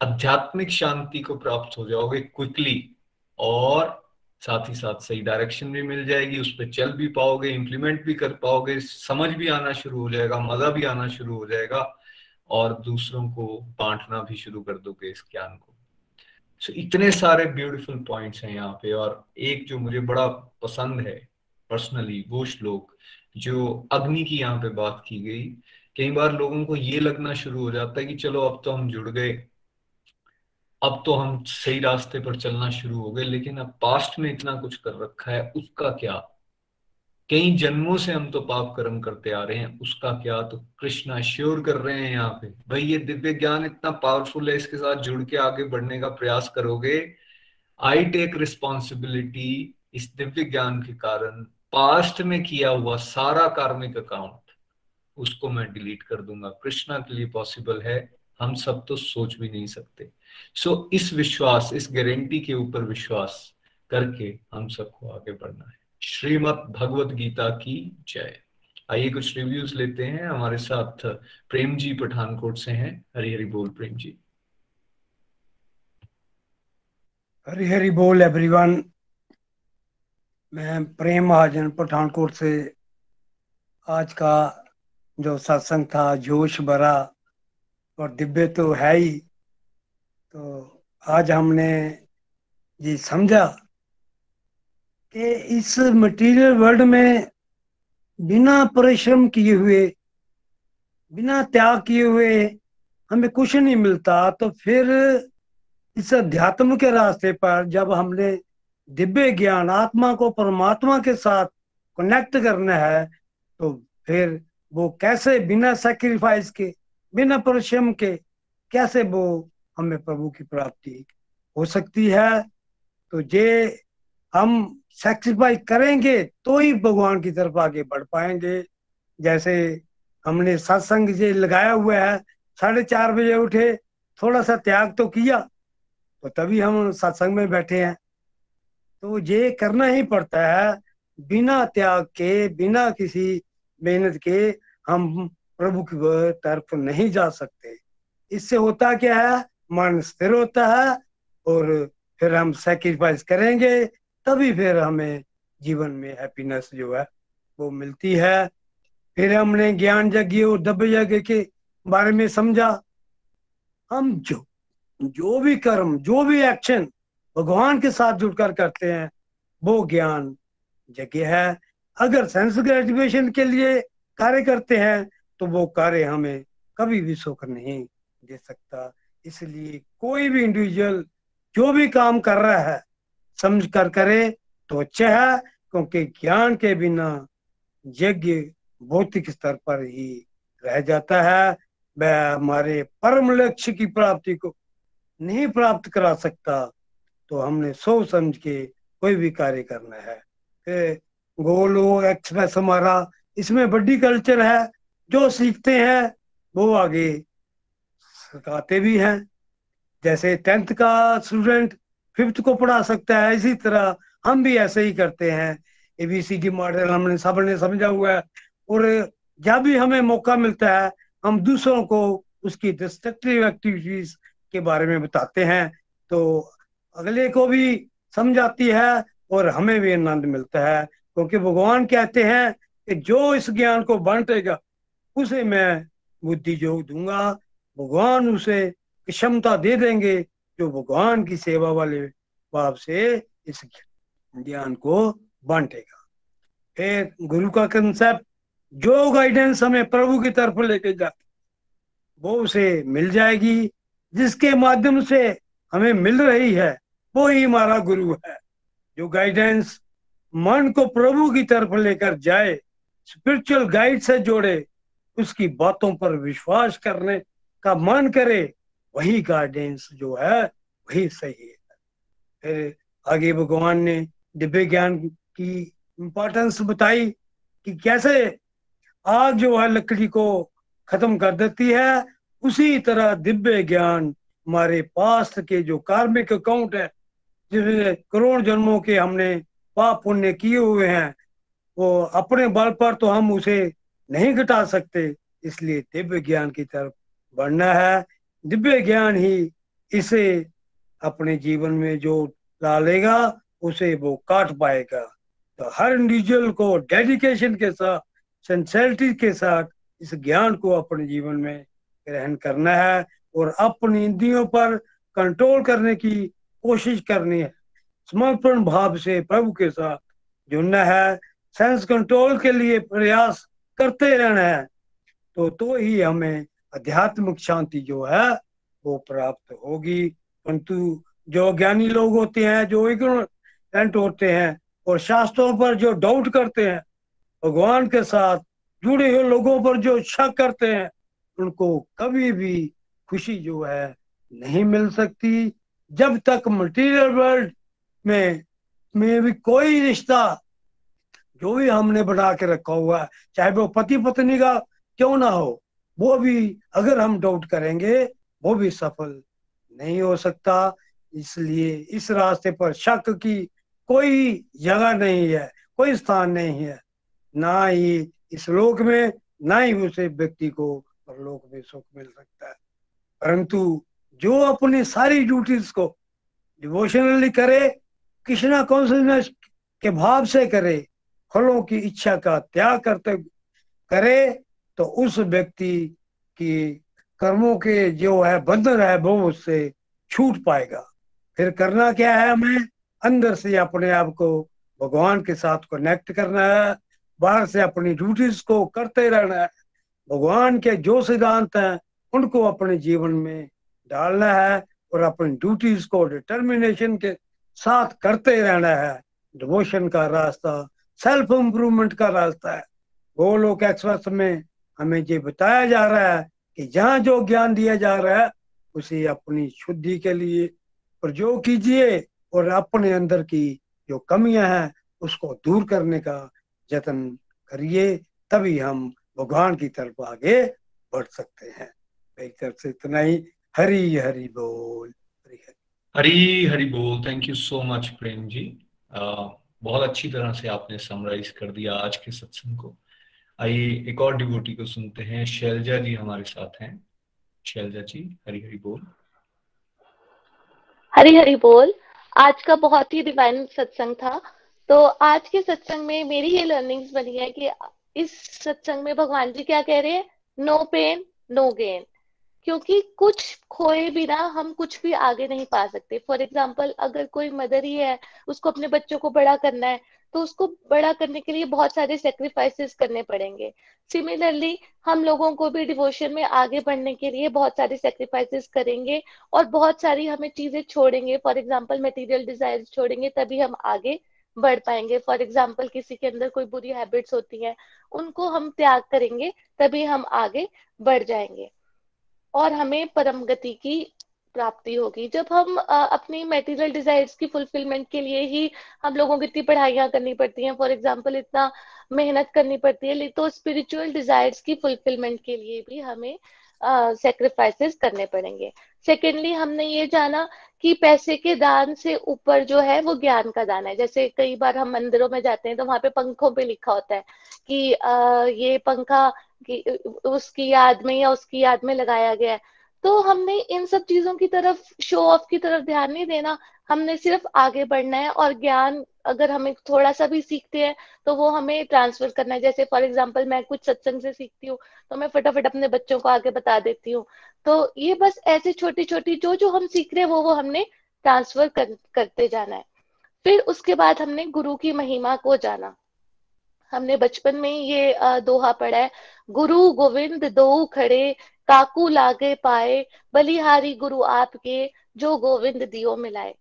आध्यात्मिक शांति को प्राप्त हो जाओगे क्विकली और साथ ही साथ सही डायरेक्शन भी मिल जाएगी उस पर चल भी पाओगे इंप्लीमेंट भी कर पाओगे समझ भी आना शुरू हो जाएगा मज़ा भी आना शुरू हो जाएगा और दूसरों को बांटना भी शुरू कर दोगे इस ज्ञान को। सो so, इतने सारे ब्यूटीफुल पॉइंट्स हैं यहाँ पे और एक जो मुझे बड़ा पसंद है पर्सनली वो श्लोक जो अग्नि की यहाँ पे बात की गई। कई बार लोगों को ये लगना शुरू हो जाता है कि चलो अब तो हम जुड़ गए। अब तो हम सही रास्ते पर चलना शुरू हो गए, लेकिन अब पास्ट में इतना कुछ कर रखा है, उसका क्या? कई जन्मों से हम तो पाप कर्म करते आ रहे हैं, उसका क्या? तो कृष्णा श्योर कर रहे हैं यहाँ पे, भाई ये दिव्य ज्ञान इतना पावरफुल है, इसके साथ जुड़ के आगे बढ़ने का प्रयास करोगे? आई टेक रिस्पॉन्सिबिलिटी इस दिव्य ज्ञान के कारण पास्ट में किया हुआ सारा कार्मिक अकाउंट उसको मैं डिलीट कर दूँगा। कृष्णा के लिए पॉसिबल है, हम सब तो सोच भी नहीं सकते। सो इस विश्वास, इस गारंटी के ऊपर विश्वास करके हम सबको आगे बढ़ना है। श्रीमद भगवत गीता की जय। आइए कुछ रिव्यूज़ लेते हैं। हमारे साथ प्रेम जी पठानकोट से हैं। हरी हरी बोल प्रेम जी हरी हरी बोल एवरीवन मैं प्रेम महाजन पठानकोट से आज का जो सत्संग था, जोश भरा और दिव्य तो है ही। तो आज हमने ये समझा कि इस मटेरियल वर्ल्ड में बिना परिश्रम किए हुए, बिना त्याग किए हुए हमें कुछ नहीं मिलता। तो फिर इस अध्यात्म के रास्ते पर जब हमने दिव्य ज्ञान, आत्मा को परमात्मा के साथ कनेक्ट करना है तो फिर वो कैसे बिना सेक्रीफाइस के, बिना परिश्रम के, कैसे वो हमें प्रभु की प्राप्ति हो सकती है। तो ये हम सेक्रीफाइस करेंगे तो ही भगवान की तरफ़ आगे बढ़ पाएँगे। जैसे हमने सत्संग से लगाया हुआ है, साढ़े चार बजे उठे, थोड़ा सा त्याग तो किया तो तभी हम सत्संग में बैठे हैं। तो ये करना ही पड़ता है, बिना त्याग के, बिना किसी मेहनत के हम प्रभु की तरफ़ नहीं जा सकते। इससे होता क्या है मन स्थिर होता है और फिर हम सेक्रीफाइस करेंगे, तभी फिर हमें जीवन में हैप्पीनेस जो है वो मिलती है। फिर हमने ज्ञान यज्ञ और दब यज्ञ के बारे में समझा। हम जो जो भी कर्म, जो भी एक्शन भगवान के साथ जुड़कर करते हैं, वो ज्ञान यज्ञ है। अगर सेंस ग्रेजुएशन के लिए कार्य करते हैं तो वो कार्य हमें कभी भी सुख नहीं दे सकता। इसलिए कोई भी इंडिविजुअल जो भी काम कर रहा है, समझ कर करे तो अच्छा है, क्योंकि ज्ञान के बिना यज्ञ भौतिक स्तर पर ही रह जाता है। वह हमारे परम लक्ष्य की प्राप्ति को नहीं प्राप्त करा सकता तो हमने सोच समझ के कोई भी कार्य करना है। गोलो एक्सप्रेस हमारा, इसमें बड़ी कल्चर है, जो सीखते हैं, वो आगे सिखाते भी हैं। जैसे टेंथ का स्टूडेंट फिफ्थ को पढ़ा सकता है, इसी तरह हम भी ऐसे ही करते हैं। एबीसीडी मॉडल हमने सबने समझा हुआ है और जब भी हमें मौका मिलता है, हम दूसरों को उसकी डिस्ट्रक्टिव एक्टिविटीज़ के बारे में बताते हैं। तो अगले को भी समझाती है और हमें भी आनंद मिलता है, क्योंकि भगवान कहते हैं कि जो इस ज्ञान को बांटेगा, उसे मैं बुद्धि योग दूँगा। भगवान उसे क्षमता दे देंगे, जो भगवान की सेवा वाले भाव से इस ज्ञान को बांटेगा। फिर गुरु का कंसेप्ट जो गाइडेंस हमें प्रभु की तरफ़ लेके जाती वो उसे मिल जाएगी, जिसके माध्यम से हमें मिल रही है, वो ही हमारा गुरु है। जो गाइडेंस मन को प्रभु की तरफ़ लेकर जाए स्पिरिचुअल गाइड से जोड़े, उसकी बातों पर विश्वास करने का मन करे, वही गाइडेंस जो है, वही सही है। फिर आगे भगवान ने दिव्य ज्ञान की इंपॉर्टेंस बताई कि कैसे आग जो है लकड़ी को खत्म कर देती है, उसी तरह दिव्य ज्ञान हमारे पास के जो कार्मिक अकाउंट है जिसमें करोड़ जन्मों के हमने पाप पुण्य किए हुए हैं, वो अपने बल पर तो हम उसे नहीं घटा सकते, इसलिए दिव्य ज्ञान की तरफ़ बढ़ना है। दिव्य ज्ञान ही इसे अपने जीवन में जो डालेगा उसे वो काट पाएगा। तो हर इंडिविजुअल को डेडिकेशन के साथ सेंसेलिटी के साथ इस ज्ञान को अपने जीवन में ग्रहण करना है और अपनी इंद्रियों पर कंट्रोल करने की कोशिश करनी है। समर्पण भाव से प्रभु के साथ जुड़ना है। सेंस कंट्रोल के लिए प्रयास करते रहना है। तो तो ही हमें आध्यात्मिक शांति जो है, वो प्राप्त होगी। परंतु जो ज्ञानी लोग होते हैं, जो इग्नोरेंट होते हैं और शास्त्रों पर जो डाउट करते हैं, भगवान के साथ जुड़े हुए लोगों पर जो शक करते हैं, उनको कभी भी खुशी जो है नहीं मिल सकती। जब तक मटेरियल वर्ल्ड में में भी कोई रिश्ता जो भी हमने बना के रखा हुआ है, चाहे वो पति पत्नी का क्यों ना हो वो भी अगर हम डाउट करेंगे, वो भी सफल नहीं हो सकता। इसलिए इस रास्ते पर शक की कोई जगह नहीं है, कोई स्थान नहीं है। ना ही इस लोक में, ना ही उसे व्यक्ति को परलोक में सुख मिल सकता है। परंतु जो अपनी सारी ड्यूटीज़ को डिवोशनली करे कृष्णा कॉन्सियसनेस के भाव से करे, फलों की इच्छा का त्याग करते, करे तो उस व्यक्ति की कर्मों के जो है बंधन है वो उससे छूट पाएगा। फिर करना क्या है हमें? अंदर से अपने आप को भगवान के साथ कनेक्ट करना है। बाहर से अपनी ड्यूटीज़ को करते रहना है। भगवान के जो सिद्धांत हैं, उनको अपने जीवन में डालना है और अपनी ड्यूटीज़ को डिटर्मिनेशन के साथ करते रहना है। डिवोशन का रास्ता सेल्फ इम्प्रूवमेंट का रास्ता है। गोलोक एक्सप्रेस में हमें ये बताया जा रहा है कि जहाँ जो ज्ञान दिया जा रहा है उसे अपनी शुद्धि के लिए प्रयोग कीजिए और अपने अंदर की जो कमियाँ हैं उसको दूर करने का जतन करिए तभी हम भगवान की तरफ़ आगे बढ़ सकते हैं। मेरी तरफ़ से इतना ही। हरी हरी बोल। हरी हरी। हरी हरी बोल। Thank you so much Prem ji. आ, बहुत अच्छी तरह से आपने समराइज कर दिया आज के सत्संग को। आइए एक और डिवोटी को सुनते हैं। शैलजा जी हमारे साथ हैं। शैलजा जी हरी हरी बोल। हरी हरी बोल। आज का बहुत ही डिवाइन सत्संग था। तो आज के सत्संग में मेरी ये लर्निंग्स बनी है कि इस सत्संग में भगवान जी क्या कह रहे हैं? नो पेन नो गेन क्योंकि कुछ खोए बिना हम कुछ भी आगे नहीं पा सकते। फॉर एग्ज़ाम्पल अगर कोई मदर ही है, उसको अपने बच्चों को बड़ा करना है तो उसको बड़ा करने के लिए बहुत सारे सेक्रीफाइसेस करने पड़ेंगे। सिमिलरली हम लोगों को भी डिवोशन में आगे बढ़ने के लिए बहुत सारे सेक्रीफाइसेस करेंगे और बहुत सारी हमें चीज़ें छोड़ेंगे। फॉर एग्ज़ाम्पल मटेरियल डिज़ायर छोड़ेंगे, तभी हम आगे बढ़ पाएँगे। फॉर एग्ज़ाम्पल किसी के अंदर कोई बुरी हैबिट्स होती हैं, उनको हम त्याग करेंगे, तभी हम आगे बढ़ जाएँगे। और हमें परम गति की प्राप्ति होगी। जब हम अपनी मेटीरियल डिजायर्स की फुलफिलमेंट के लिए ही हम लोगों को इतनी पढ़ाइयाँ करनी पड़ती हैं फॉर एग्ज़ाम्पल इतना मेहनत करनी पड़ती है तो स्पिरिचुअल डिजायर्स की फुलफिलमेंट के लिए भी हमें सेक्रीफाइसेस uh, करने पड़ेंगे। सेकेंडली हमने ये जाना कि पैसे के दान से ऊपर जो है वो ज्ञान का दान है। जैसे कई बार हम मंदिरों में जाते हैं तो वहाँ पे पंखों पे लिखा होता है कि आ, ये पंखा कि उसकी याद में या उसकी याद में लगाया गया है। तो हमने इन सब चीज़ों की तरफ़ शो ऑफ़ की तरफ़ ध्यान नहीं देना। हमने सिर्फ़ आगे बढ़ना है और ज्ञान अगर हमें थोड़ा सा भी सीखते हैं तो वो हमें ट्रांसफ़र करना है। जैसे फॉर एग्ज़ाम्पल मैं कुछ सत्संग से सीखती हूँ तो मैं फटाफट अपने बच्चों को आगे बता देती हूँ। तो ये बस ऐसे छोटी छोटी जो जो हम सीख रहे हैं वो वो हमने ट्रांसफ़र कर, करते जाना है। फिर उसके बाद हमने गुरु की महिमा को जाना। हमने बचपन में ये दोहा पढ़ा है। गुरु गोविंद दो खड़े, काकू लागे पाए, बलिहारी गुरु आपके, जो गोविंद दियो मिलाए।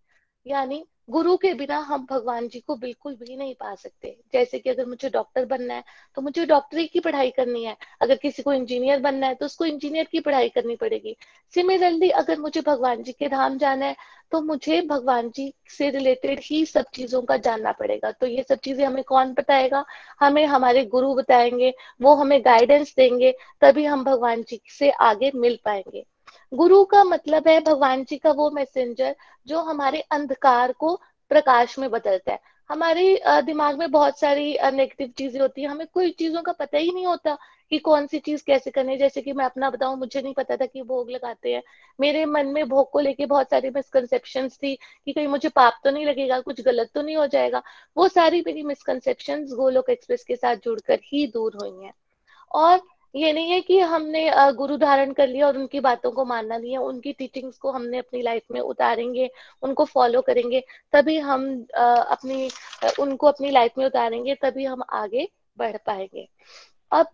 यानी गुरु के बिना हम भगवान जी को बिल्कुल भी नहीं पा सकते। जैसे कि अगर मुझे डॉक्टर बनना है तो मुझे डॉक्टरी की पढ़ाई करनी है। अगर किसी को इंजीनियर बनना है तो उसको इंजीनियर की पढ़ाई करनी पड़ेगी। सिमिलरली अगर मुझे भगवान जी के धाम जाना है तो मुझे भगवान जी से रिलेटेड ही सब चीज़ों का जानना पड़ेगा। तो ये सब चीज़ें हमें कौन बताएगा? हमें हमारे गुरु बताएँगे, वो हमें गाइडेंस देंगे, तभी हम भगवान जी से आगे मिल पाएँगे। गुरु का मतलब है भगवान जी का वो मैसेंजर जो हमारे अंधकार को प्रकाश में बदलता है। हमारे दिमाग में बहुत सारी नेगेटिव चीज़ें होती है। हमें कोई चीज़ों का पता ही नहीं होता कि कौन सी चीज़ कैसे करनी है। जैसे कि मैं अपना बताऊँ, मुझे नहीं पता था कि भोग लगाते हैं। मेरे मन में भोग को लेके बहुत सारी मिसकंसेप्शन थी कि कहीं मुझे पाप तो नहीं लगेगा, कुछ गलत तो नहीं हो जाएगा। वो सारी मेरी मिसकंसेप्शन गोलोक एक्सप्रेस के साथ जुड़कर ही दूर हुई हैं। और ये नहीं है कि हमने गुरु धारण कर लिया और उनकी बातों को मानना नहीं है। उनकी टीचिंग्स को हमने अपनी लाइफ में उतारेंगे, उनको फॉलो करेंगे, तभी हम अपनी उनको अपनी लाइफ में उतारेंगे, तभी हम आगे बढ़ पाएँगे। अब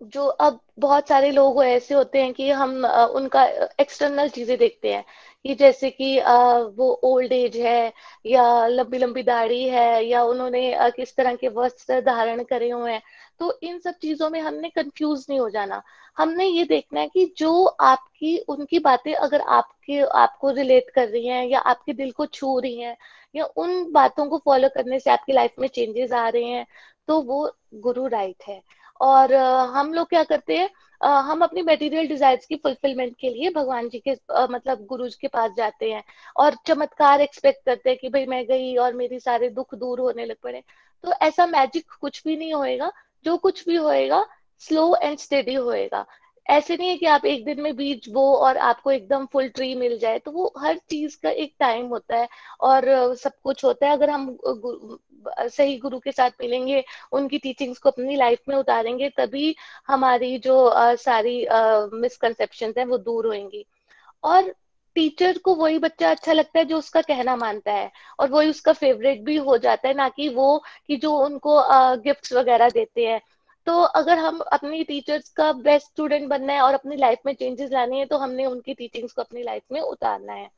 जो अब बहुत सारे लोग ऐसे होते हैं कि हम उनका एक्सटर्नल चीज़ें देखते हैं। कि जैसे कि वो ओल्ड एज है या लंबी लंबी दाढ़ी है या उन्होंने किस तरह के वस्त्र धारण करे हुए हैं। तो इन सब चीज़ों में हमने कंफ्यूज नहीं हो जाना। हमने ये देखना है कि जो आपकी, उनकी बातें अगर आपके, आपको रिलेट कर रही हैं या आपके दिल को छू रही हैं या उन बातों को फॉलो करने से आपकी लाइफ में चेंजेस आ रहे हैं तो वो गुरु राइट है। और हम लोग क्या करते हैं हम अपनी मेटीरियल डिजायर्स की फुलफिलमेंट के लिए भगवान जी के मतलब गुरु जी के पास जाते हैं और चमत्कार एक्सपेक्ट करते हैं कि भाई मैं गई और मेरी सारे दुख दूर होने लग पड़े। तो ऐसा मैजिक कुछ भी नहीं होएगा। जो कुछ भी होएगा स्लो एंड स्टेडी होएगा। ऐसे नहीं है कि आप एक दिन में बीज बो और आपको एकदम फुल ट्री मिल जाए तो वो हर चीज़ का एक टाइम होता है। और सब कुछ होता है। अगर हम गुरु, सही गुरु के साथ मिलेंगे उनकी टीचिंग्स को अपनी लाइफ में उतारेंगे तभी हमारी जो आ, सारी मिसकनसेप्शन है वो दूर होंगी और टीचर को वही बच्चा अच्छा लगता है जो उसका कहना मानता है। और वही उसका फेवरेट भी हो जाता है ना कि वो कि जो उनको गिफ्ट्स वगैरह देते हैं। तो अगर हम अपनी टीचर्स का बेस्ट स्टूडेंट बनना है और अपनी लाइफ में चेंजेस लाने हैं तो हमने उनकी टीचिंग्स को अपनी लाइफ में उतारना है।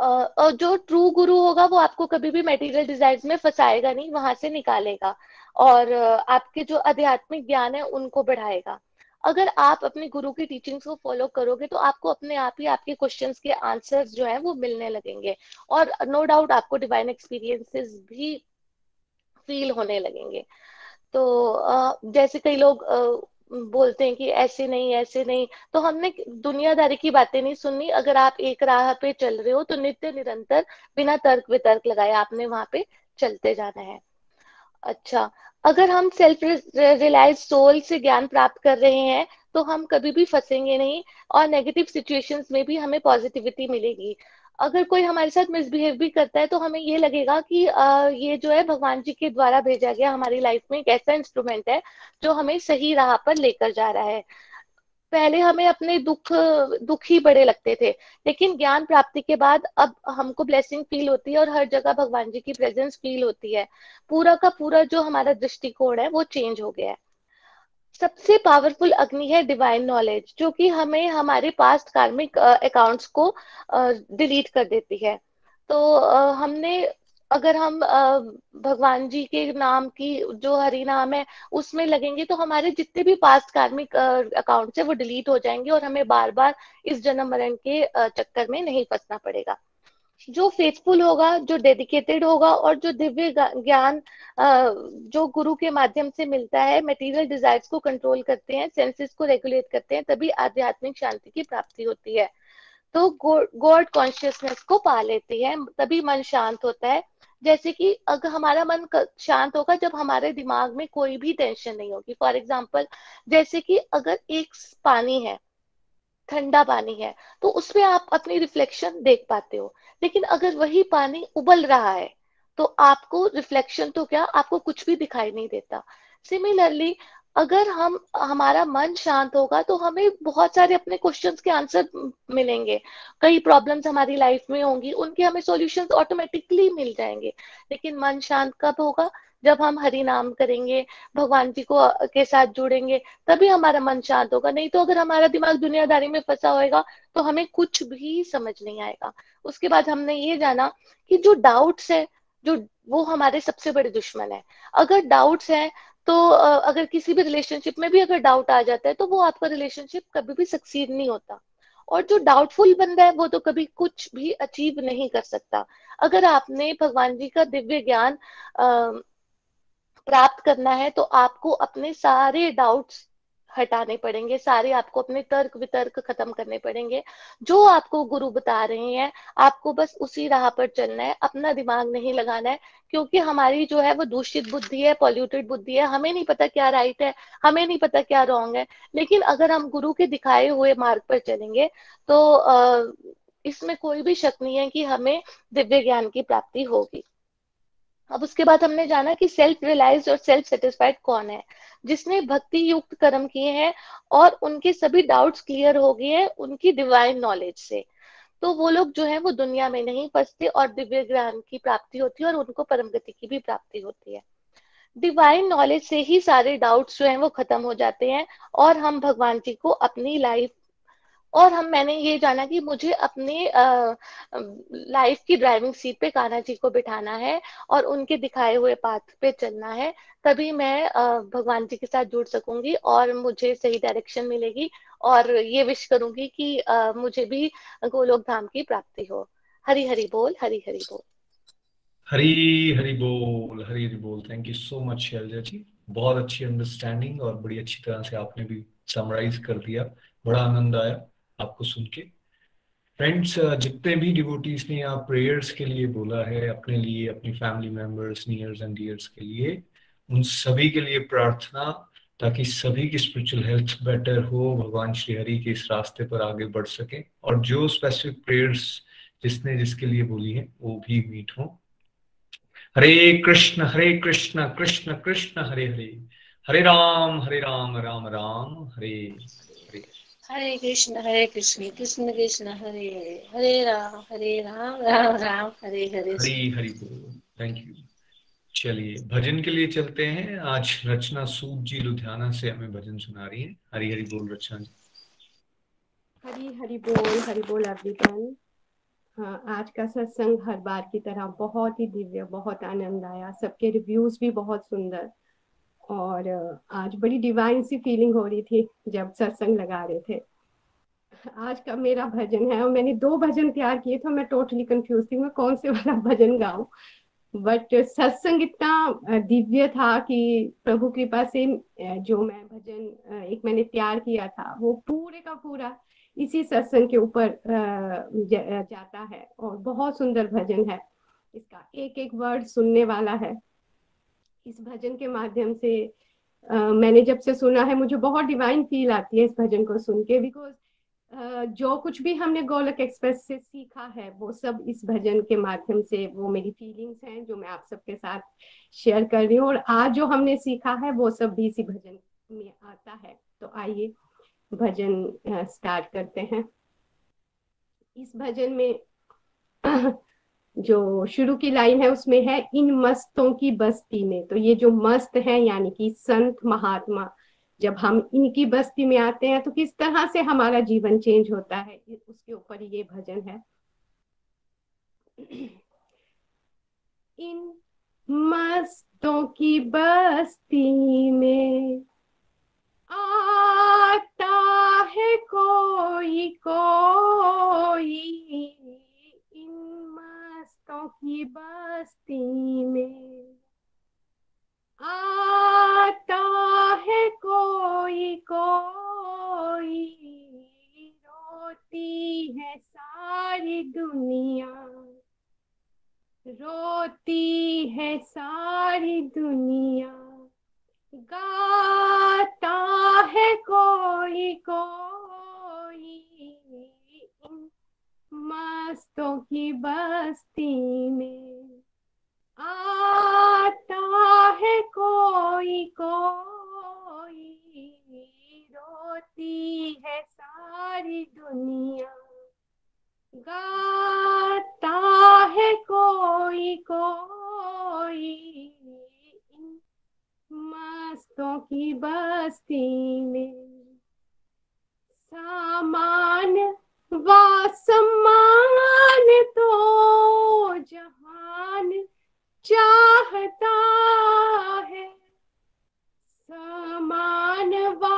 और जो ट्रू गुरु होगा, वो आपको कभी भी मेटीरियल डिज़ाइन में फंसाएगा नहीं, वहाँ से निकालेगा और आपके जो आध्यात्मिक ज्ञान है, उनको बढ़ाएगा। अगर आप अपने गुरु की टीचिंग्स को फॉलो करोगे तो आपको अपने आप ही आपके क्वेश्चंस के आंसर्स जो है, वो मिलने लगेंगे और नो no डाउट आपको डिवाइन एक्सपीरियंसेस भी फील होने लगेंगे। तो जैसे कई लोग बोलते हैं कि ऐसे नहीं ऐसे नहीं तो हमने दुनियादारी की बातें नहीं सुननी अगर आप एक राह पे चल रहे हो तो नित्य निरंतर बिना तर्क वितर्क लगाए आपने वहाँ पे चलते जाना है। अच्छा अगर हम सेल्फ रिलायंस सोल से ज्ञान प्राप्त कर रहे हैं तो हम कभी भी फंसेंगे नहीं और नेगेटिव सिचुएशंस में भी हमें पॉजिटिविटी मिलेगी। अगर कोई हमारे साथ मिसबिहेव भी करता है तो हमें ये लगेगा कि आ, ये जो है भगवान जी के द्वारा भेजा गया हमारी लाइफ में एक ऐसा इंस्ट्रूमेंट है जो हमें सही राह पर लेकर जा रहा है। पहले हमें अपने दुख दुख ही बड़े लगते थे लेकिन ज्ञान प्राप्ति के बाद अब हमको ब्लेसिंग फील होती है और हर जगह भगवान जी की प्रेजेंस फील होती है। पूरा का पूरा जो हमारा दृष्टिकोण है वो चेंज हो गया है। सबसे पावरफुल अग्नि है डिवाइन नॉलेज जो कि हमें हमारे पास्ट कार्मिक अकाउंट्स को डिलीट कर देती है। तो uh, हमने अगर हम भगवान जी के नाम की जो हरि नाम है उसमें लगेंगे तो हमारे जितने भी पास्ट कार्मिक अकाउंट्स है वो डिलीट हो जाएँगे और हमें बार बार इस जन्म मरण के चक्कर में नहीं फंसना पड़ेगा। जो फेथफुल होगा, जो डेडिकेटेड होगा और जो दिव्य ज्ञान जो गुरु के माध्यम से मिलता है मटेरियल डिजायर्स को कंट्रोल करते हैं सेंसेस को रेगुलेट करते हैं, तभी आध्यात्मिक शांति की प्राप्ति होती है। तो गॉड कॉन्शियसनेस को पा लेती है, तभी मन शांत होता है। जैसे कि अगर हमारा मन शांत होगा जब हमारे दिमाग में कोई भी टेंशन नहीं होगी। फॉर एग्ज़ाम्पल जैसे कि अगर एक पानी है, ठंडा पानी है तो उसमें आप अपनी रिफ्लेक्शन देख पाते हो। लेकिन अगर वही पानी उबल रहा है तो आपको रिफ्लेक्शन तो क्या, आपको कुछ भी दिखाई नहीं देता। सिमिलरली अगर हम, हमारा मन शांत होगा तो हमें बहुत सारे अपने क्वेश्चंस के आंसर मिलेंगे। कई प्रॉब्लम्स हमारी लाइफ में होंगी, उनके हमें सॉल्यूशंस ऑटोमेटिकली मिल जाएँगे। लेकिन मन शांत कब होगा? जब हम हरि नाम करेंगे, भगवान जी को के साथ जुड़ेंगे, तभी हमारा मन शांत होगा। नहीं तो अगर हमारा दिमाग दुनियादारी में फंसा होएगा तो हमें कुछ भी समझ नहीं आएगा। उसके बाद हमने ये जाना कि जो डाउट्स है, जो, वो हमारे सबसे बड़े दुश्मन है। अगर डाउट्स है तो अगर किसी भी रिलेशनशिप में भी अगर डाउट आ जाता है तो वो आपका रिलेशनशिप कभी भी सक्सीड नहीं होता। और जो डाउटफुल बंदा है, वो तो कभी कुछ भी अचीव नहीं कर सकता। अगर आपने भगवान जी का दिव्य ज्ञान प्राप्त करना है तो आपको अपने सारे डाउट्स हटाने पड़ेंगे, सारे आपको अपने तर्क वितर्क खत्म करने पड़ेंगे। जो आपको गुरु बता रहे हैं, आपको बस उसी राह पर चलना है, अपना दिमाग नहीं लगाना है, क्योंकि हमारी जो है वो दूषित बुद्धि है पॉल्यूटेड बुद्धि है, हमें नहीं पता क्या राइट है, हमें नहीं पता क्या रॉन्ग है, लेकिन अगर हम गुरु के दिखाए हुए मार्ग पर चलेंगे तो इसमें कोई भी शक नहीं है कि हमें दिव्य ज्ञान की प्राप्ति होगी। अब उसके बाद हमने जाना कि सेल्फ रियलाइज़ और सेल्फ सेटिस्फाइड कौन है। जिसने भक्ति युक्त कर्म किए हैं और उनके सभी डाउट्स क्लियर हो गए हैं उनकी डिवाइन नॉलेज से। तो वो लोग जो है वो दुनिया में नहीं फंसते और दिव्य ज्ञान की प्राप्ति होती है और उनको परम गति की भी प्राप्ति होती है। डिवाइन नॉलेज से ही सारे डाउट्स जो हैं वो खत्म हो जाते हैं और हम भगवान जी को अपनी लाइफ और हम, मैंने ये जाना कि मुझे अपने लाइफ की ड्राइविंग सीट पे कान्हा जी को बिठाना है और उनके दिखाए हुए पाथ पे चलना है, तभी मैं भगवान जी के साथ जुड़ सकूँगी और मुझे सही डायरेक्शन मिलेगी और ये विश करूँगी कि मुझे भी गोलोक धाम की प्राप्ति हो। हरी हरी बोल, हरी हरी बोल। हरी हरी बोल, हरी हरी बोल। Thank you so much Shailaja ji बहुत अच्छी अंडरस्टैंडिंग और बड़ी अच्छी तरह से आपने भी समराइज कर दिया। बड़ा आनंद आया। आपको सुन के। फ्रेंड्स जितने भी डिवोटीज ने आप प्रेयर्स के लिए बोला है, अपने लिए, अपनी family members nears and dears के लिए, उन सभी के लिए प्रार्थना, ताकि सभी की स्पिरिचुअल हेल्थ बेटर हो, भगवान श्री हरि के इस रास्ते पर आगे बढ़ सके, और जो स्पेसिफिक प्रेयर्स जिसने जिसके लिए बोली है, वो भी मीट हो। हरे कृष्ण हरे कृष्ण कृष्ण कृष्ण, हरे हरे। हरे राम हरे राम राम राम, हरे। हरे कृष्ण हरे कृष्ण कृष्ण कृष्ण हरे हरे हरे राम हरे राम राम राम हरे हरे। हरी हरि थैंक यू चलिए भजन के लिए चलते हैं। आज रचना सूद जी लुधियाना से हमें भजन सुना रही है। हरी हरी बोल रचना जी। हरी हरि बोल हरि बोल एवरीवन हाँ आज का सत्संग हर बार की तरह बहुत ही दिव्य बहुत आनंद आया। सबके रिव्यूज़ भी बहुत सुंदर। और आज बड़ी डिवाइन सी फीलिंग हो रही थी जब सत्संग लगा रहे थे। आज का मेरा भजन है और मैंने दो भजन तैयार किए थे मैं टोटली कंफ्यूज थी मैं कौन से वाला भजन गाऊं। बट सत्संग इतना दिव्य था कि प्रभु कृपा से जो मैं भजन एक मैंने तैयार किया था वो पूरे का पूरा इसी सत्संग के ऊपर जाता है और बहुत सुंदर भजन है। इसका एक एक वर्ड सुनने वाला है। इस भजन के माध्यम से uh, मैंने जब से सुना है मुझे बहुत डिवाइन फील आती है इस भजन को सुन के बिकॉज़ uh, जो कुछ भी हमने गोलक एक्सप्रेस से सीखा है वो सब इस भजन के माध्यम से वो मेरी फीलिंग्स हैं जो मैं आप सबके साथ शेयर कर रही हूँ और आज जो हमने सीखा है वो सब भी इसी भजन में आता है। तो आइए भजन स्टार्ट करते हैं। इस भजन में जो शुरू की लाइन है उसमें है, इन मस्तों की बस्ती में। तो ये जो मस्त है, यानी कि संत महात्मा, जब हम इनकी बस्ती में आते हैं तो किस तरह से हमारा जीवन चेंज होता है? उसके ऊपर ये भजन है। इन मस्तों की बस्ती में आता है कोई कोई। दोस्तों की बस्ती में आता है कोई कोई? रोती है सारी दुनिया, रोती है सारी दुनिया। गाता है कोई कोई? मस्तों की बस्ती में आता है कोई कोई रोती है सारी दुनिया। गाता है कोई कोई मस्तों की बस्ती में। सामान वासमान तो जहान चाहता है। समान वा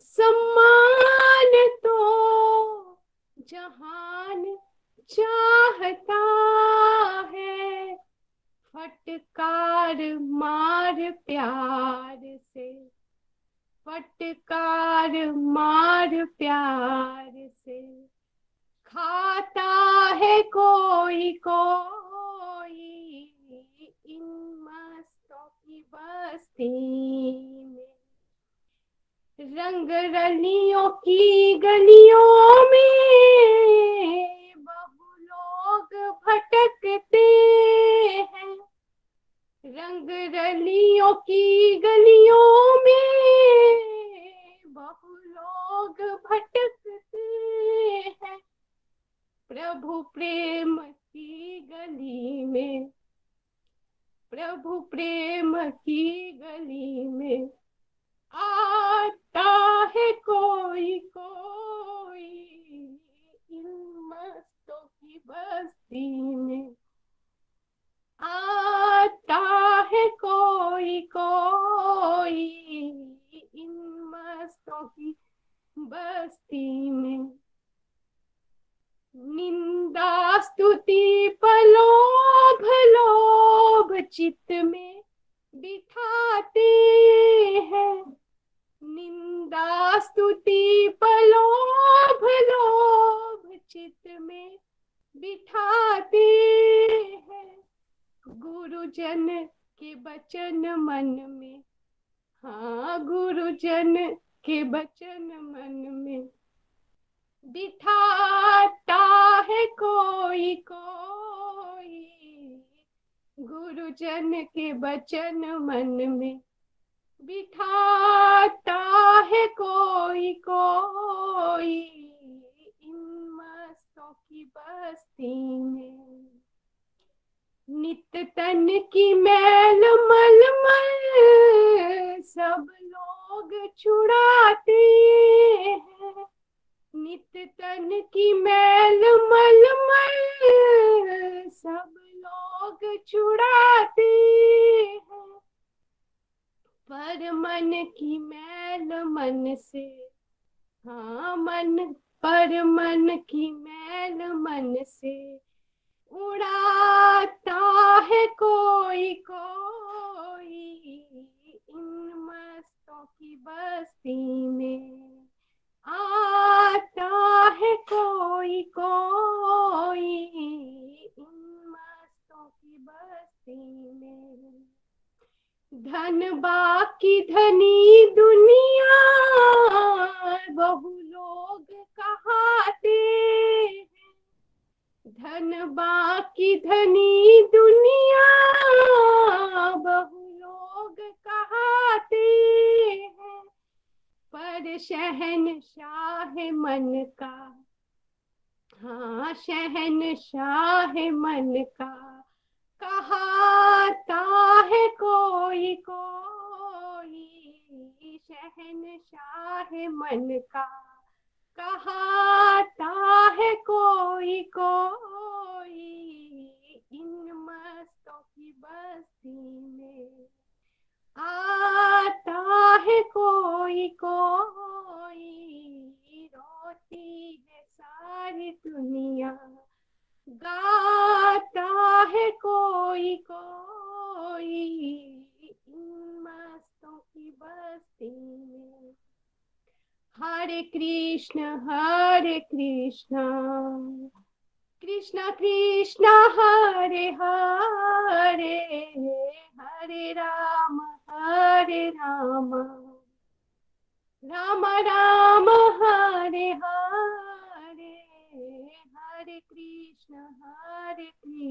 सम्मान तो जहान चाहता है। फटकार मार प्यार से, फटकार मार प्यार से। खाता है कोई कोई। इन मस्तों की बस्ती में, रंग रलियों की गलियों में बहु लोग भटकते हैं। रंग रलियों की गलियों में बहु लोग भटकते प्रभु प्रेम की गली में, प्रभु प्रेम की गली में आता है कोई कोई इन मस्तों की बस्ती में।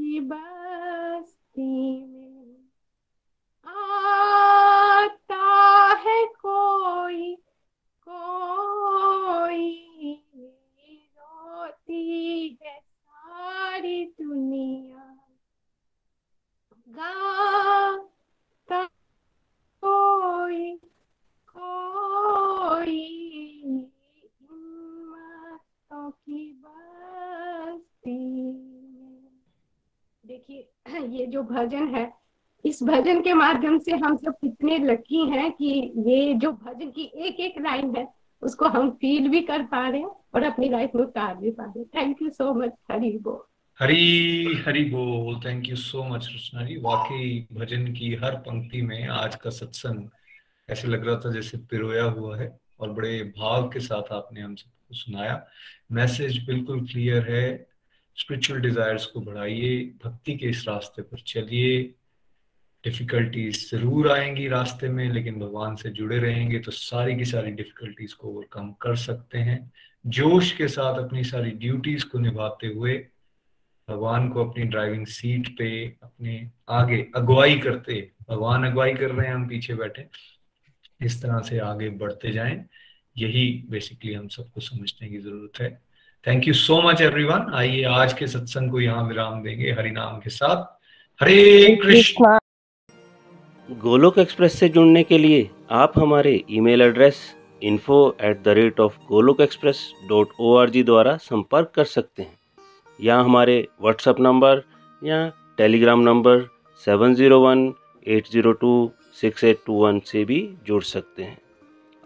की बस्ती में आता है कोई कोई रोती है सारी दुनिया। गाता कोई कोई इन मस्तों की बस्ती में देखिए ये जो भजन है, इस भजन के माध्यम से हम सब कितने लकी हैं कि ये जो भजन की एक एक लाइन है, उसको हम फील भी कर पा रहे हैं और अपनी लाइफ में उतार भी पा रहे हैं। Thank you so much Hari बोल हरी हरी बोल thank you so much Rachna ji वाकई भजन की हर पंक्ति में आज का सत्संग ऐसे लग रहा था जैसे पिरोया हुआ है और बड़े भाव के साथ आपने हम सबको सुनाया। मैसेज बिल्कुल क्लियर है। स्पिरिचुअल डिजायर्स को बढ़ाइए, भक्ति के इस रास्ते पर चलिए। डिफिकल्टीज ज़रूर आएँगी रास्ते में, लेकिन भगवान से जुड़े रहेंगे तो सारी की सारी डिफिकल्टीज को ओवरकम कर सकते हैं। जोश के साथ अपनी सारी ड्यूटीज़ को निभाते हुए भगवान को अपनी ड्राइविंग सीट पे अपने आगे अगुवाई करते, भगवान अगुवाई कर रहे हैं, हम पीछे बैठे। इस तरह से आगे बढ़ते जाएँ। यही बेसिकली हम सबको समझने की ज़रूरत है। Thank you so much everyone आइए आज के सत्संग को यहाँ विराम देंगे हरि नाम के साथ। हरे कृष्ण। गोलोक एक्सप्रेस से जुड़ने के लिए आप हमारे email address info at the rate of Golok express dot O R G द्वारा संपर्क कर सकते हैं। या हमारे व्हाट्सएप नंबर या Telegram number seven zero one eight zero two six eight two one से भी जुड़ सकते हैं।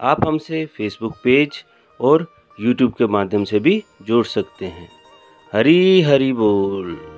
आप हमसे फेसबुक पेज और यूट्यूब के माध्यम से भी जोड़ सकते हैं। हरी हरी बोल।